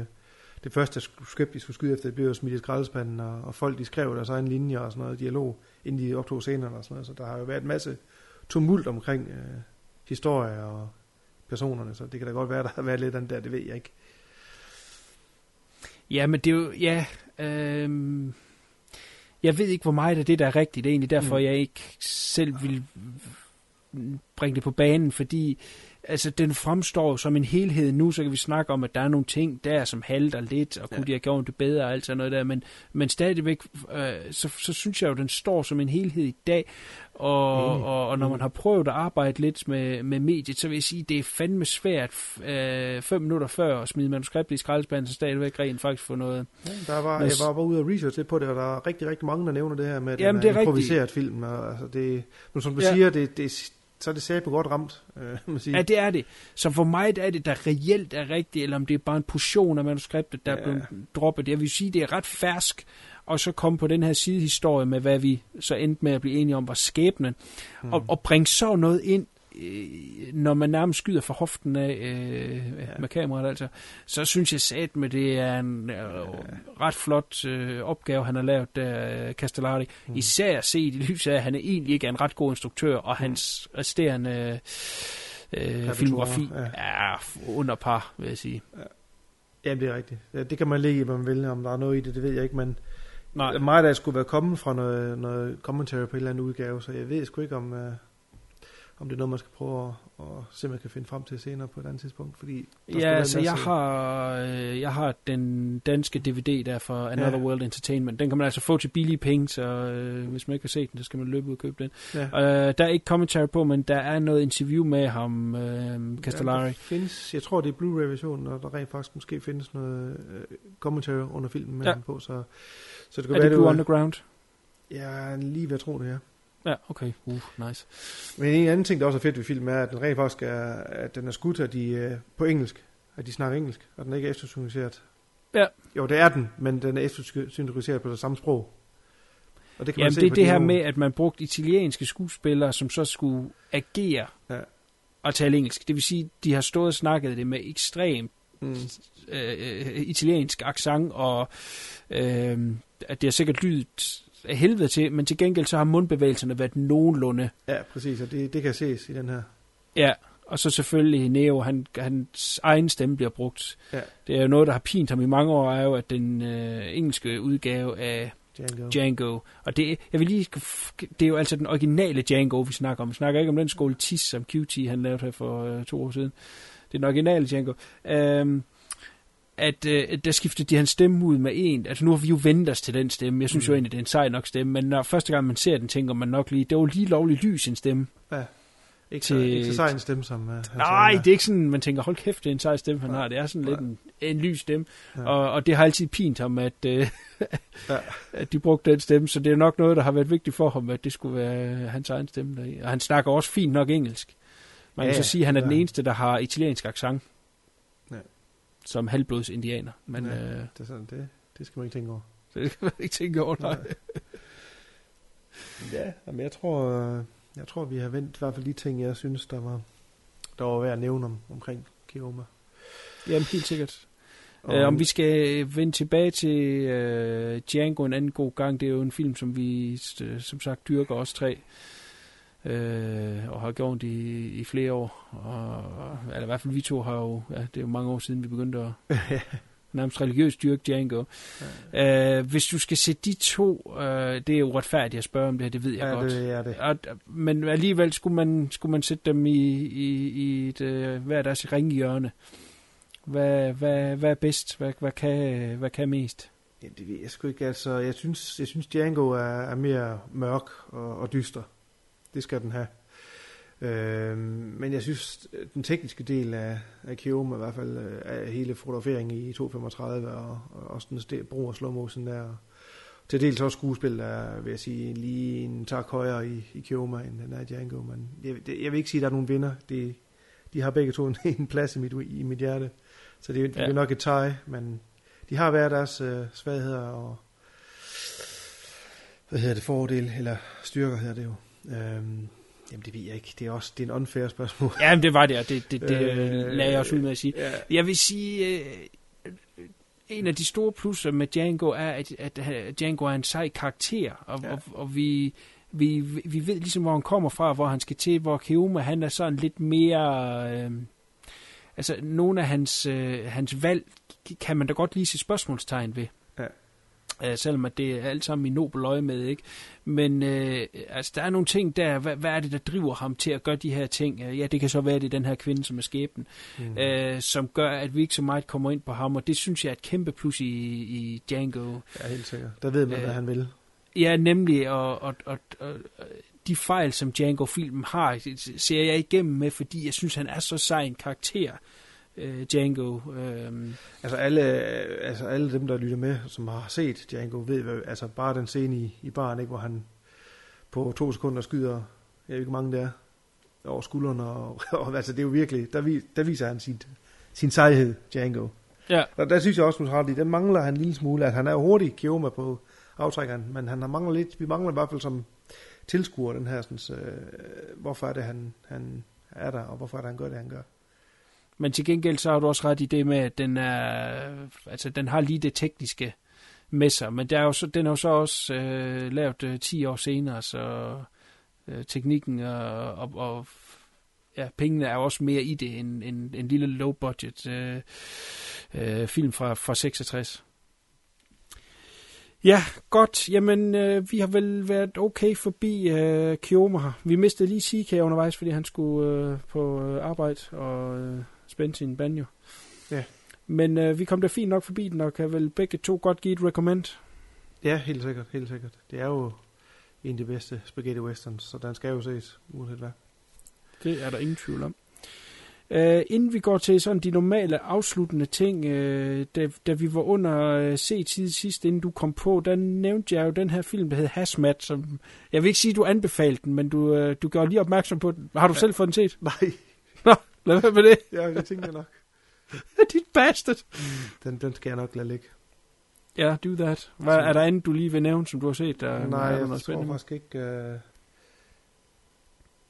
Speaker 20: det første script, de skulle skyde efter, det blev jo smidt i skraldespanden, og, og folk de skrev deres egen linjer og sådan noget, dialog, inden de optog scenerne og sådan noget. Så der har jo været en masse tumult omkring øh, historie og personerne, så det kan da godt være, der har været lidt den der, det ved jeg ikke.
Speaker 8: Ja, men det er jo... Ja, øhm, jeg ved ikke, hvor meget af det, der er rigtigt. Det er egentlig derfor,
Speaker 20: Mm.
Speaker 8: jeg ikke selv vil bringe det på banen, fordi altså, den fremstår som en helhed nu, så kan vi snakke om, at der er nogle ting der, som halter lidt, og kunne de have gjort det bedre og alt sådan noget der, men, men stadigvæk, øh, så, så synes jeg jo, den står som en helhed i dag, og,
Speaker 20: Enig.
Speaker 8: og, og når man har prøvet at arbejde lidt med, med mediet, så vil jeg sige, det er fandme svært øh, fem minutter før at smide manuskriptet i skraldespanden, så stadigvæk rent faktisk få noget.
Speaker 20: Ja, der var, jeg var bare ude og research lidt på det, og der er rigtig, rigtig mange, der nævner det her med, at
Speaker 8: Jamen,
Speaker 20: den
Speaker 8: det
Speaker 20: er
Speaker 8: er rigtigt.
Speaker 20: improviseret film. Og, altså, det, som du
Speaker 8: Ja.
Speaker 20: ja. siger, det, det, så er det sæt godt ramt, øh, må sige.
Speaker 8: Ja, det er det. Så hvor meget er det, der reelt er rigtigt, eller om det er bare en portion af manuskriptet, der ja. er blevet droppet. Jeg vil sige, det er ret fersk, og så komme på den her sidehistorie med, hvad vi så endte med at blive enige om var skæbnen, mm. og, og bringe så noget ind, når man nærmest skyder fra hoften af øh, ja. med kameraet, altså, så synes jeg sat med, det er en øh, ret flot øh, opgave, han har lavet der, øh, Castellari. Mm. Især set i lyset af, at han er egentlig ikke er en ret god instruktør, og hans resterende øh, filmografi
Speaker 20: ja.
Speaker 8: er under par, vil jeg sige.
Speaker 20: Ja, det er rigtigt. Det kan man lægge hvad man vil. Om der er noget i det, det ved jeg ikke, men
Speaker 8: Nej.
Speaker 20: af det skulle være kommet fra noget, noget commentary på en eller anden udgave, så jeg ved sgu ikke, om, uh, om det er noget, man skal prøve at, at se, om man kan finde frem til senere på et andet tidspunkt. Fordi der
Speaker 8: Ja, altså jeg har, øh, jeg har den danske DVD der for Another
Speaker 20: Ja.
Speaker 8: World Entertainment. Den kan man altså få til billige penge, så øh, hvis man ikke har set den, så skal man løbe ud og købe den.
Speaker 20: Ja.
Speaker 8: Øh, der er ikke commentary på, men der er noget interview med ham, øh, Castellari.
Speaker 20: Ja, findes, jeg tror, det er Blu-ray-versionen, og der rent faktisk måske findes noget øh, commentary under filmen med
Speaker 8: Ja.
Speaker 20: ja. ham på, så, så det kan
Speaker 8: er
Speaker 20: være,
Speaker 8: det Blue Underground?
Speaker 20: Er lige ved at tro det, ja.
Speaker 8: Ja, okay. Uh, nice.
Speaker 20: Men en anden ting, der også er fedt ved filmen, er, at den rent faktisk er, at den er skudt af de, øh, på engelsk, at de snakker engelsk, og den er ikke eftersynkroniseret.
Speaker 8: Ja.
Speaker 20: Jo, det er den, men den er eftersynkroniseret på det samme sprog. Og det kan man
Speaker 8: Jamen
Speaker 20: se
Speaker 8: det er det
Speaker 20: de
Speaker 8: her med, at man brugte italienske skuespillere, som så skulle agere
Speaker 20: ja.
Speaker 8: og tale engelsk. Det vil sige, de har stået og snakket det med ekstrem
Speaker 20: Mm.
Speaker 8: øh, italiensk accent, og øh, at det har sikkert lydet af helvede til, men til gengæld så har mundbevægelserne været nogenlunde.
Speaker 20: Ja, præcis, og det, det kan ses i den her.
Speaker 8: Ja, og så selvfølgelig Neo, han, hans egen stemme bliver brugt.
Speaker 20: Ja.
Speaker 8: Det er jo noget, der har pint ham i mange år, er jo, at den øh, engelske udgave af
Speaker 20: Django.
Speaker 8: Django. Og det, jeg vil lige, det er jo altså den originale Django, vi snakker om. Vi snakker ikke om den skole TIS, som QT han lavede her for øh, to år siden. Det er den originale Django. Øhm, at øh, der skiftede de hans stemme ud med en. Altså nu har vi jo vendt os til den stemme. Jeg synes mm. jo egentlig, det er en sej nok stemme. Men når første gang man ser den, tænker man nok lige, det var lige lovlig lys en stemme.
Speaker 20: Ja. Ikke, så, ikke så sej en stemme som... Uh, han
Speaker 8: Nej, det er ikke sådan, man tænker, hold kæft, det er en sej stemme, han har. Det er sådan lidt en, en lys stemme.
Speaker 20: Ja.
Speaker 8: Og, og det har altid pint ham, at,
Speaker 20: Ja.
Speaker 8: at de brugte den stemme. Så det er nok noget, der har været vigtigt for ham, at det skulle være hans egen stemme. Der. Og han snakker også fint nok engelsk. Man
Speaker 20: Ja,
Speaker 8: kan
Speaker 20: ja,
Speaker 8: så sige, at han er
Speaker 20: det
Speaker 8: den eneste, der har italiensk accent. Som halvblods indianer. Men
Speaker 20: ja,
Speaker 8: øh,
Speaker 20: det, er sådan, det, det skal man ikke tænke over.
Speaker 8: det kan man ikke tænke over, nej.
Speaker 20: Ja, men jeg tror, øh, jeg tror, vi har vendt i hvert fald de ting, jeg synes, der var, der var værd at nævne om, omkring Kioma.
Speaker 8: Jamen, helt sikkert.
Speaker 20: Og-
Speaker 8: Øh, om vi skal vende tilbage til øh, Django en anden god gang, det er jo en film, som vi øh, som sagt dyrker os tre, øh, og har gjort i, i flere år. Og, eller i hvert fald vi to har jo, ja, det er jo mange år siden, vi begyndte at nærmest religiøst dyrke Django. Ja. Øh, hvis du skal se de to, øh, det er jo retfærdigt at spørge om det her, det ved jeg
Speaker 20: Ja,
Speaker 8: godt.
Speaker 20: det er det.
Speaker 8: Og, men alligevel skulle man, skulle man sætte dem i, i, i et, øh, hver deres ringhjørne. Hvad, hvad, hvad er bedst? Hvad, hvad, kan, hvad kan mest?
Speaker 20: Ja, det ved jeg sgu ikke. Altså, jeg synes, jeg synes Django er, er mere mørk og, og dyster. Det skal den have. Øhm, men jeg synes, den tekniske del af, af Kioma, i hvert fald øh, af hele fotograferingen i 235, og, og også den sted, brug af slow motion der, til dels også skuespil, der vil jeg sige, lige en tak højere i, i Kioma, end den er i Django. Men jeg, det, jeg vil ikke sige, at der er nogen vinder. Det, de har begge to en, en plads i mit, i mit hjerte. Så det, det
Speaker 8: Ja.
Speaker 20: er nok et tie, men de har hver deres øh, svagheder og hvad hedder det, fordel, eller styrker hedder det jo. Øhm, jamen det ved jeg ikke. Det er også det er en unfair spørgsmål.
Speaker 8: Ja, men det var det, og det, det, det øh, lagde jeg også ud med at sige.
Speaker 20: ja.
Speaker 8: Jeg vil sige, øh, en af de store plusser med Django er, at, at Django er en sej karakter, og, ja. og, og vi, vi, vi ved ligesom, hvor han kommer fra, hvor han skal til, hvor Keoma, han er sådan lidt mere... Øh, altså, nogle af hans, øh, hans valg kan man da godt lige se spørgsmålstegn ved. Øh, selvom at det er alt sammen i nobel øje med, ikke? Men øh, altså, der er nogle ting der, hvad, hvad er det, der driver ham til at gøre de her ting? Øh, Ja, det kan så være, det er den her kvinde, som er skæbnen,
Speaker 20: Mm.
Speaker 8: mm. øh, som gør, at vi ikke så meget kommer ind på ham, og det synes jeg er et kæmpe plus i, i Django.
Speaker 20: Ja, helt sikkert. Der ved man,
Speaker 8: Øh,
Speaker 20: hvad han vil.
Speaker 8: Ja, nemlig, og, og, og, og de fejl, som Django-filmen har, ser jeg igennem med, fordi jeg synes, han er så sej en karakter, øh, Django. Øh,
Speaker 20: Altså alle, altså alle dem, der lytter med, som har set Django, ved, hvad, altså bare den scene i, i baren, ikke, hvor han på to sekunder skyder, jeg ved ikke, hvor mange det er, over skuldrene, og, og altså det er jo virkelig, der, der viser han sin, sin sejhed, Django.
Speaker 8: Ja.
Speaker 20: Og der synes jeg også, at den mangler han en lille smule, at han er hurtig, Kioma på aftrækkeren, men han har mangler lidt, vi mangler i hvert fald som tilskuer den her, sådan, øh, hvorfor er det, han, han er der, og hvorfor er det, han gør det, han gør.
Speaker 8: Men til gengæld så har du også ret i det med, at den er, altså den har lige det tekniske med sig, men der er jo så, den er jo så også øh, lavet øh, 10 år senere, så øh, teknikken og, og, og ja, pengene er jo også mere i det end en, en lille low budget øh, øh, film fra, fra 66. Ja, godt. Jamen, øh, vi har vel været okay forbi øh, Kioma her. Vi mistede lige CK undervejs, fordi han skulle øh, på øh, arbejde og øh, spænde sin banjo.
Speaker 20: Ja.
Speaker 8: Men øh, vi kom da fint nok forbi den, og kan vel begge to godt give et recommend.
Speaker 20: Ja, helt sikkert, helt sikkert. Det er jo en af de bedste spaghetti westerns, så den skal jo ses, uanset hvad.
Speaker 8: Det er der ingen tvivl om. Uh, inden vi går til sådan de normale afsluttende ting, uh, da, da vi var under uh, C-tid sidst, inden du kom på, der nævnte jeg jo den her film, der hed Hazmat, som, jeg vil ikke sige, du anbefalede den, men du, uh, du gjorde lige opmærksom på den. Har du ja. selv fået den set?
Speaker 20: Nej.
Speaker 8: Nå, lad være med det.
Speaker 20: Ja, det tænker jeg nok.
Speaker 8: Dit bastard.
Speaker 20: Den, den skal jeg nok lade ligge.
Speaker 8: Ja, do that. Hvad, er der andet, du lige vil nævne, som du har set? Der,
Speaker 20: Nej, jeg
Speaker 8: noget
Speaker 20: tror faktisk ikke... Uh...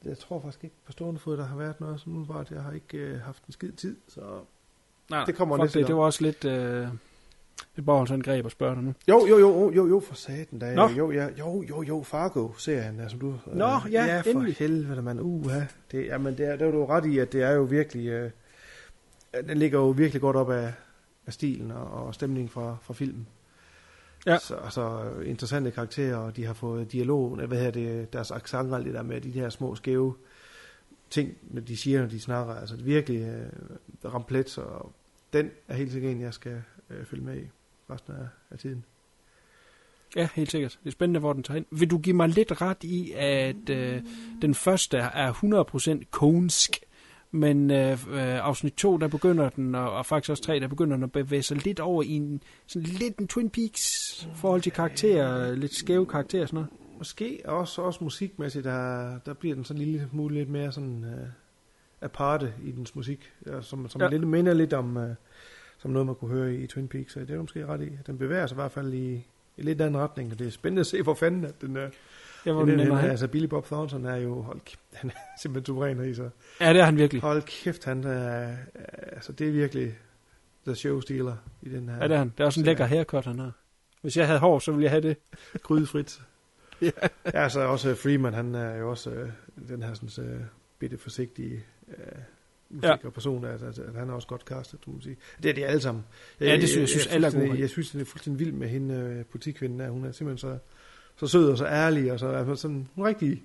Speaker 20: Jeg tror faktisk ikke på stående fod, der har været noget som umiddelbart. Jeg har ikke uh, haft en skid tid, så
Speaker 8: Nej,
Speaker 20: det kommer næste
Speaker 8: det, det var også lidt øh, et bagholdsangreb at spørge dig nu.
Speaker 20: Jo, jo, jo, jo, jo, for satan da.
Speaker 8: Nå.
Speaker 20: Jo, ja, jo, jo, jo, Fargo-serien, der, som du...
Speaker 8: Nå, ja,
Speaker 20: ja, for
Speaker 8: endelig.
Speaker 20: helvede, mand. Uha. Det, jamen, det er, det er du ret i, at det er jo virkelig... Øh, den ligger jo virkelig godt op af, af stilen og, og stemningen fra, fra filmen.
Speaker 8: Ja.
Speaker 20: Så, altså, interessante karakterer, og de har fået dialog, hvad her det, deres accent, alt det der med de her små skæve ting, når de siger, når de snakker. Altså, det virkelig øh, ramplet, så den er helt sikkert en, jeg skal øh, følge med i resten af, af tiden.
Speaker 8: Ja, helt sikkert. Det er spændende, hvor den tager hen. Vil du give mig lidt ret i, at øh, den første er 100% konsk, men øh, øh, afsnit 2, der begynder den, og, og faktisk også 3, der begynder den at bevæge sig lidt over i en, sådan lidt en Twin Peaks forhold til karakterer, lidt skæve karakterer og sådan noget.
Speaker 20: Måske også, også musikmæssigt, der, der bliver den sådan en lille smule lidt mere sådan uh, aparte i dens musik, ja, som, som
Speaker 8: Ja.
Speaker 20: lidt minder lidt om uh, som noget, man kunne høre i Twin Peaks, så det er måske ret i. Den bevæger sig i hvert fald i, i lidt anden retning, og det er spændende at se, hvor fanden at den er.
Speaker 8: Ja, hvor
Speaker 20: den,
Speaker 8: den
Speaker 20: den,
Speaker 8: ender
Speaker 20: den, altså Billy Bob Thornton er jo, hold kæft, han er simpelthen suveræn i sig.
Speaker 8: Ja, det er han virkelig.
Speaker 20: Hold kæft, han er, altså det er virkelig the show stealer i den her.
Speaker 8: Ja, det er han. Det er også en lækker haircut, han har. Hvis jeg havde hår, så ville jeg have det.
Speaker 20: Grydefrit.
Speaker 8: ja.
Speaker 20: ja, så også Freeman, han er jo også øh, den her sådan, øh, bitte forsigtige, øh, usikre ja. person, at, at, at, han er også godt castet, må man sige. Det er de alle sammen.
Speaker 8: Ja, det synes jeg, synes, alle er gode.
Speaker 20: Jeg synes, det er fuldstændig vild med hende, øh, politikvinden der. Hun er simpelthen så, så sød og så ærlig, og så altså sådan, hun er rigtig,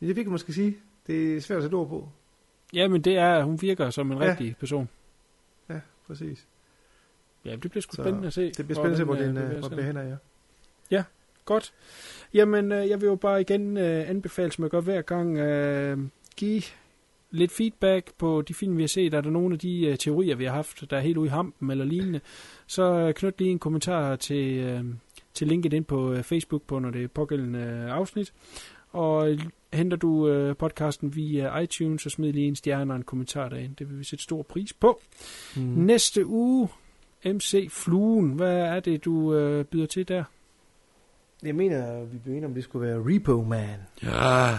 Speaker 20: det er man skal sige. Det er svært at sætte ord på.
Speaker 8: Ja, men det er, hun virker som en
Speaker 20: Ja.
Speaker 8: rigtig person.
Speaker 20: Ja, præcis.
Speaker 8: Ja, det bliver sgu
Speaker 20: Så
Speaker 8: spændende at se.
Speaker 20: Det bliver spændende at se, hvor
Speaker 8: den,
Speaker 20: den,
Speaker 8: øh,
Speaker 20: øh, hvor
Speaker 8: hen
Speaker 20: er, ja.
Speaker 8: Ja, godt. Jamen, øh, jeg vil jo bare igen øh, anbefale, som jeg gør hver gang, øh, give lidt feedback på de film, vi har set. Er der nogle af de øh, teorier, vi har haft, der er helt ude i hampen eller lignende, så øh, knyt lige en kommentar til, øh, til linket ind på øh, Facebook på, når det er pågældende øh, afsnit. Og øh, henter du øh, podcasten via iTunes, så smid lige en stjerne og en kommentar derind. Det vil vi sætte stor pris på. Mm. Næste uge, MC Fluen. Hvad er det, du øh, byder til der?
Speaker 20: Jeg mener, vi blev enige om, det skulle være Repo Man.
Speaker 8: Ja.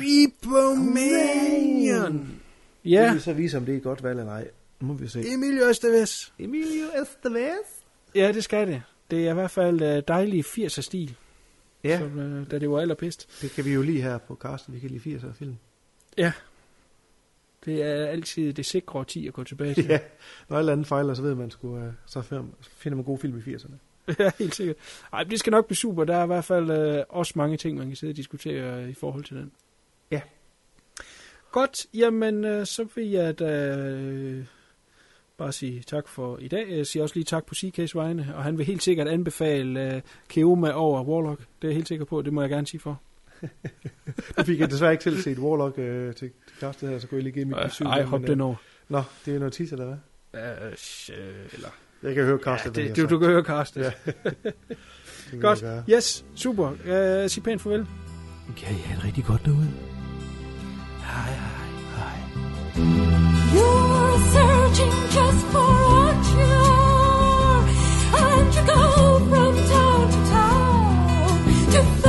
Speaker 8: Repo Man! Ja.
Speaker 20: Det vil så vise, om det er et godt valg eller ej. Nu må vi se.
Speaker 8: Emilio Estevez.
Speaker 20: Emilio Estevez?
Speaker 8: Ja, det skal det. Det er i hvert fald øh, dejlig 80'er stil.
Speaker 20: Ja.
Speaker 8: Som, øh, da det var allerpedst.
Speaker 20: Det kan vi jo lige her på Carsten. Vi kan lige 80'er film.
Speaker 8: Ja. Det er altid det sikre årti at gå tilbage til.
Speaker 20: Ja, når alt andet fejler, så ved man sgu, øh, så finder finder man gode film i 80'erne.
Speaker 8: ja, helt sikkert. Ej, det skal nok blive super. Der er i hvert fald øh, også mange ting, man kan sidde og diskutere øh, i forhold til den.
Speaker 20: Ja.
Speaker 8: Godt, jamen øh, så vil jeg da øh, bare sige tak for i dag. Jeg siger også lige tak på CK's vegne, og han vil helt sikkert anbefale øh, Keoma over Warlock. Det er jeg helt sikker på, det må jeg gerne sige for.
Speaker 20: Nu fik jeg desværre ikke selv set Warlock øh, til, til Carsten her, så kunne jeg lige give mit
Speaker 8: Øh,
Speaker 20: besøg.
Speaker 8: ej, hop den over.
Speaker 20: Nå, det er noget tis, eller hvad?
Speaker 8: Øh, øh, eller...
Speaker 20: Jeg kan høre Carsten.
Speaker 8: Ja, det,
Speaker 20: jeg
Speaker 8: du, du kan høre Karsten.
Speaker 20: Ja. Det
Speaker 8: Godt. Yes, super. Uh, sig pænt farvel.
Speaker 20: Kan I have det rigtig godt derude?
Speaker 8: Hej, hej, hej.
Speaker 19: You're searching just for a cure, and you go from town to town to